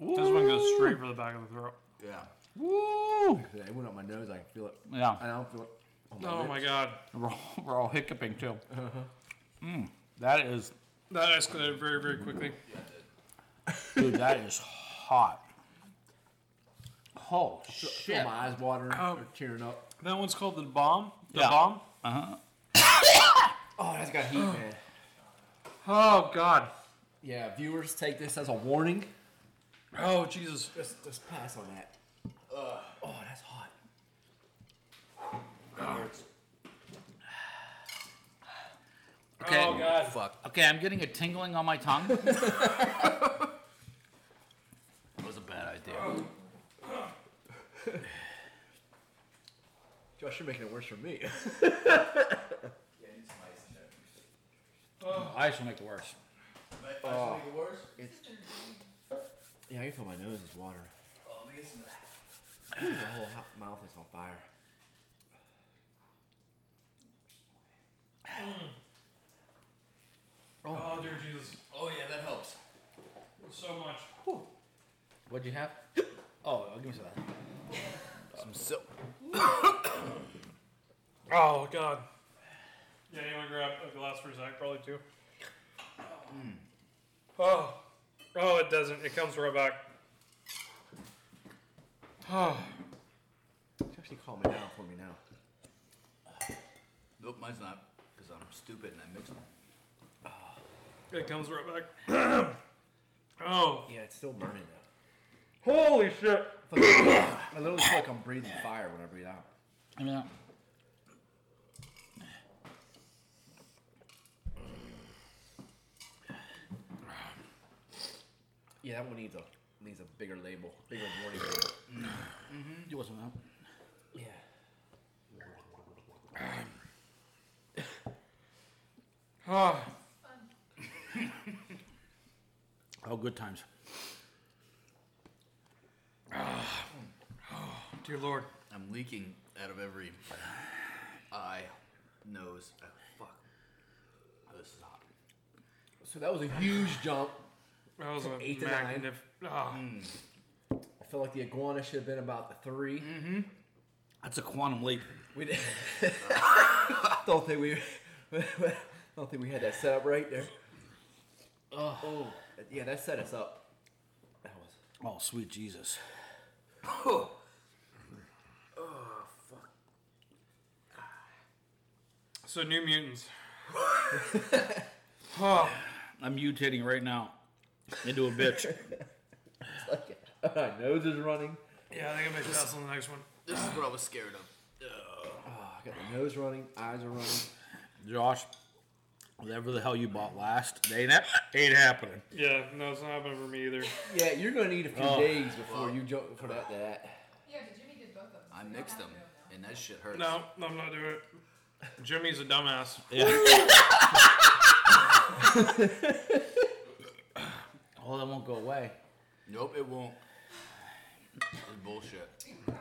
This one goes straight for the back of the throat. Yeah. Woo! It went up my nose. I can feel it. Yeah, I don't feel it. on Oh lips. my god. we're all, we're all hiccuping too. Mm, that is, That escalated very, very quickly. Yeah, dude, that is hot. Oh I feel shit! my eyes watering. Oh. They're tearing up. That one's called the bomb. The Yeah. bomb? Uh-huh. Oh, that's got heat, man. Oh god. Yeah, viewers, take this as a warning. Oh Jesus. Just, just pass on that. oh, that's hot. Okay. Oh god. Fuck. Okay, I'm getting a tingling on my tongue. That was a bad idea. Josh, you're making it worse for me. Ice will make it worse. oh, it's, yeah, I can feel my nose is water watering. The whole hot mouth is on fire. Oh, oh dear Jesus. Oh, yeah, that helps. So much. What'd you have? Oh, give me some of that. Some silk. Oh god. Yeah, you wanna grab a glass for Zach probably too? Hmm. Oh. Oh it doesn't. It comes right back. Oh. It's actually calming down for me now. Nope, mine's not. Because I'm stupid and I mix them. It comes right back. oh. Yeah, it's still burning though. Holy shit. I literally feel like I'm breathing fire when I breathe out. I mean, Yeah, that one needs a needs a bigger label, bigger warning label. Mm-hmm. you wasn't out. Yeah. Oh. Oh, good times. Dear Lord. I'm leaking out of every eye, nose. Oh, fuck. Oh, this is hot. So that was a huge jump. That was a eight to nine. magnificent. Oh. Ah. Mm. I feel like the iguana should have been about the 3 mm-hmm. That's a quantum leap. We did. don't think we. don't think we had that set up right there. Oh, yeah, that set us up. That was. Oh, sweet Jesus. Oh. fuck. So New Mutants. oh. I'm mutating right now into a bitch. My uh, nose is running. Yeah, I think I'm gonna pass on the next one. This is what I was scared of. Oh, I got my nose running, eyes are running. Josh, whatever the hell you bought last, ain't, hap- ain't happening. Yeah, no, it's not happening for me either. Yeah, you're gonna need a few Oh. days before you jump for that. that. Yeah, but Jimmy did both of them. I so you don't mixed them, to do now. and that shit hurts. No, I'm not doing it. Jimmy's a dumbass. Yeah. oh, that won't go away. Nope, it won't. It's bullshit. Are you crying?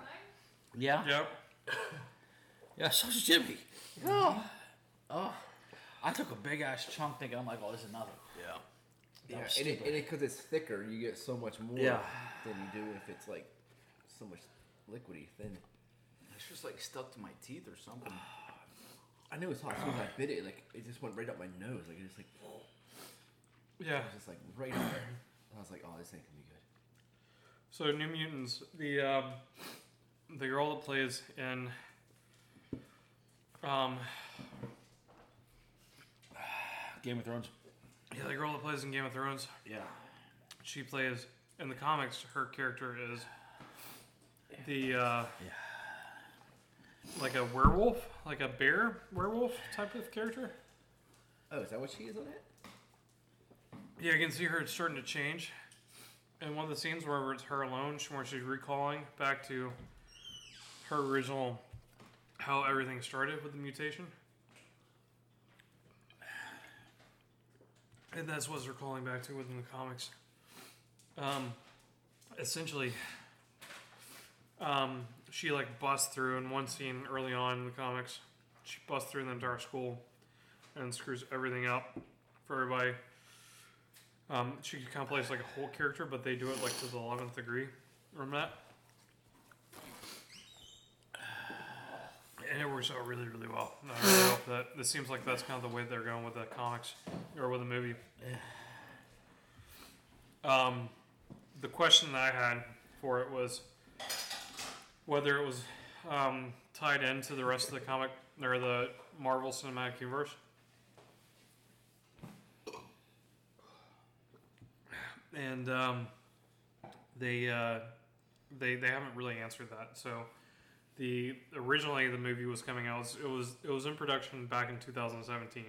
Yeah? Yep. Yeah, so's Jimmy. Oh. oh. I took a big ass chunk thinking, I'm like, oh, this is nothing. Yeah. Yeah, was and it, stupid. and because it's thicker, you get so much more Yeah. than you do if it's like so much liquidy thin. It's just like stuck to my teeth or something. I knew it was hot as soon as I bit it. Like it just went right up my nose. Like it just like. Yeah. It was just like right there. And I was like, oh, this ain't gonna be good. So New Mutants, the um, the girl that plays in um, Game of Thrones. yeah, the girl that plays in Game of Thrones, Yeah. she plays in the comics. Her character is the uh, like a werewolf, like a bear werewolf type of character. Oh, is that what she is on it? Yeah, you can see her starting to change. In one of the scenes where it's her alone, where she's recalling back to her original, how everything started with the mutation. And that's what they're calling back to within the comics. Um, essentially, um, she like busts through in one scene early on in the comics. She busts through the entire school and screws everything up for everybody. Um, she kind of plays like a whole character, but they do it like to the eleventh degree. Remember that? And it works out really, really well. And I really hope that this seems like that's kind of the way they're going with the comics or with the movie. Um, the question that I had for it was whether it was um, tied into the rest of the comic or the Marvel Cinematic Universe. And um, they uh, they they haven't really answered that. So the originally the movie was coming out. It was it was in production back in 2017.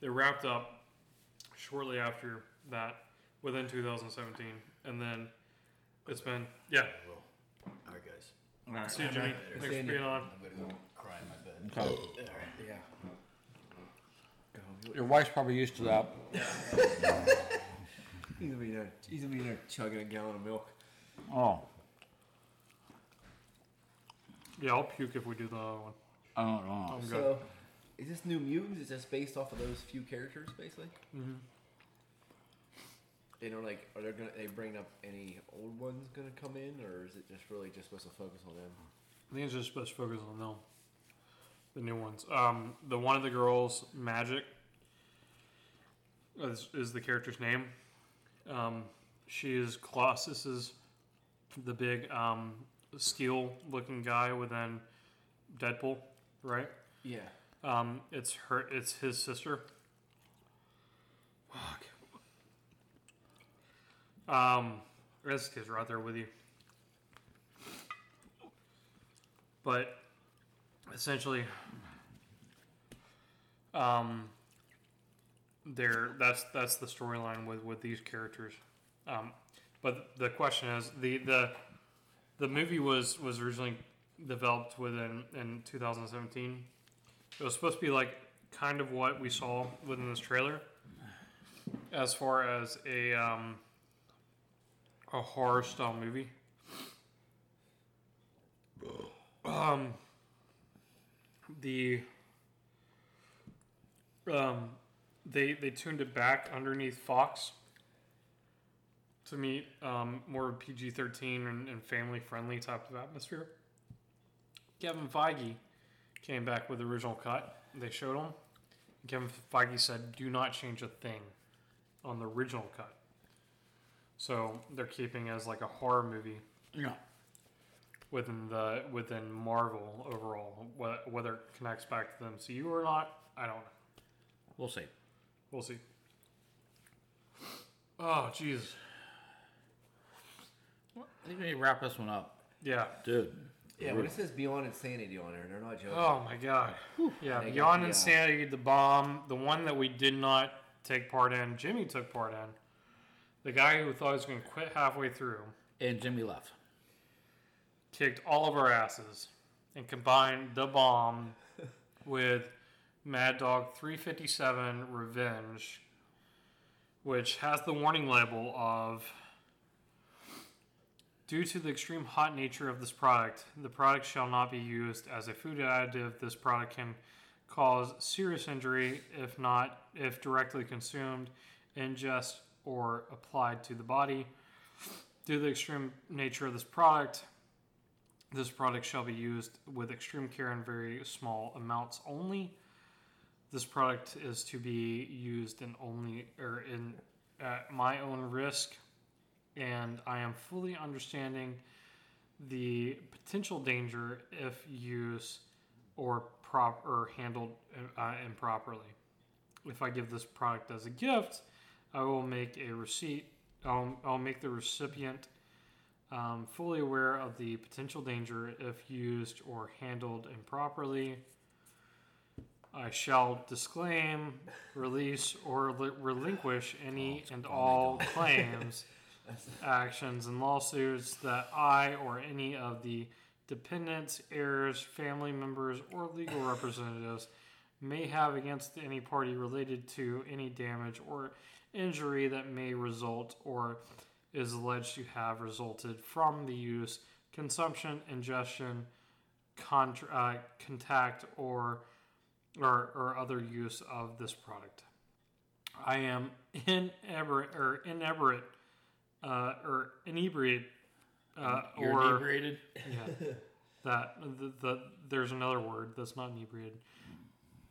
It wrapped up shortly after that, within 2017, and then it's been yeah. All right, guys. All right. See you, Jimmy. Thanks for being on. I'm gonna go cry in my bed. Okay. Yeah. Your wife's probably used to that. He's gonna be there. He's gonna be there chugging a gallon of milk. Oh, Yeah, I'll puke if we do the other one. I don't know. I'm good. So, is this New Mutants? Is this based off of those few characters, basically? Mm-hmm. You know, like, are they gonna they bring up any old ones gonna come in, or is it just really just supposed to focus on them? I think it's just supposed to focus on them. The new ones. Um, the one of the girls, Magik, is, is the character's name. Um, she is Colossus's, the big um, steel-looking guy within Deadpool, right? Yeah. Um, it's her. It's his sister. Fuck. Um, this kid's right there with you. But essentially, um, there. That's that's the storyline with with these characters. Um, but the question is the the the movie was was originally developed within in 2017. It was supposed to be like kind of what we saw within this trailer, as far as a um, a horror style movie. Um, the um, they they tuned it back underneath Fox to meet um, more PG thirteen and, and family friendly type of atmosphere. Kevin Feige came back with the original cut. They showed him. Kevin Feige said, "Do not change a thing on the original cut." So they're keeping it as like a horror movie Yeah. within the within Marvel overall. Whether it connects back to the MCU or not, I don't know. We'll see. We'll see. Oh, jeez. I think we need to wrap this one up, Yeah. dude. Yeah, when it says Beyond Insanity on there, they're not joking. Oh my god. Yeah. They got Beyond the, uh, Insanity, the bomb, the one that we did not take part in. Jimmy took part in. The guy who thought he was going to quit halfway through And Jimmy left. kicked all of our asses and combined the bomb with Mad Dog 357 Revenge, which has the warning label of Due to the extreme hot nature of this product, the product shall not be used as a food additive. This product can cause serious injury if not if directly consumed, ingest, or applied to the body. Due to the extreme nature of this product, this product shall be used with extreme care in very small amounts only. This product is to be used in only or in at my own risk, and I am fully understanding the potential danger if used or prop or handled uh, improperly. If I give this product as a gift, I will make a receipt. I'll, I'll make the recipient um, fully aware of the potential danger if used or handled improperly. I shall disclaim, release, or li- relinquish any and all claims, actions, and lawsuits that I or any of the dependents, heirs, family members, or legal representatives may have against any party related to any damage or injury that may result or is alleged to have resulted from the use, consumption, ingestion, contra- uh, contact, or, or or other use of this product. I am inebriate or inebriate uh, or inebriate uh, or inebriated. yeah, that the, the there's another word that's not inebriated.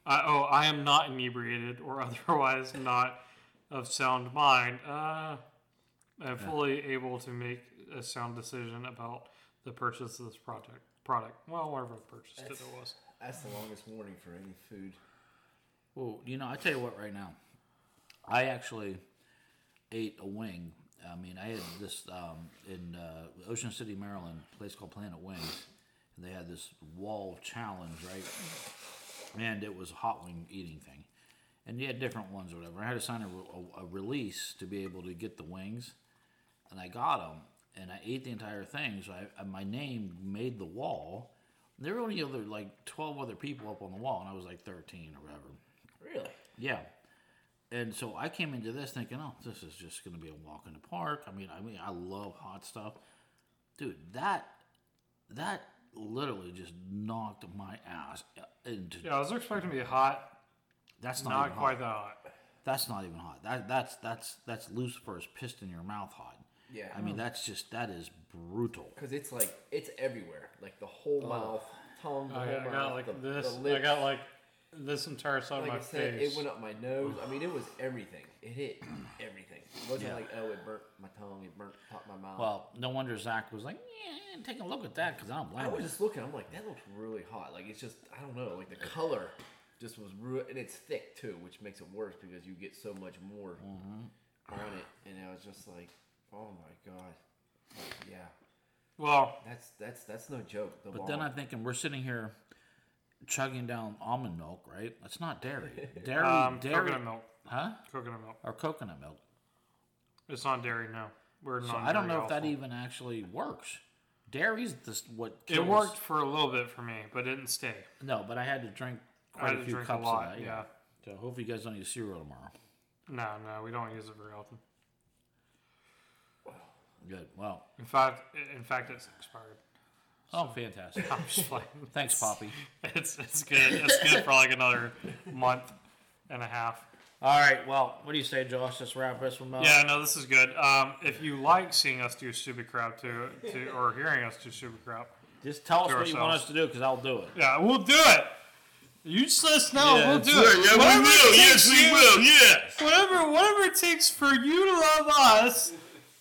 I, oh, I am not inebriated or otherwise not of sound mind. Uh, I'm fully able to make a sound decision about the purchase of this project product. Well, whatever I purchased it, it was. That's the longest warning for any food. Well, you know, I tell you what, right now, I actually ate a wing. I mean, I had this um, in uh, Ocean City, Maryland, a place called Planet Wings, and they had this wall challenge, right? And it was a hot wing eating thing, and you had different ones or whatever. I had to sign a, a, a release to be able to get the wings, and I got them, and I ate the entire thing. So I, my name made the wall. There were only other like twelve other people up on the wall, and I was like thirteen or whatever. Really? Yeah. And so I came into this thinking, oh, this is just going to be a walk in the park. I mean, I mean, I love hot stuff, dude. That that literally just knocked my ass uh, into. Yeah, I was expecting to be hot. That's not, Not even quite hot. that hot. That's not even hot. That that's that's that's Lucifer's pissed in your mouth hot. Yeah. I mean, that's just that is brutal. Because it's like it's everywhere, like the whole mouth, tongue, the I, whole I mouth, got like the, this. the I got like this entire side like of I my said, face. it went up my nose. I mean, it was everything. It hit everything. It wasn't Yeah. like oh, it burnt my tongue, it burnt top of my mouth. Well, no wonder Zach was like, yeah, take a look at that because I don't blame I was him. just looking. I'm like, that looks really hot. Like it's just, I don't know. Like the color just was, ru- and it's thick too, which makes it worse because you get so much more Mm-hmm. on it. And I was just like, oh my god, Like, yeah, well, that's that's that's no joke. The But then. I'm thinking we're sitting here chugging down almond milk, right? That's not dairy. Dairy, um, dairy, coconut milk. huh? Coconut milk. Or coconut milk. It's not dairy. No, we're So not. I don't know if that even actually works. Dairy's this what It worked for a little bit for me, but it didn't stay. No, but I had to drink I quite had a to few drink a cups lot. of that. yeah. So hopefully you guys don't use cereal tomorrow. No, no, we don't use it very often. Good. Well, In fact, in fact, it's expired. oh, fantastic. I'm just playing. Thanks, Poppy. It's it's good. It's good for like another month and a half. All right. Well, what do you say, Josh? Let's wrap this one up. Yeah, no, this is good. Um, if you like seeing us do stupid crap to, to or hearing us do stupid crap, Just tell us To what you want us to do because I'll do it. yeah, we'll do it. You just let us know. Yeah, we'll do right. it. Yeah, we will. it Yes, we you- will. Yes. Whatever, whatever it takes for you to love us,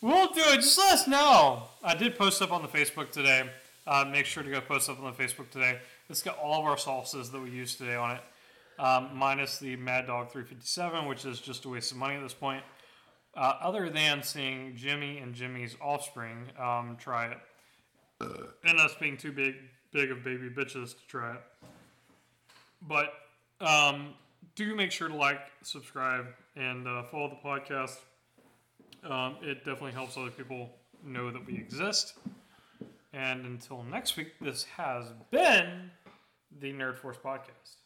we'll do it. Just let us know. I did post up on the Facebook today. Uh, make sure to go post up on the Facebook today. It's got all of our sauces that we used today on it, um, minus the Mad Dog 357, which is just a waste of money at this point. Uh, other than seeing Jimmy and Jimmy's offspring um, try it, and us being too big, big of baby bitches to try it. But um, do make sure to like, subscribe, and uh, follow the podcast. Um, it definitely helps other people know that we exist. And until next week, this has been the Nerd Force Podcast.